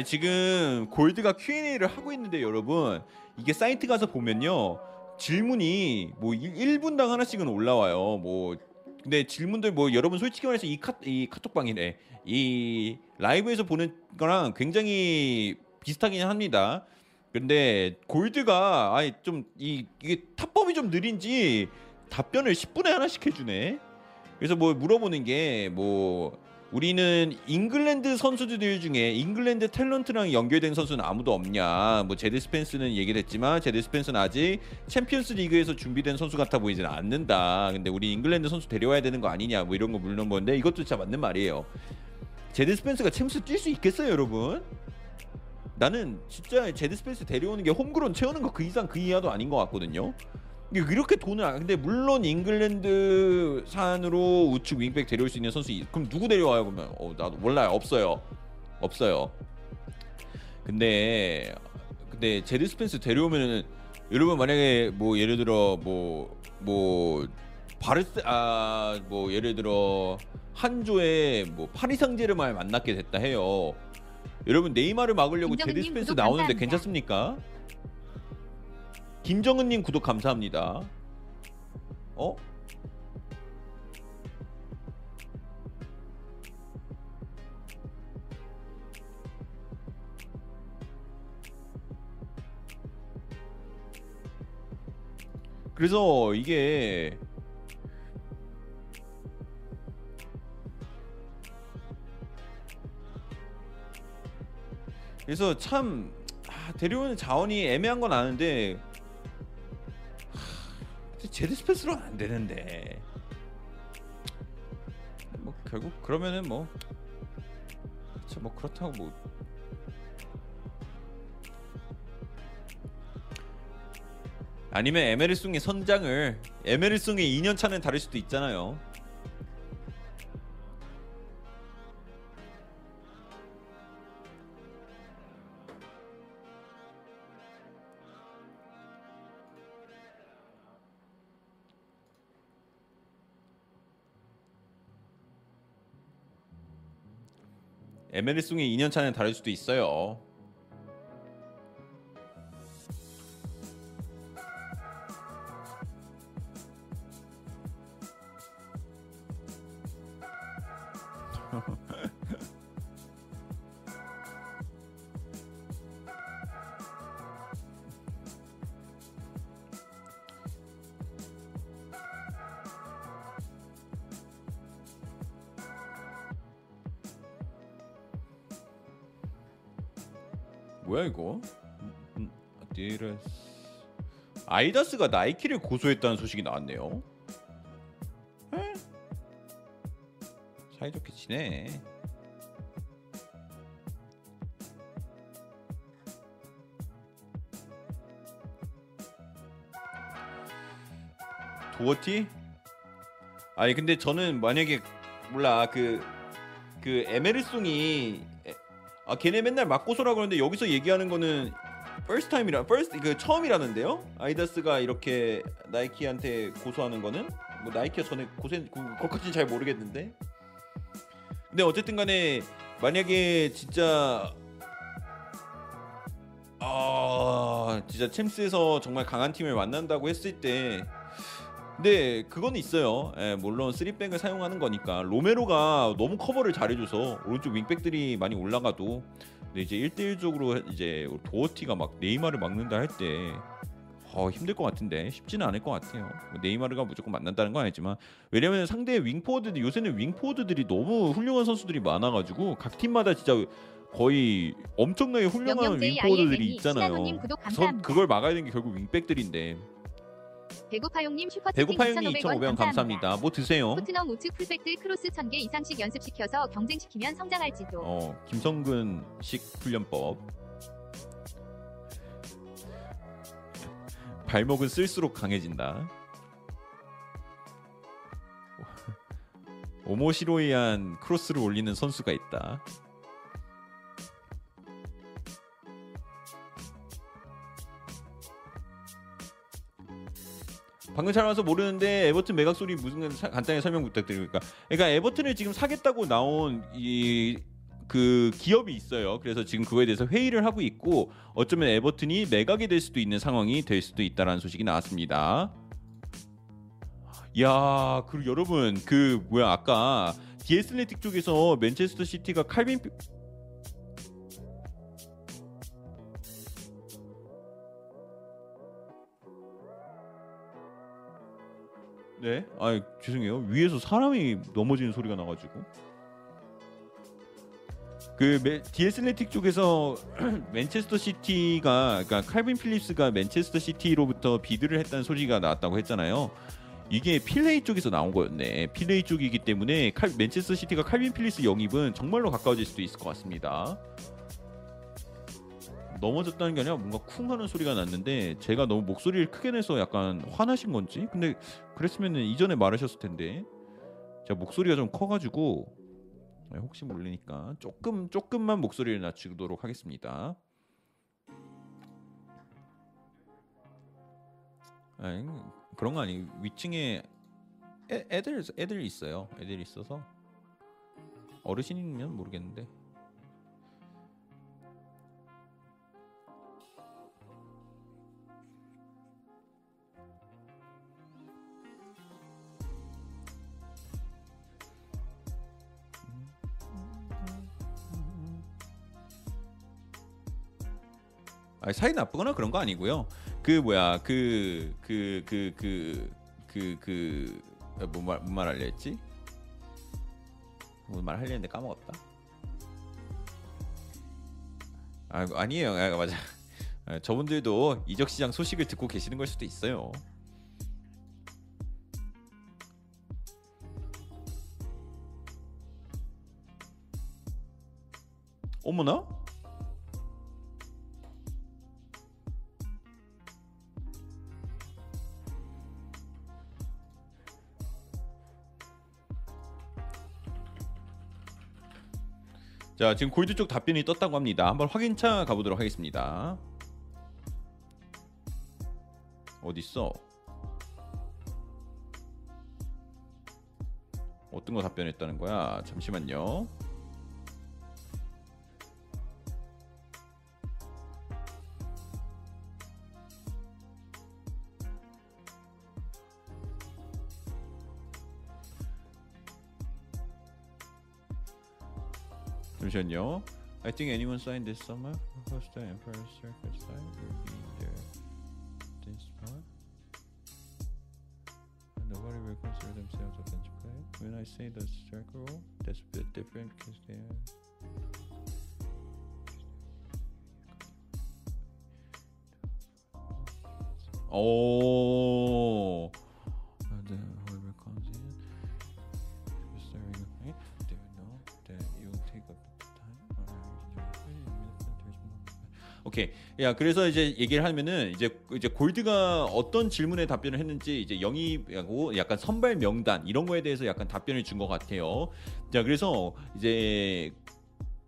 아니 지금 골드가 Q&A를 하고 있는데 여러분 이게 사이트 가서 보면요 질문이 뭐 1, 분당 하나씩은 올라와요. 뭐 근데 질문들 뭐 여러분 솔직히 말해서 이, 카, 이 카톡방이래 이 라이브에서 보는 거랑 굉장히 비슷하긴 합니다. 근데 골드가 아니 좀 이 이게 탑법이 좀 느린지 답변을 10분에 하나씩 해주네. 그래서 뭐 물어보는 게뭐 우리는 잉글랜드 선수들 중에 잉글랜드 talent랑 연결된 선수는 아무도 없냐. 뭐 제드 스펜스는 얘기를 했지만 제드 스펜스는 아직 챔피언스 리그에서 준비된 선수 같아 보이지는 않는다. 근데 우리 잉글랜드 선수 데려와야 되는 거 아니냐. 뭐 이런 거 물어보는데 이것도 진짜 맞는 말이에요. 제드 스펜스가 챔스 뛸 수 있겠어요, 여러분? 나는 진짜 제드 스펜스 데려오는 게 homegrown 채우는 거 그 이상 그 이하도 아닌 것 같거든요. 이렇게 돈을 안 근데 물론 잉글랜드 산으로 우측 윙백 데려올 수 있는 선수 그럼 누구 데려와요 그러면? 어 나도 몰라요. 없어요. 없어요. 근데 근데 제드 스펜스 데려오면은 여러분 만약에 뭐 예를 들어 뭐뭐 바르스 아 뭐 예를 들어 한 조에 뭐 파리 생제르망을 만났게 됐다 해요. 여러분 네이마르를 막으려고 제드 스펜스 나오는데 감사합니다. 괜찮습니까? 김정은님 구독 감사합니다. 어? 그래서 이게 그래서 참 아, 데려오는 자원이 애매한 건 아는데 제드 스페이스로는 안 되는데 뭐 결국 그러면은 뭐 그쵸 뭐 그렇다고 뭐 아니면 에메르송의 선장을 에메르송의 2년 차는 다를 수도 있잖아요. 에메리송이 2년 차는 다를 수도 있어요. 아이다스가 나이키를 고소했다는 소식이 나왔네요. 에? 사이좋게 지내. 도어티? 아니 근데 저는 만약에 몰라 그그 그 에메르송이 아 걔네 맨날 맞고소라 그러는데 여기서 얘기하는 거는 first time이라 first 그 처음이라는데요. 아이다스가 이렇게 나이키한테 고소하는 거는 뭐 나이키가 전에 고생 그것까지는 잘 모르겠는데. 근데 어쨌든 간에 만약에 진짜 아 진짜 챔스에서 정말 강한 팀을 만난다고 했을 때 근데 그건 있어요. 예, 물론 3백을 사용하는 거니까 로메로가 너무 커버를 잘해줘서 오른쪽 윙백들이 많이 올라가도 근데 이제 1대1적으로 이제 도어티가 막 네이마르를 막는다 할 때 어, 힘들 것 같은데 쉽지는 않을 것 같아요. 뭐 네이마르가 무조건 만난다는 건 아니지만 왜냐면 상대 윙포워드들 요새는 윙포워드들이 너무 훌륭한 선수들이 많아가지고 각 팀마다 진짜 거의 엄청나게 훌륭한 윙포워드들이 있잖아요. 선. 그걸 막아야 되는 게 결국 윙백들인데 배고파용님 슈퍼채팅 배고파용이 2,500원 2,500원 감사합니다. 뭐 드세요? 토트넘 우측 풀백들 크로스 1000개 이상씩 연습시켜서 경쟁시키면 성장할지도. 어 김성근식 훈련법 발목은 쓸수록 강해진다. 오모시로이한 크로스를 올리는 선수가 있다. 방금 잘 와서 모르는데 에버튼 매각 소리 무슨 간단히 설명 부탁드립니다. 그러니까 에버튼을 지금 사겠다고 나온 이 그 기업이 있어요. 그래서 지금 그거에 대해서 회의를 하고 있고 어쩌면 에버튼이 매각이 될 수도 있는 상황이 될 수도 있다라는 소식이 나왔습니다. 야, 그리고 여러분 그 뭐야 아까 디에슬레틱 쪽에서 맨체스터 시티가 칼빈 네, 아 죄송해요. 위에서 사람이 넘어지는 소리가 나가지고 그 메- 디 애슬레틱 쪽에서 맨체스터 시티가 그러니까 칼빈 필립스가 맨체스터 시티로부터 bid를 했다는 소리가 나왔다고 했잖아요. 이게 필 헤이 쪽에서 나온 거였네. 필 헤이 쪽이기 때문에 칼, 맨체스터 시티가 칼빈 필립스 영입은 정말로 가까워질 수도 있을 것 같습니다. 넘어졌다는 게 아니라 뭔가 쿵 하는 소리가 났는데 제가 너무 목소리를 크게 내서 약간 화나신 건지 근데 그랬으면 이전에 말하셨을 텐데 제가 목소리가 좀 커가지고 네, 혹시 모르니까 조금 조금만 목소리를 낮추도록 하겠습니다. 아니, 그런 거 아니 위층에 애, 애들 애들 있어요. 애들 있어서 어르신이면 모르겠는데 아니, 사이 나쁘거나 그런 거 아니고요. 그 뭐야 그 그 그 그 그그뭐말 뭔말 하려 했지? 무슨 말 하려 했는데 까먹었다. 아 아니에요. 아, 맞아. 아, 저분들도 이적 시장 소식을 듣고 계시는 걸 수도 있어요. 어머나? 자 지금 골드 쪽 답변이 떴다고 합니다. 한번 확인차 가보도록 하겠습니다. 어디 있어? 어떤 거 답변했다는 거야? 잠시만요. Yo, I think anyone signed this summer who the Empire Circuit Sign, will be there this month. And nobody will consider themselves a bench player. When I say the circle, that's a bit different because they are. Oh. 오케이. 야, 그래서 이제 얘기를 하면은 이제 이제 골드가 어떤 질문에 답변을 했는지 이제 영입하고 약간 선발 명단 이런 거에 대해서 약간 답변을 준 것 같아요. 자, 그래서 이제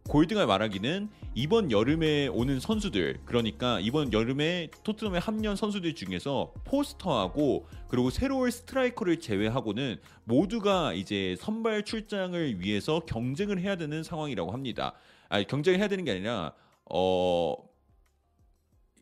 골드가 말하기는 이번 여름에 오는 선수들 그러니까 이번 여름에 토트넘에 합류한 선수들 중에서 포스터하고 그리고 새로운 스트라이커를 제외하고는 모두가 이제 선발 출장을 위해서 경쟁을 해야 되는 상황이라고 합니다. 아니 경쟁을 해야 되는 게 아니라 어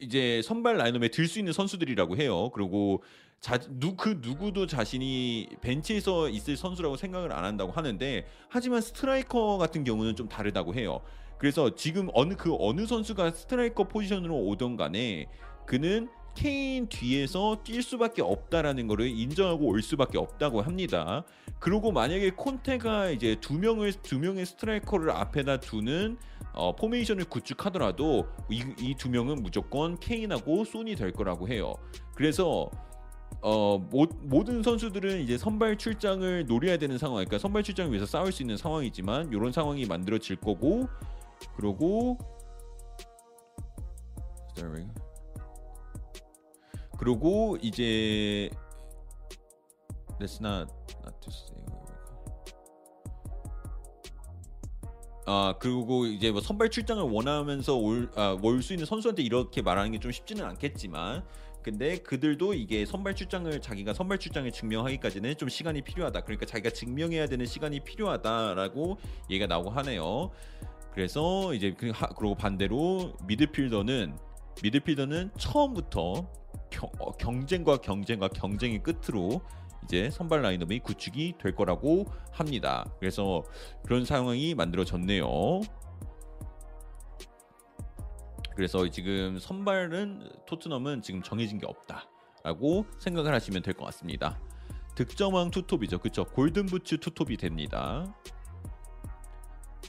이제 선발 라인업에 들 수 있는 선수들이라고 해요. 그리고 자, 누, 그 누구도 자신이 벤치에서 있을 선수라고 생각을 안 한다고 하는데 하지만 스트라이커 같은 경우는 좀 다르다고 해요. 그래서 지금 어느 그 어느 선수가 스트라이커 포지션으로 오던 간에 그는 케인 뒤에서 뛸 수밖에 없다라는 거를 인정하고 올 수밖에 없다고 합니다. 그리고 만약에 콘테가 이제 두 명을 두 명의 스트라이커를 앞에다 두는 어, 포메이션을 구축하더라도 이 두 명은 무조건 케인하고 손이 될 거라고 해요. 그래서 어 모, 모든 선수들은 이제 선발 출장을 노려야 되는 상황, 그러니까 선발 출장을 위해서 싸울 수 있는 상황이지만 이런 상황이 만들어질 거고, 그리고 그리고 이제 That's not not 아 그리고 이제 뭐 선발 출장을 원하면서 올수 아, 있는 선수한테 이렇게 말하는 게 좀 쉽지는 않겠지만 근데 그들도 이게 선발 출장을 자기가 선발 출장을 증명하기까지는 좀 시간이 필요하다. 그러니까 자기가 증명해야 되는 시간이 필요하다라고 얘기가 나오고 하네요. 그래서 이제 그 하, 그리고 반대로 미드필더는 미드필더는 처음부터 겨, 어, 경쟁과 경쟁과 경쟁의 끝으로 이제 선발 라인업이 구축이 될 거라고 합니다. 그래서 그런 상황이 만들어졌네요. 그래서 지금 선발은 토트넘은 지금 정해진 게 없다라고 생각을 하시면 될 것 같습니다. 득점왕 투톱이죠. 그쵸? 골든부츠 투톱이 됩니다.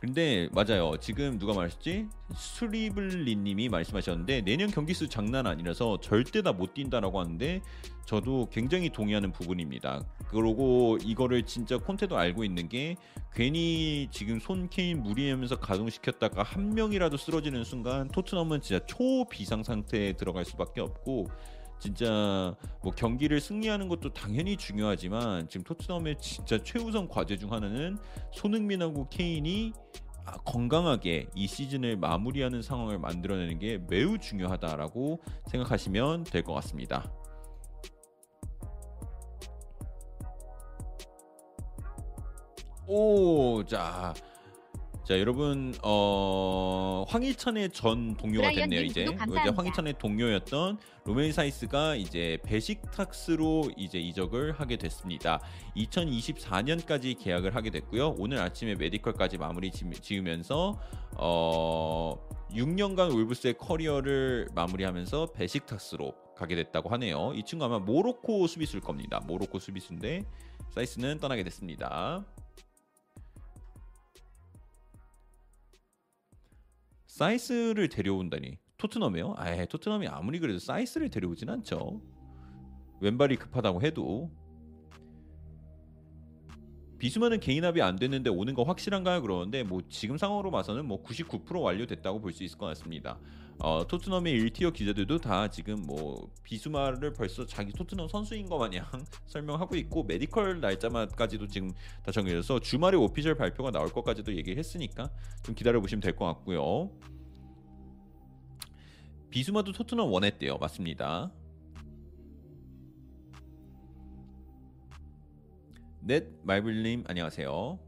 근데 맞아요. 지금 누가 말했지? 수리블리님이 말씀하셨는데 내년 경기 수 장난 아니라서 절대 다 못 뛴다라고 하는데 저도 굉장히 동의하는 부분입니다. 그리고 이거를 진짜 콘테도 알고 있는 게 괜히 지금 손 케인 무리하면서 가동시켰다가 한 명이라도 쓰러지는 순간 토트넘은 진짜 초비상 상태에 들어갈 수밖에 없고 진짜 뭐 경기를 승리하는 것도 당연히 중요하지만 지금 토트넘의 진짜 최우선 과제 중 하나는 손흥민하고 케인이 아, 건강하게 이 시즌을 마무리하는 상황을 만들어내는 게 매우 중요하다라고 생각하시면 될 것 같습니다. 오, 자, 자 여러분 어 황희찬의 전 동료가 됐네요 이제 이제 황희찬의 동료였던 로맹 사이스가 이제 베식타스로 이제 이적을 하게 됐습니다. 2024년까지 계약을 하게 됐고요. 오늘 아침에 medical까지 마무리 지으면서 어 6년간 울브스의 커리어를 마무리하면서 베식타스로 가게 됐다고 하네요. 이 친구 아마 모로코 수비수일 겁니다. 모로코 수비수인데 사이스는 떠나게 됐습니다. 사이스를 데려온다니 토트넘이요? 아, 토트넘이 아무리 그래도 사이스를 데려오진 않죠. 왼발이 급하다고 해도 비수마는 개인 합의 안 됐는데 오는 거 확실한가요? 그러는데 뭐 지금 상황으로 봐서는 뭐 99% 완료됐다고 볼 수 있을 것 같습니다. 어, 토트넘의 1tier 기자들도 다 지금 뭐 비수마를 벌써 자기 토트넘 선수인 것 마냥 설명하고 있고 medical 날짜까지도 지금 다 정해져서 주말에 official 발표가 나올 것까지도 얘기했으니까 좀 기다려 보시면 될 것 같고요. 비수마도 토트넘 원했대요. 맞습니다. 넷 말블님 안녕하세요.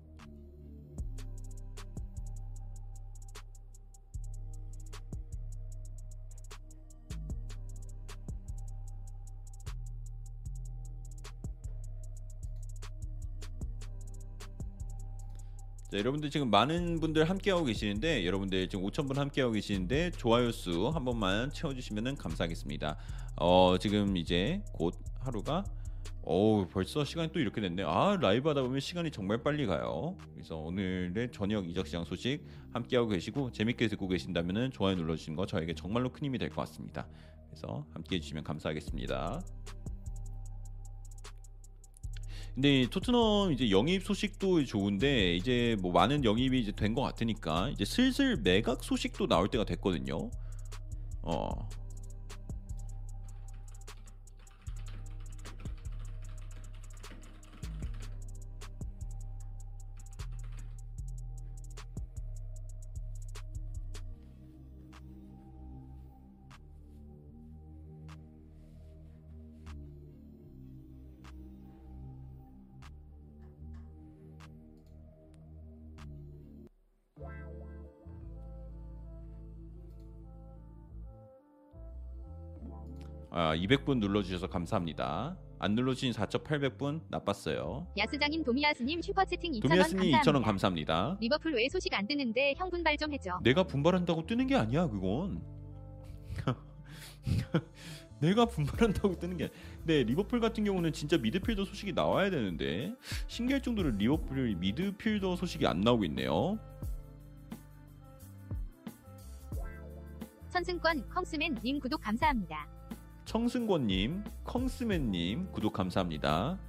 자, 여러분들 지금 많은 분들 함께하고 계시는데 여러분들 지금 5,000분 함께하고 계시는데 좋아요 수 한 번만 채워주시면 감사하겠습니다. 어, 지금 이제 곧 하루가 어 벌써 시간이 또 이렇게 됐네. 아 라이브 하다 보면 시간이 정말 빨리 가요. 그래서 오늘의 저녁 이적 시장 소식 함께하고 계시고 재밌게 듣고 계신다면 좋아요 눌러주신 거 저에게 정말로 큰 힘이 될 것 같습니다. 그래서 함께해 주시면 감사하겠습니다. 근데 토트넘 이제 영입 소식도 좋은데 이제 뭐 많은 영입이 이제 된 것 같으니까 이제 슬슬 매각 소식도 나올 때가 됐거든요. 어. 아, 200분 눌러주셔서 감사합니다. 안 눌러주신 4,800분 나빴어요. 야스장인 도미야스님 슈퍼채팅 2,000원 도미야스님 감사합니다. 2,000원 감사합니다. 리버풀 왜 소식 안 뜨는데 형 분발 좀 해줘. 내가 분발한다고 뜨는 게 아니야 그건. 내가 분발한다고 뜨는 게. 근데 리버풀 같은 경우는 진짜 미드필더 소식이 나와야 되는데 신기할 정도로 리버풀 미드필더 소식이 안 나오고 있네요. 천승권 컹스맨 님 구독 감사합니다. 청승권님, 컹스맨님 구독 감사합니다.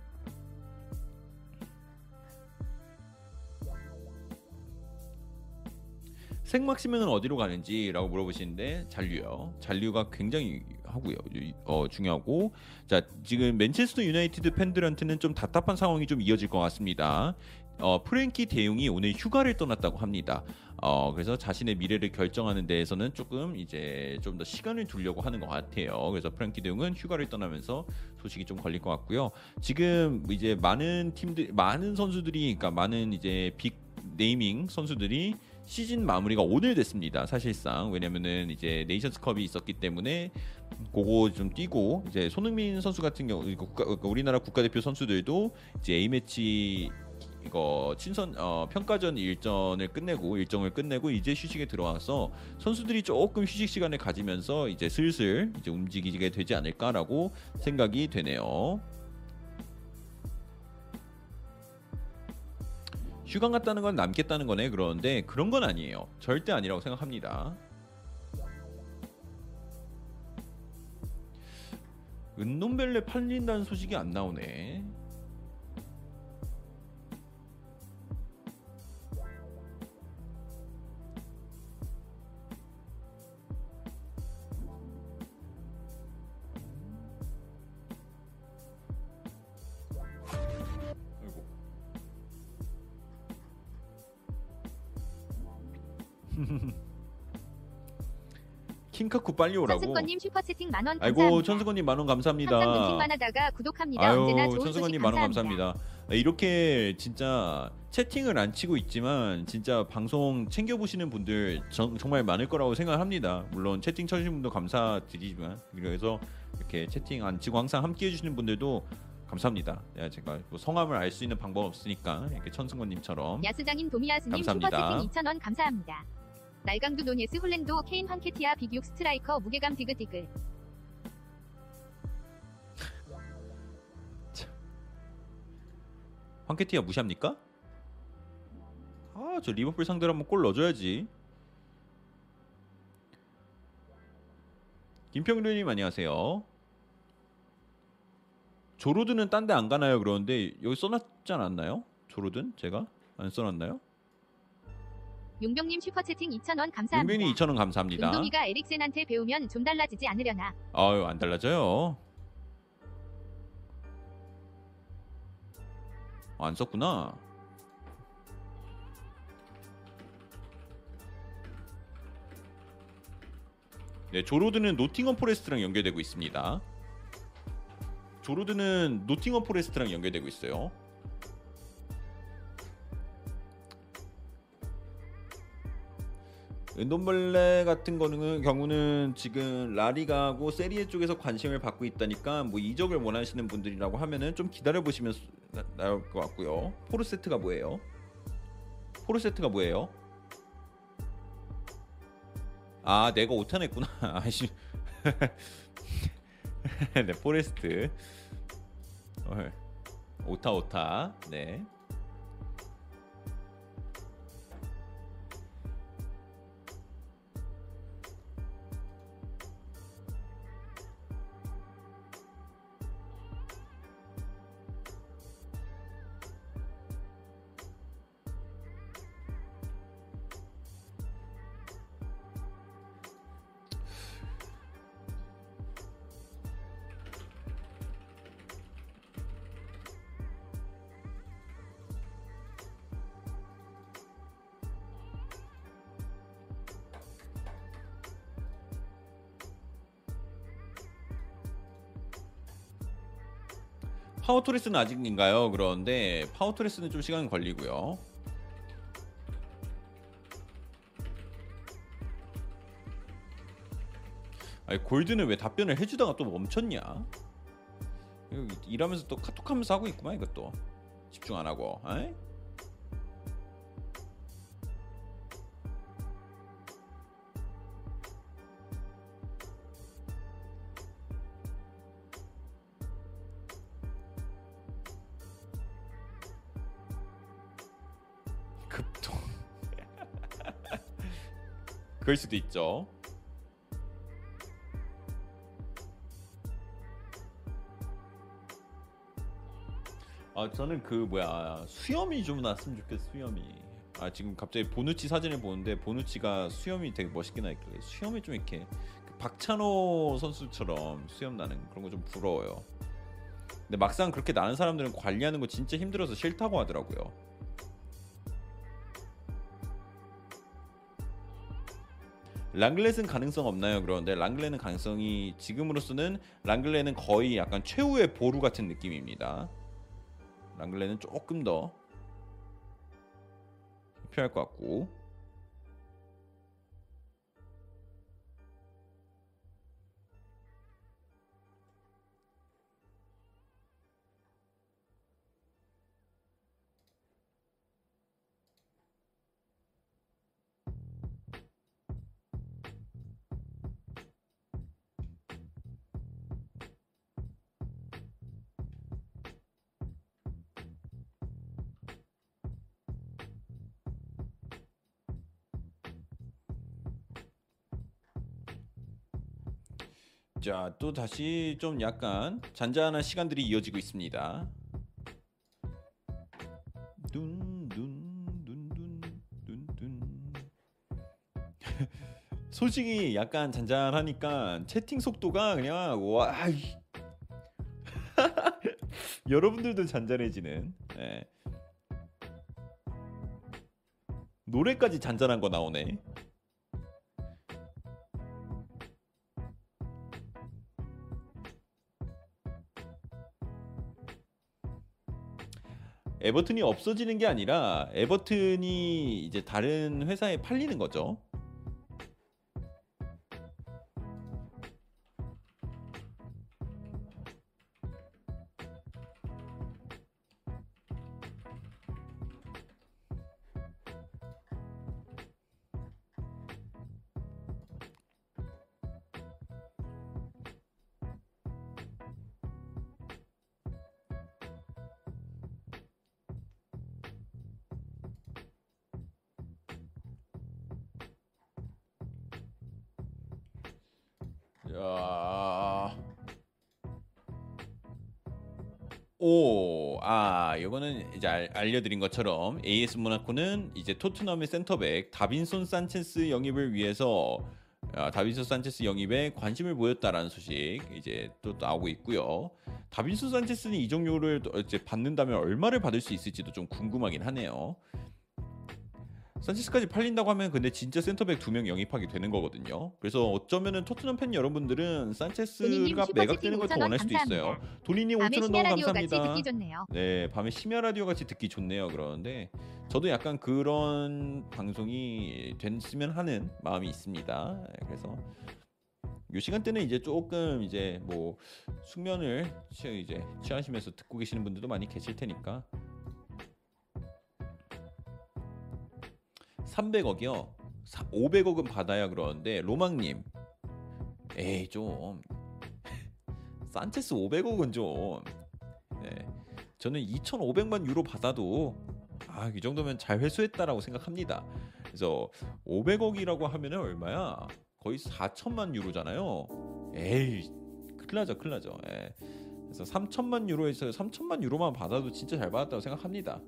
생막시면은 어디로 가는지라고 물어보시는데 잔류요. 잔류가 굉장히 하고요. 이- 어, 중요하고 자 지금 맨체스터 유나이티드 팬들한테는 좀 답답한 상황이 좀 이어질 것 같습니다. 어, 프랭키 대용이 오늘 휴가를 떠났다고 합니다. 어, 그래서 자신의 미래를 결정하는 데에서는 조금 이제 좀 더 시간을 두려고 하는 것 같아요. 그래서 프랭키 대용은 휴가를 떠나면서 소식이 좀 걸릴 것 같고요. 지금 이제 많은 팀들, 많은 선수들이, 그러니까 많은 이제 빅 네이밍 선수들이 시즌 마무리가 오늘 됐습니다. 사실상 왜냐면은 이제 네이션스컵이 있었기 때문에 그거 좀 뛰고 이제 손흥민 선수 같은 경우 국가, 우리나라 국가대표 선수들도 이제 A 매치 이거 친선 어, 평가전 일전을 끝내고 일정을 끝내고 이제 휴식에 들어와서 선수들이 조금 휴식 시간을 가지면서 이제 슬슬 이제 움직이게 되지 않을까라고 생각이 되네요. 휴강 갔다는 건 남겠다는 거네 그러는데 그런 건 아니에요. 절대 아니라고 생각합니다. 은놈벨레 팔린다는 소식이 안 나오네. 킹카쿠 빨리 오라고. 천승권님 슈퍼채팅 만원 아이고. 천승권님 만원 감사합니다. 항상 눈팅만 하다가 구독합니다. 아유 언제나 좋은 소식 만원 감사합니다. 아, 이렇게 진짜 채팅을 안 치고 있지만 진짜 방송 챙겨 보시는 분들 정, 정말 많을 거라고 생각합니다. 물론 채팅 쳐주신 분도 감사드리지만 그래서 이렇게 채팅 안 치고 항상 함께 해주시는 분들도 감사합니다. 야, 제가 뭐 성함을 알 수 있는 방법 없으니까 이렇게 천승권님처럼 야스장인 도미야스님 감사합니다. 슈퍼채팅 2,000원 감사합니다. 날강두 누녜스 홀란드 케인 황케티아 비기욱 스트라이커 무게감 디귿디귿 황케티아 무시합니까? 아, 저 리버풀 상대로 한번 골 넣어줘야지. 김평균님 안녕하세요. 조로드는 딴 데 안 가나요? 그러는데 여기 써놨지 않았나요? 조로든 제가 안 써놨나요? 용병님 슈퍼채팅 2,000원 감사합니다. 용변이 2,000원 감사합니다. 은동이가 에릭센한테 배우면 좀 달라지지 않으려나. 아유 안 달라져요. 아, 안 썼구나. 네, 조 로든은 노팅엄 포레스트랑 연결되고 있습니다. 조 로든은 노팅엄 포레스트랑 연결되고 있어요. 은돔벨레 같은 거는 경우는 지금 라리가하고 세리에 쪽에서 관심을 받고 있다니까 뭐 이적을 원하시는 분들이라고 하면은 좀 기다려 보시면 나올 것 같고요. 포르세트가 뭐예요? 포르세트가 뭐예요? 아 내가 오타 냈구나. 아씨. 네 포레스트. 어, 오타 오타. 네. 파워토레스는 아직인가요? 그런데 파워토레스는 좀 시간 걸리고요. 아니 골드는 왜 답변을 해주다가 또 멈췄냐? 일하면서 또 카톡하면서 하고 있구만 이것도 집중 안 하고. 아이? 그럴 수도 있죠. 아 저는 그 뭐야 수염이 좀 났으면 좋겠어 수염이. 아 지금 갑자기 보누치 사진을 보는데 보누치가 수염이 되게 멋있게 나 있길래 수염이 좀 이렇게 그 박찬호 선수처럼 수염 나는 그런 거 좀 부러워요. 근데 막상 그렇게 나는 사람들은 관리하는 거 진짜 힘들어서 싫다고 하더라고요. 랑글렛은 가능성 없나요? 그런데 랑글렛은 가능성이 지금으로서는 랑글렛은 거의 약간 최후의 보루 같은 느낌입니다. 랑글렛은 조금 더 필요할 것 같고 자, 또 다시 좀 약간 잔잔한 시간들이 이어지고 있습니다. 둔둔둔둔둔둔 소식이 약간 잔잔하니까 채팅 속도가 그냥 와 이- 여러분들도 잔잔해지는 예. 노래까지 잔잔한 거 나오네. 에버튼이 없어지는 게 아니라 에버튼이 이제 다른 회사에 팔리는 거죠. 이제 알, 알려드린 것처럼 AS 모나코는 이제 토트넘의 센터백 다빈손 산체스 영입을 위해서 아, 다빈손 산체스 영입에 관심을 보였다라는 소식 이제 또 나오고 있고요. 다빈손 산체스는 이적료를 또 이제 받는다면 얼마를 받을 수 있을지도 좀 궁금하긴 하네요. 산체스까지 팔린다고 하면 근데 진짜 센터백 두 명 영입하게 되는 거거든요. 그래서 어쩌면은 토트넘 팬 여러분들은 산체스가 매각되는 걸더 5,000원 원할 수도 있어요. 감사합니다. 돈이니 밤에 5천 원 심야 너무 라디오 같이 감사합니다. 듣기 좋네요. 네, 밤에 심야 라디오 같이 듣기 좋네요. 그러는데 저도 약간 그런 방송이 됐으면 하는 마음이 있습니다. 네, 그래서 이 시간대는 이제 조금 이제 뭐 숙면을 취 이제 취하시면서 듣고 계시는 분들도 많이 계실 테니까 300억이요. 500억은 받아야 그러는데 로망님, 에이 좀 산체스 500억은 좀 네. 저는 2,500만 유로 받아도 아, 이 정도면 잘 회수했다라고 생각합니다. 그래서 500억이라고 하면은 얼마야? 거의 4천만 유로잖아요. 에이, 큰일 나죠, 큰일 나죠. 예. 그래서 3천만 유로에서 3천만 유로만 받아도 진짜 잘 받았다고 생각합니다.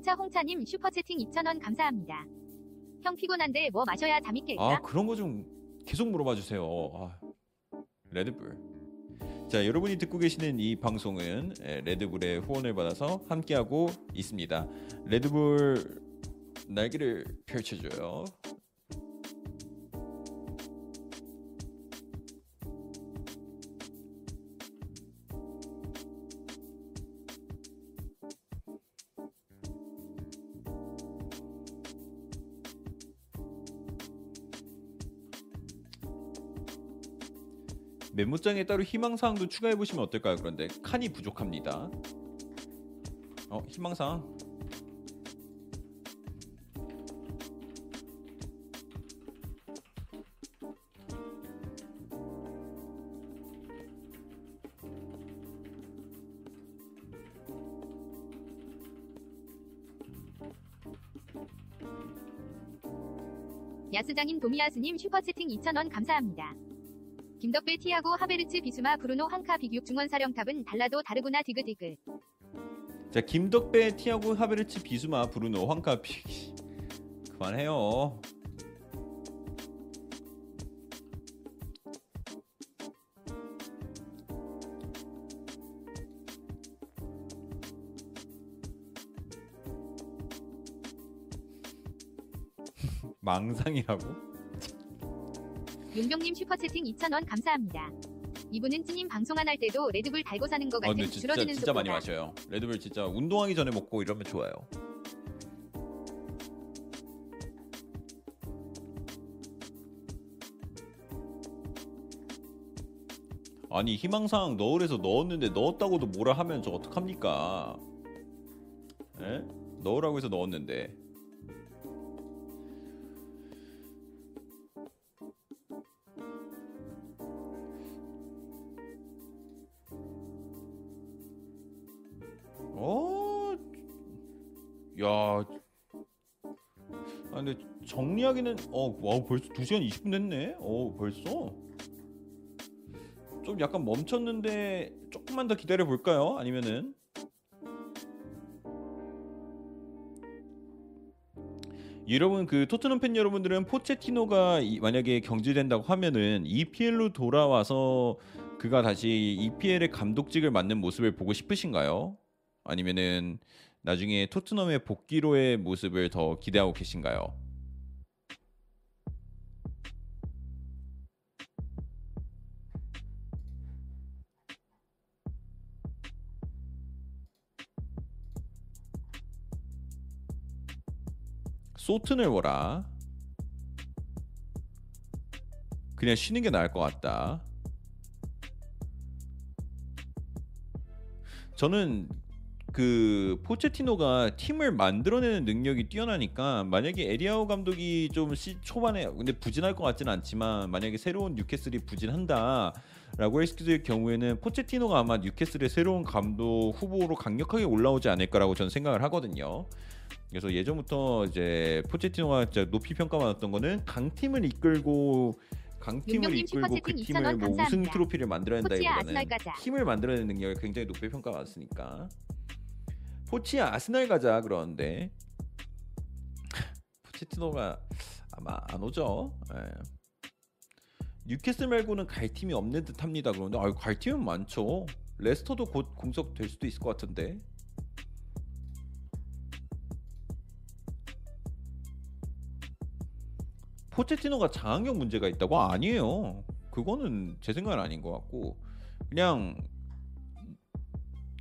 홍차 홍차님 슈퍼채팅 2,000원 감사합니다. 형 피곤한데 뭐 마셔야 잠이 깰까? 아 그런 거 좀 계속 물어봐 주세요. 아, 레드불. 자 여러분이 듣고 계시는 이 방송은 에, 레드불의 후원을 받아서 함께하고 있습니다. 레드불 날개를 펼쳐줘요. 메모장에 따로 희망사항도 추가해 보시면 어떨까요? 그런데 칸이 부족합니다. 어 희망사항 야스장인 도미아스님 슈퍼채팅 2,000원 감사합니다. 김덕배 티아고 하베르츠 비수마 브루노 황카 비육 중원사령탑은 달라도 다르구나 디그디그. 자 김덕배 티아고 하베르츠 비수마 브루노 황카 비 그만해요. 망상이라고? 용병님 슈퍼채팅 2,000원 감사합니다. 이분은 찌님 방송 안 할 때도 레드불 달고 사는 것 아, 같은 근데 진짜 줄어드는 진짜 많이 속도다. 마셔요. 레드불 진짜 운동하기 전에 먹고 이러면 좋아요. 아니 희망사항 넣으래서 넣었는데 넣었다고도 뭐라 하면 저 어떡합니까? 에? 넣으라고 해서 넣었는데 야, 아 근데 정리하기는 어, 와 벌써 2 시간 20분 됐네. 어, 벌써 좀 약간 멈췄는데 조금만 더 기다려 볼까요? 아니면은 여러분 그 토트넘 팬 여러분들은 포체티노가 이- 만약에 경질된다고 하면은 EPL로 돌아와서 그가 다시 EPL의 감독직을 맡는 모습을 보고 싶으신가요? 아니면은 나중에 토트넘의 복귀로의 모습을 더 기대하고 계신가요? 소튼을 보라. 그냥 쉬는 게 나을 것 같다. 저는 그 포체티노가 팀을 만들어내는 능력이 뛰어나니까 만약에 에디 하우 감독이 좀 시, 초반에 근데 부진할 것 같지는 않지만 만약에 새로운 뉴캐슬이 부진한다라고 했을 경우에는 포체티노가 아마 뉴캐슬의 새로운 감독 후보로 강력하게 올라오지 않을까라고 저는 생각을 하거든요. 그래서 예전부터 이제 포체티노가 진짜 높이 평가받았던 거는 강팀을 이끌고 강팀을 이끌고 그 팀을 2,000원 뭐 우승 감사합니다. 트로피를 가자. 팀을 만들어내는 능력을 굉장히 높이 평가받았으니까 포치야 아스날 가자 그러는데 포체티노가 아마 안 오죠. 예. 뉴캐슬 말고는 갈 팀이 없는 듯합니다. 그런데 아유 갈 팀은 많죠. 레스터도 곧 공석 될 수도 있을 것 같은데. 포체티노가 장악력 문제가 있다고 아니에요. 그거는 제 생각은 아닌 것 같고 그냥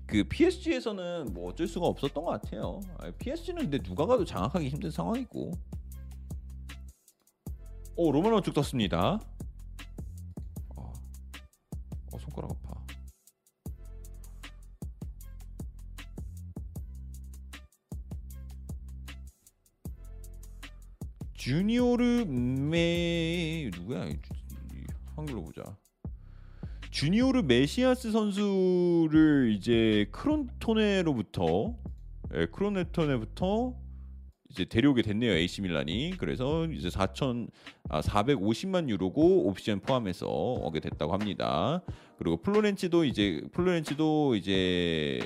그 PSG에서는 뭐 어쩔 수가 없었던 것 같아요. PSG는 근데 누가 가도 장악하기 힘든 상황이고. 오 로만 우측 떴습니다. 어, 어 손가락 아파. 주니오르 메 누구야? 한글로 보자. 주니오르 메시아스 선수를 이제 크로토네로부터 예, 크로네토네부터 이제 데려오게 됐네요 AC 밀란이 그래서 이제 4천 아 450만 유로고 옵션 포함해서 오게 됐다고 합니다. 그리고 플로렌치도 이제 플로렌치도 이제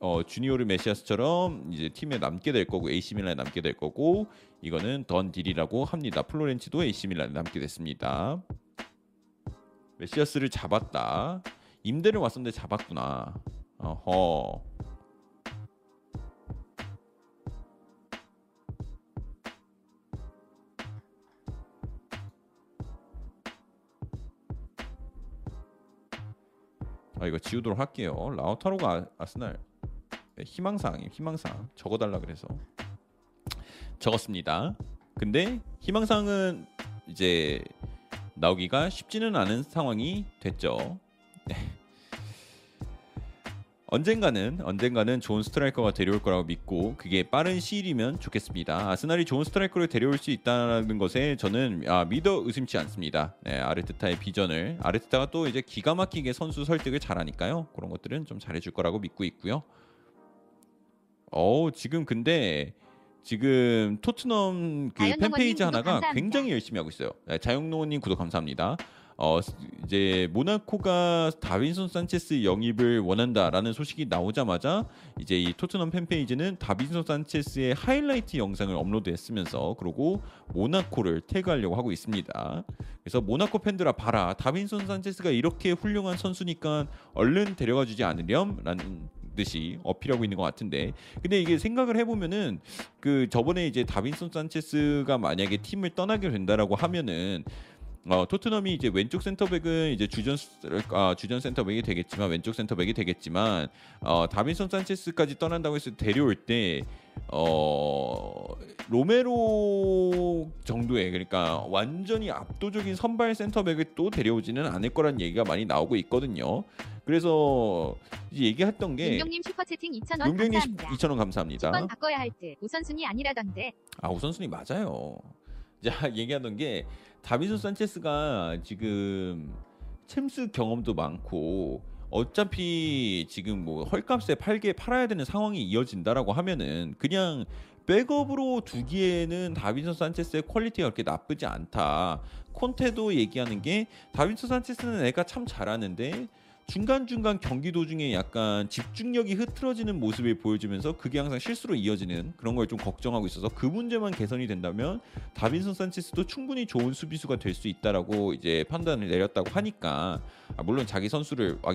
어 주니오르 메시아스처럼 이제 팀에 남게 될 거고 AC 밀란에 남게 될 거고 이거는 던 딜이라고 합니다. 플로렌치도 AC 밀란에 남게 됐습니다. 메시아스를 잡았다. 임대를 왔었는데 잡았구나. 어허. 아 이거 지우도록 할게요. 라우타로가 아- 아스날 네, 희망사항이에요. 희망사항 적어달라 그래서 적었습니다. 근데 희망사항은 이제 나오기가 쉽지는 않은 상황이 됐죠. 네. 언젠가는 언젠가는 좋은 스트라이커가 데려올 거라고 믿고 그게 빠른 시일이면 좋겠습니다. 아스날이 좋은 스트라이커를 데려올 수 있다는 것에 저는 아, 믿어 의심치 않습니다. 네, 아르테타의 비전을 아르테타가 또 이제 기가 막히게 선수 설득을 잘하니까요. 그런 것들은 좀 잘해줄 거라고 믿고 있고요. 어 지금 근데 지금 토트넘 그 팬페이지 하나가 감사합니다. 굉장히 열심히 하고 있어요. 네, 자영농원님 구독 감사합니다. 어 이제 모나코가 다빈손 산체스 영입을 원한다라는 소식이 나오자마자 이제 이 토트넘 팬페이지는 다빈손 산체스의 하이라이트 영상을 업로드했으면서 그리고 모나코를 태그하려고 하고 있습니다. 그래서 모나코 팬들아 봐라 다빈손 산체스가 이렇게 훌륭한 선수니까 얼른 데려가 주지 않으렴라는 듯이 어필하고 있는 것 같은데. 근데 이게 생각을 해보면은 그 저번에 이제 다빈손 산체스가 만약에 팀을 떠나게 된다라고 하면은 어, 토트넘이 이제 왼쪽 센터백은 이제 주전 아, 주전 센터백이 되겠지만 왼쪽 센터백이 되겠지만 어, 다빈손 산체스까지 떠난다고 해서 데려올 때 어, 로메로 정도의 그러니까 완전히 압도적인 선발 센터백을 또 데려오지는 않을 거란 얘기가 많이 나오고 있거든요. 그래서 이제 얘기했던 게 용병님 슈퍼채팅 2,000원 용병님 감사합니다. 2,000원 감사합니다. 10번 바꿔야 할 듯. 우선순위 아니라던데. 아 우선순위 맞아요. 자 얘기하던 게 다비소 산체스가 지금 챔스 경험도 많고 어차피 지금 뭐 헐값에 팔게 팔아야 되는 상황이 이어진다라고 하면은 그냥 백업으로 두기에는 다빈소 산체스의 퀄리티가 그렇게 나쁘지 않다. 콘테도 얘기하는 게 다빈소 산체스는 애가 참 잘하는데 중간중간 경기 도중에 약간 집중력이 흐트러지는 모습을 보여주면서 그게 항상 실수로 이어지는 그런 걸 좀 걱정하고 있어서 그 문제만 개선이 된다면 다빈son 산체스도 충분히 좋은 수비수가 될 수 있다라고 이제 판단을 내렸다고 하니까 아, 물론 자기 선수를 아,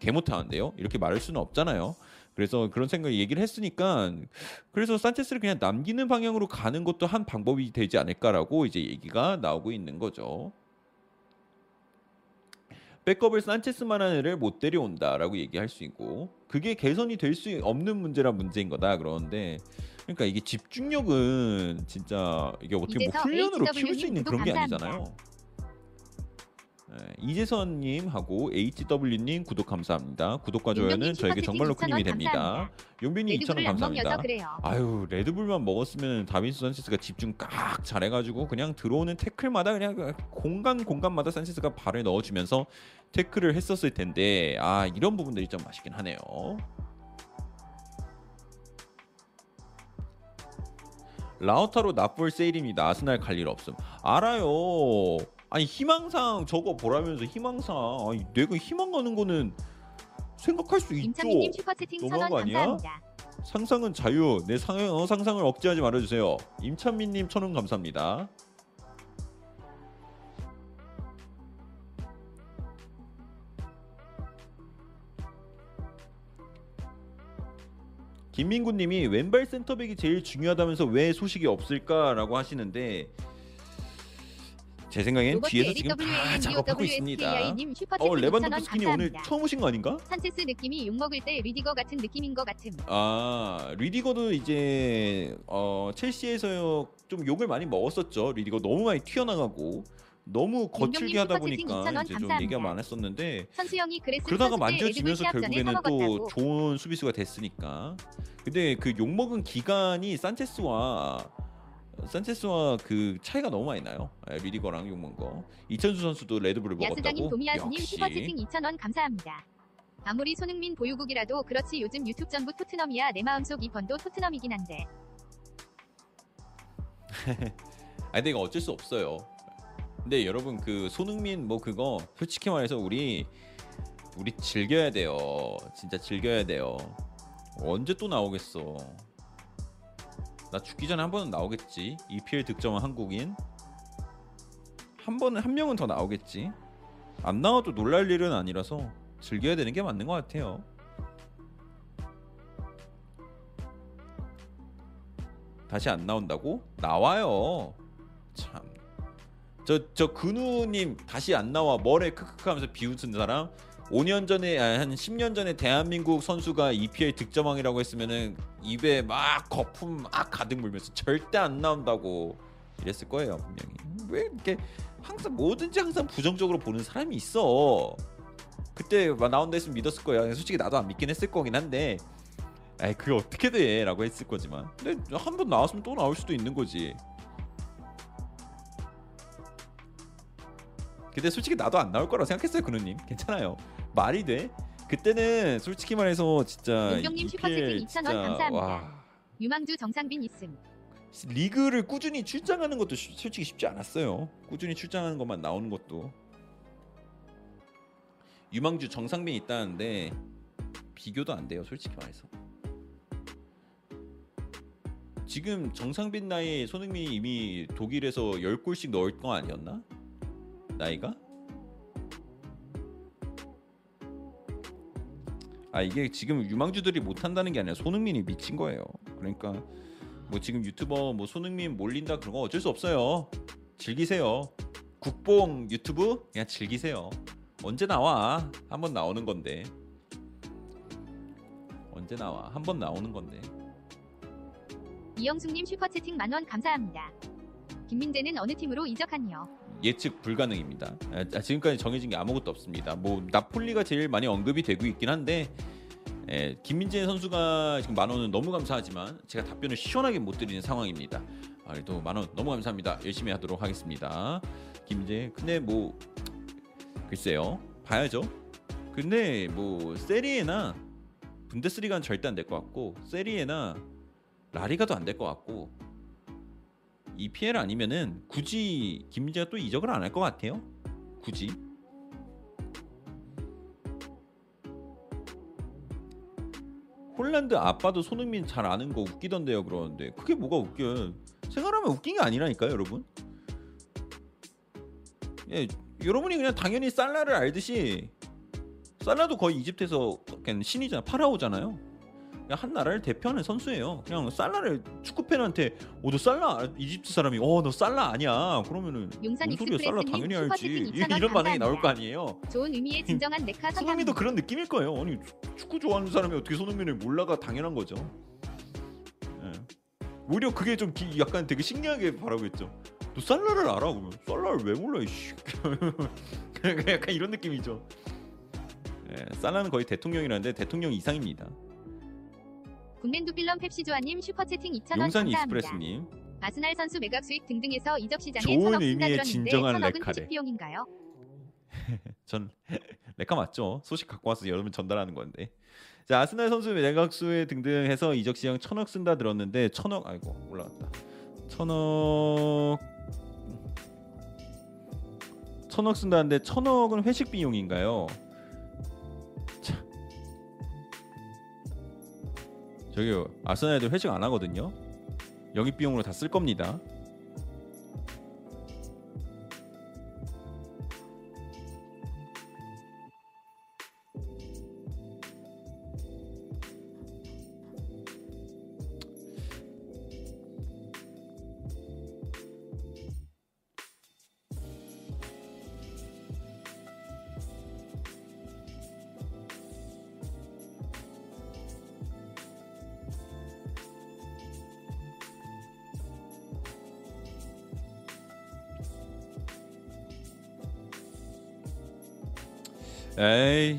개 못하는데요 이렇게 말할 수는 없잖아요. 그래서 그런 생각 얘기를 했으니까 그래서 산체스를 그냥 남기는 방향으로 가는 것도 한 방법이 되지 않을까라고 이제 얘기가 나오고 있는 거죠. 백업을 산체스만한 애를 못 데려온다라고 얘기할 수 있고 그게 개선이 될 수 없는 문제라 문제인 거다 그러는데 그러니까 이게 집중력은 진짜 이게 어떻게 뭐 훈련으로 키울 수 있는 그런 게. 아니잖아요. 네, 이재선님하고 HW님 구독 감사합니다. 구독과 좋아요는 저에게 정말로 큰 힘이 2,000원 됩니다. 용빈이 2,000원 레드불을 안 먹여서 감사합니다. 아유 레드불만 먹었으면 다빈스 산체스가 집중 깍 잘해가지고 그냥 들어오는 태클마다 그냥 공간 공간마다 산체스가 발을 넣어주면서 태클을 했었을 텐데 아 이런 부분들이 좀 아쉽긴 하네요. 라우타로 납볼 세일입니다. 아스날 갈 일 없음. 알아요. 아니 희망상 저거 보라면서 희망상 아니 내가 희망 가는 거는 생각할 수 있죠. 임창민님 슈퍼채팅 너무한 1,000원 거 아니야? 감사합니다. 상상은 자유. 내 상, 어, 상상을 억제하지 말아주세요. 임찬민님 천원 감사합니다. 김민구님이 왼발 센터백이 제일 중요하다면서 왜 소식이 없을까라고 하시는데 제 생각엔 뒤에서 지금 다 LWAN 작업하고 있습니다. 어 2,000원 레반도프스키님 오늘. 처음 오신 거 아닌가? 산체스 느낌이 욕 먹을 때 리디거 같은 느낌인 것 같음. 아 리디거도 이제 어 첼시에서 좀 욕을 많이 먹었었죠. 리디거 너무 많이 튀어나가고 너무 거칠게 하다 보니까 2,000원 이제 좀. 얘기가 많았었는데 그러다가 만져지면서 결국에는 또. 좋은 수비수가 됐으니까. 근데 그 욕 먹은 기간이 산체스와 산체스와 그 차이가 너무 많이 나요. 예, 리디거랑 욕 먹은 거. 이천수 선수도 레드불을 야스장인 먹었다고. 도미야스님 역시. 슈퍼채팅 2,000원 감사합니다. 아무리 손흥민 보유국이라도 그렇지 요즘 유튜브 전부 토트넘이야 내 마음속 2번도 토트넘이긴 한데 아 근데 이거 어쩔 수 없어요. 근데 여러분 그 손흥민 뭐 그거 솔직히 말해서 우리 우리 즐겨야 돼요. 진짜 즐겨야 돼요. 언제 또 나오겠어? 나 죽기 전에 한 번은 나오겠지. EPL 득점한 한국인 한 번은 한 명은 더 나오겠지. 안 나와도 놀랄 일은 아니라서 즐겨야 되는 게 맞는 것 같아요. 다시 안 나온다고? 나와요. 참. 저 저 근우님 다시 안 나와 뭐래 크크크 하면서 비웃는 사람 5년 전에 아니, 한 10년 전에 대한민국 선수가 EPL 득점왕이라고 했으면은 입에 막 거품 막 가득 물면서 절대 안 나온다고 이랬을 거예요 분명히 왜 이렇게 항상 뭐든지 항상 부정적으로 보는 사람이 있어. 그때 막 나온다 했으면 믿었을 거야. 솔직히 나도 안 믿긴 했을 거긴 한데, 에이 그게 어떻게 돼?라고 했을 거지만, 근데 한 번 나왔으면 또 나올 수도 있는 거지. 근데 솔직히 나도 안 나올 거라고 생각했어요, 근우님. 괜찮아요. 말이 돼. 그때는 솔직히 말해서 진짜 용병님 EPL 슈퍼채팅 2,000원 진짜, 감사합니다. 와, 유망주 정상빈 있음. 리그를 꾸준히 출장하는 것도 쉬- 솔직히 쉽지 않았어요. 꾸준히 출장하는 것만 나오는 것도 유망주 정상빈 있다는데 비교도 안 돼요. 솔직히 말해서 지금 정상빈 나이에 손흥민이 이미 독일에서 10골씩 넣을 거 아니었나? 나이가? 아 이게 지금 유망주들이 못한다는 게 아니라 손흥민이 미친 거예요. 그러니까 뭐 지금 유튜버 뭐 손흥민 몰린다 그런 거 어쩔 수 없어요. 즐기세요. 국뽕 유튜브 그냥 즐기세요. 언제 나와? 한번 나오는 건데. 언제 나와? 한번 나오는 건데. 이영숙님 슈퍼채팅 만원 감사합니다. 김민재는 어느 팀으로 이적하니요? 예측 불가능입니다. 아, 지금까지 정해진 게 아무것도 없습니다. 뭐 나폴리가 제일 많이 언급이 되고 있긴 한데 에, 김민재 선수가 지금 만 원은 너무 감사하지만 제가 답변을 시원하게 못 드리는 상황입니다. 아, 그래도 만 원 너무 감사합니다. 열심히 하도록 하겠습니다. 김민재 근데 뭐 글쎄요 봐야죠. 근데 뭐 세리에나 분데스리가는 절대 안 될 것 같고 세리에나 라리가도 안 될 것 같고 EPL 아니면은 굳이 김민재가 또 이적을 안 할 것 같아요. 굳이. 홀란드 아빠도 손흥민 잘 아는 거 웃기던데요 그러는데 그게 뭐가 웃겨 생각하면 웃긴 게 아니라니까요 여러분 예 여러분이 그냥 당연히 살라를 알듯이 살라도 거의 이집트에서 그냥 신이잖아 파라오잖아요 한 나라를 대표하는 선수예요. 그냥 살라를 축구 팬한테 오너 살라 이집트 사람이 어너 살라 아니야 그러면은 용산 뭔 소리야 살라 당연히 알지 슈퍼채팅 이- 2,000원 이런 반응이 나올. 거 아니에요. 좋은 의미의 진정한 네카 손흥민도. 그런 느낌일 거예요. 아니 축- 축구 좋아하는 사람이 어떻게 손흥민을 몰라가 당연한 거죠. 예. 오히려 그게 좀 기- 약간 되게 신기하게 바라고 있죠. 너 살라를 알아? 그러면 살라를 왜 몰라? 이씨. 약간 이런 느낌이죠. 예, 살라는 거의 대통령이라는데 대통령 이상입니다. 국맨두 필럼 펩시조아님 슈퍼채팅 2,000원 용산 감사합니다. 이스프레스님. 아스날 선수 매각 수익 등등에서 이적 시장에 좋은 천억 의미의 들었는데 진정한 천억은 레카레. 비용인가요? 전 레카 맞죠? 소식 갖고 와서 여러분 전달하는 건데. 자 아스날 선수 매각수에 등등해서 이적 시장 천억 쓴다 들었는데 천억 아이고 올라갔다. 천억 천억 쓴다는데 천억은 회식 비용인가요? 저기요 아스날 애들 회식 안 하거든요. 영입 비용으로 다 쓸 겁니다. 에이.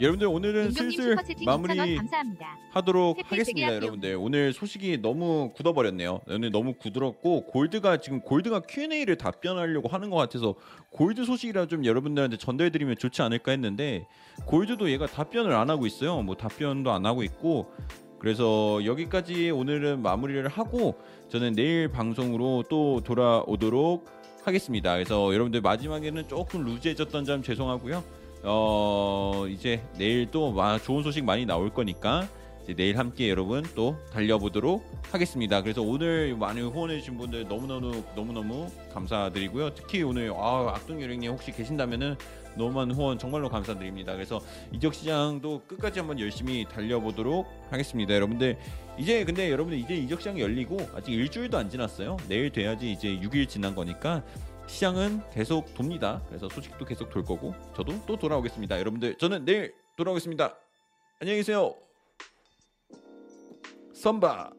여러분들 오늘은 슬슬 슈퍼채팅 2,000원 마무리 감사합니다. 하도록 해피 하겠습니다 여러분들. 오늘 소식이 너무 굳어버렸네요. 오늘 너무 굳었고 골드가 지금 골드가 Q&A를 답변하려고 하는 것 같아서 골드 소식이라 좀 여러분들한테 전달해드리면 좋지 않을까 했는데 골드도 얘가 답변을 안 하고 있어요. 뭐 답변도 안 하고 있고. 그래서 여기까지 오늘은 마무리를 하고 저는 내일 방송으로 또 돌아오도록 하겠습니다. 그래서 여러분들 마지막에는 조금 루즈해졌던 점 죄송하고요 어 이제 내일 또 마- 좋은 소식 많이 나올 거니까 내일 함께 여러분 또 달려보도록 하겠습니다. 그래서 오늘 많이 후원해 주신 분들 너무너무 너무너무 감사드리고요. 특히 오늘 아, 악동요령님 혹시 계신다면은 너무 많은 후원 정말로 감사드립니다. 그래서 이적 시장도 끝까지 한번 열심히 달려보도록 하겠습니다. 여러분들 이제 근데 여러분들 이제 이적 시장이 열리고 아직 일주일도 안 지났어요. 내일 돼야지 이제 6일 지난 거니까 시장은 계속 돕니다. 그래서 소식도 계속 돌 거고 저도 또 돌아오겠습니다. 여러분들 저는 내일 돌아오겠습니다. 안녕히 계세요. 썸바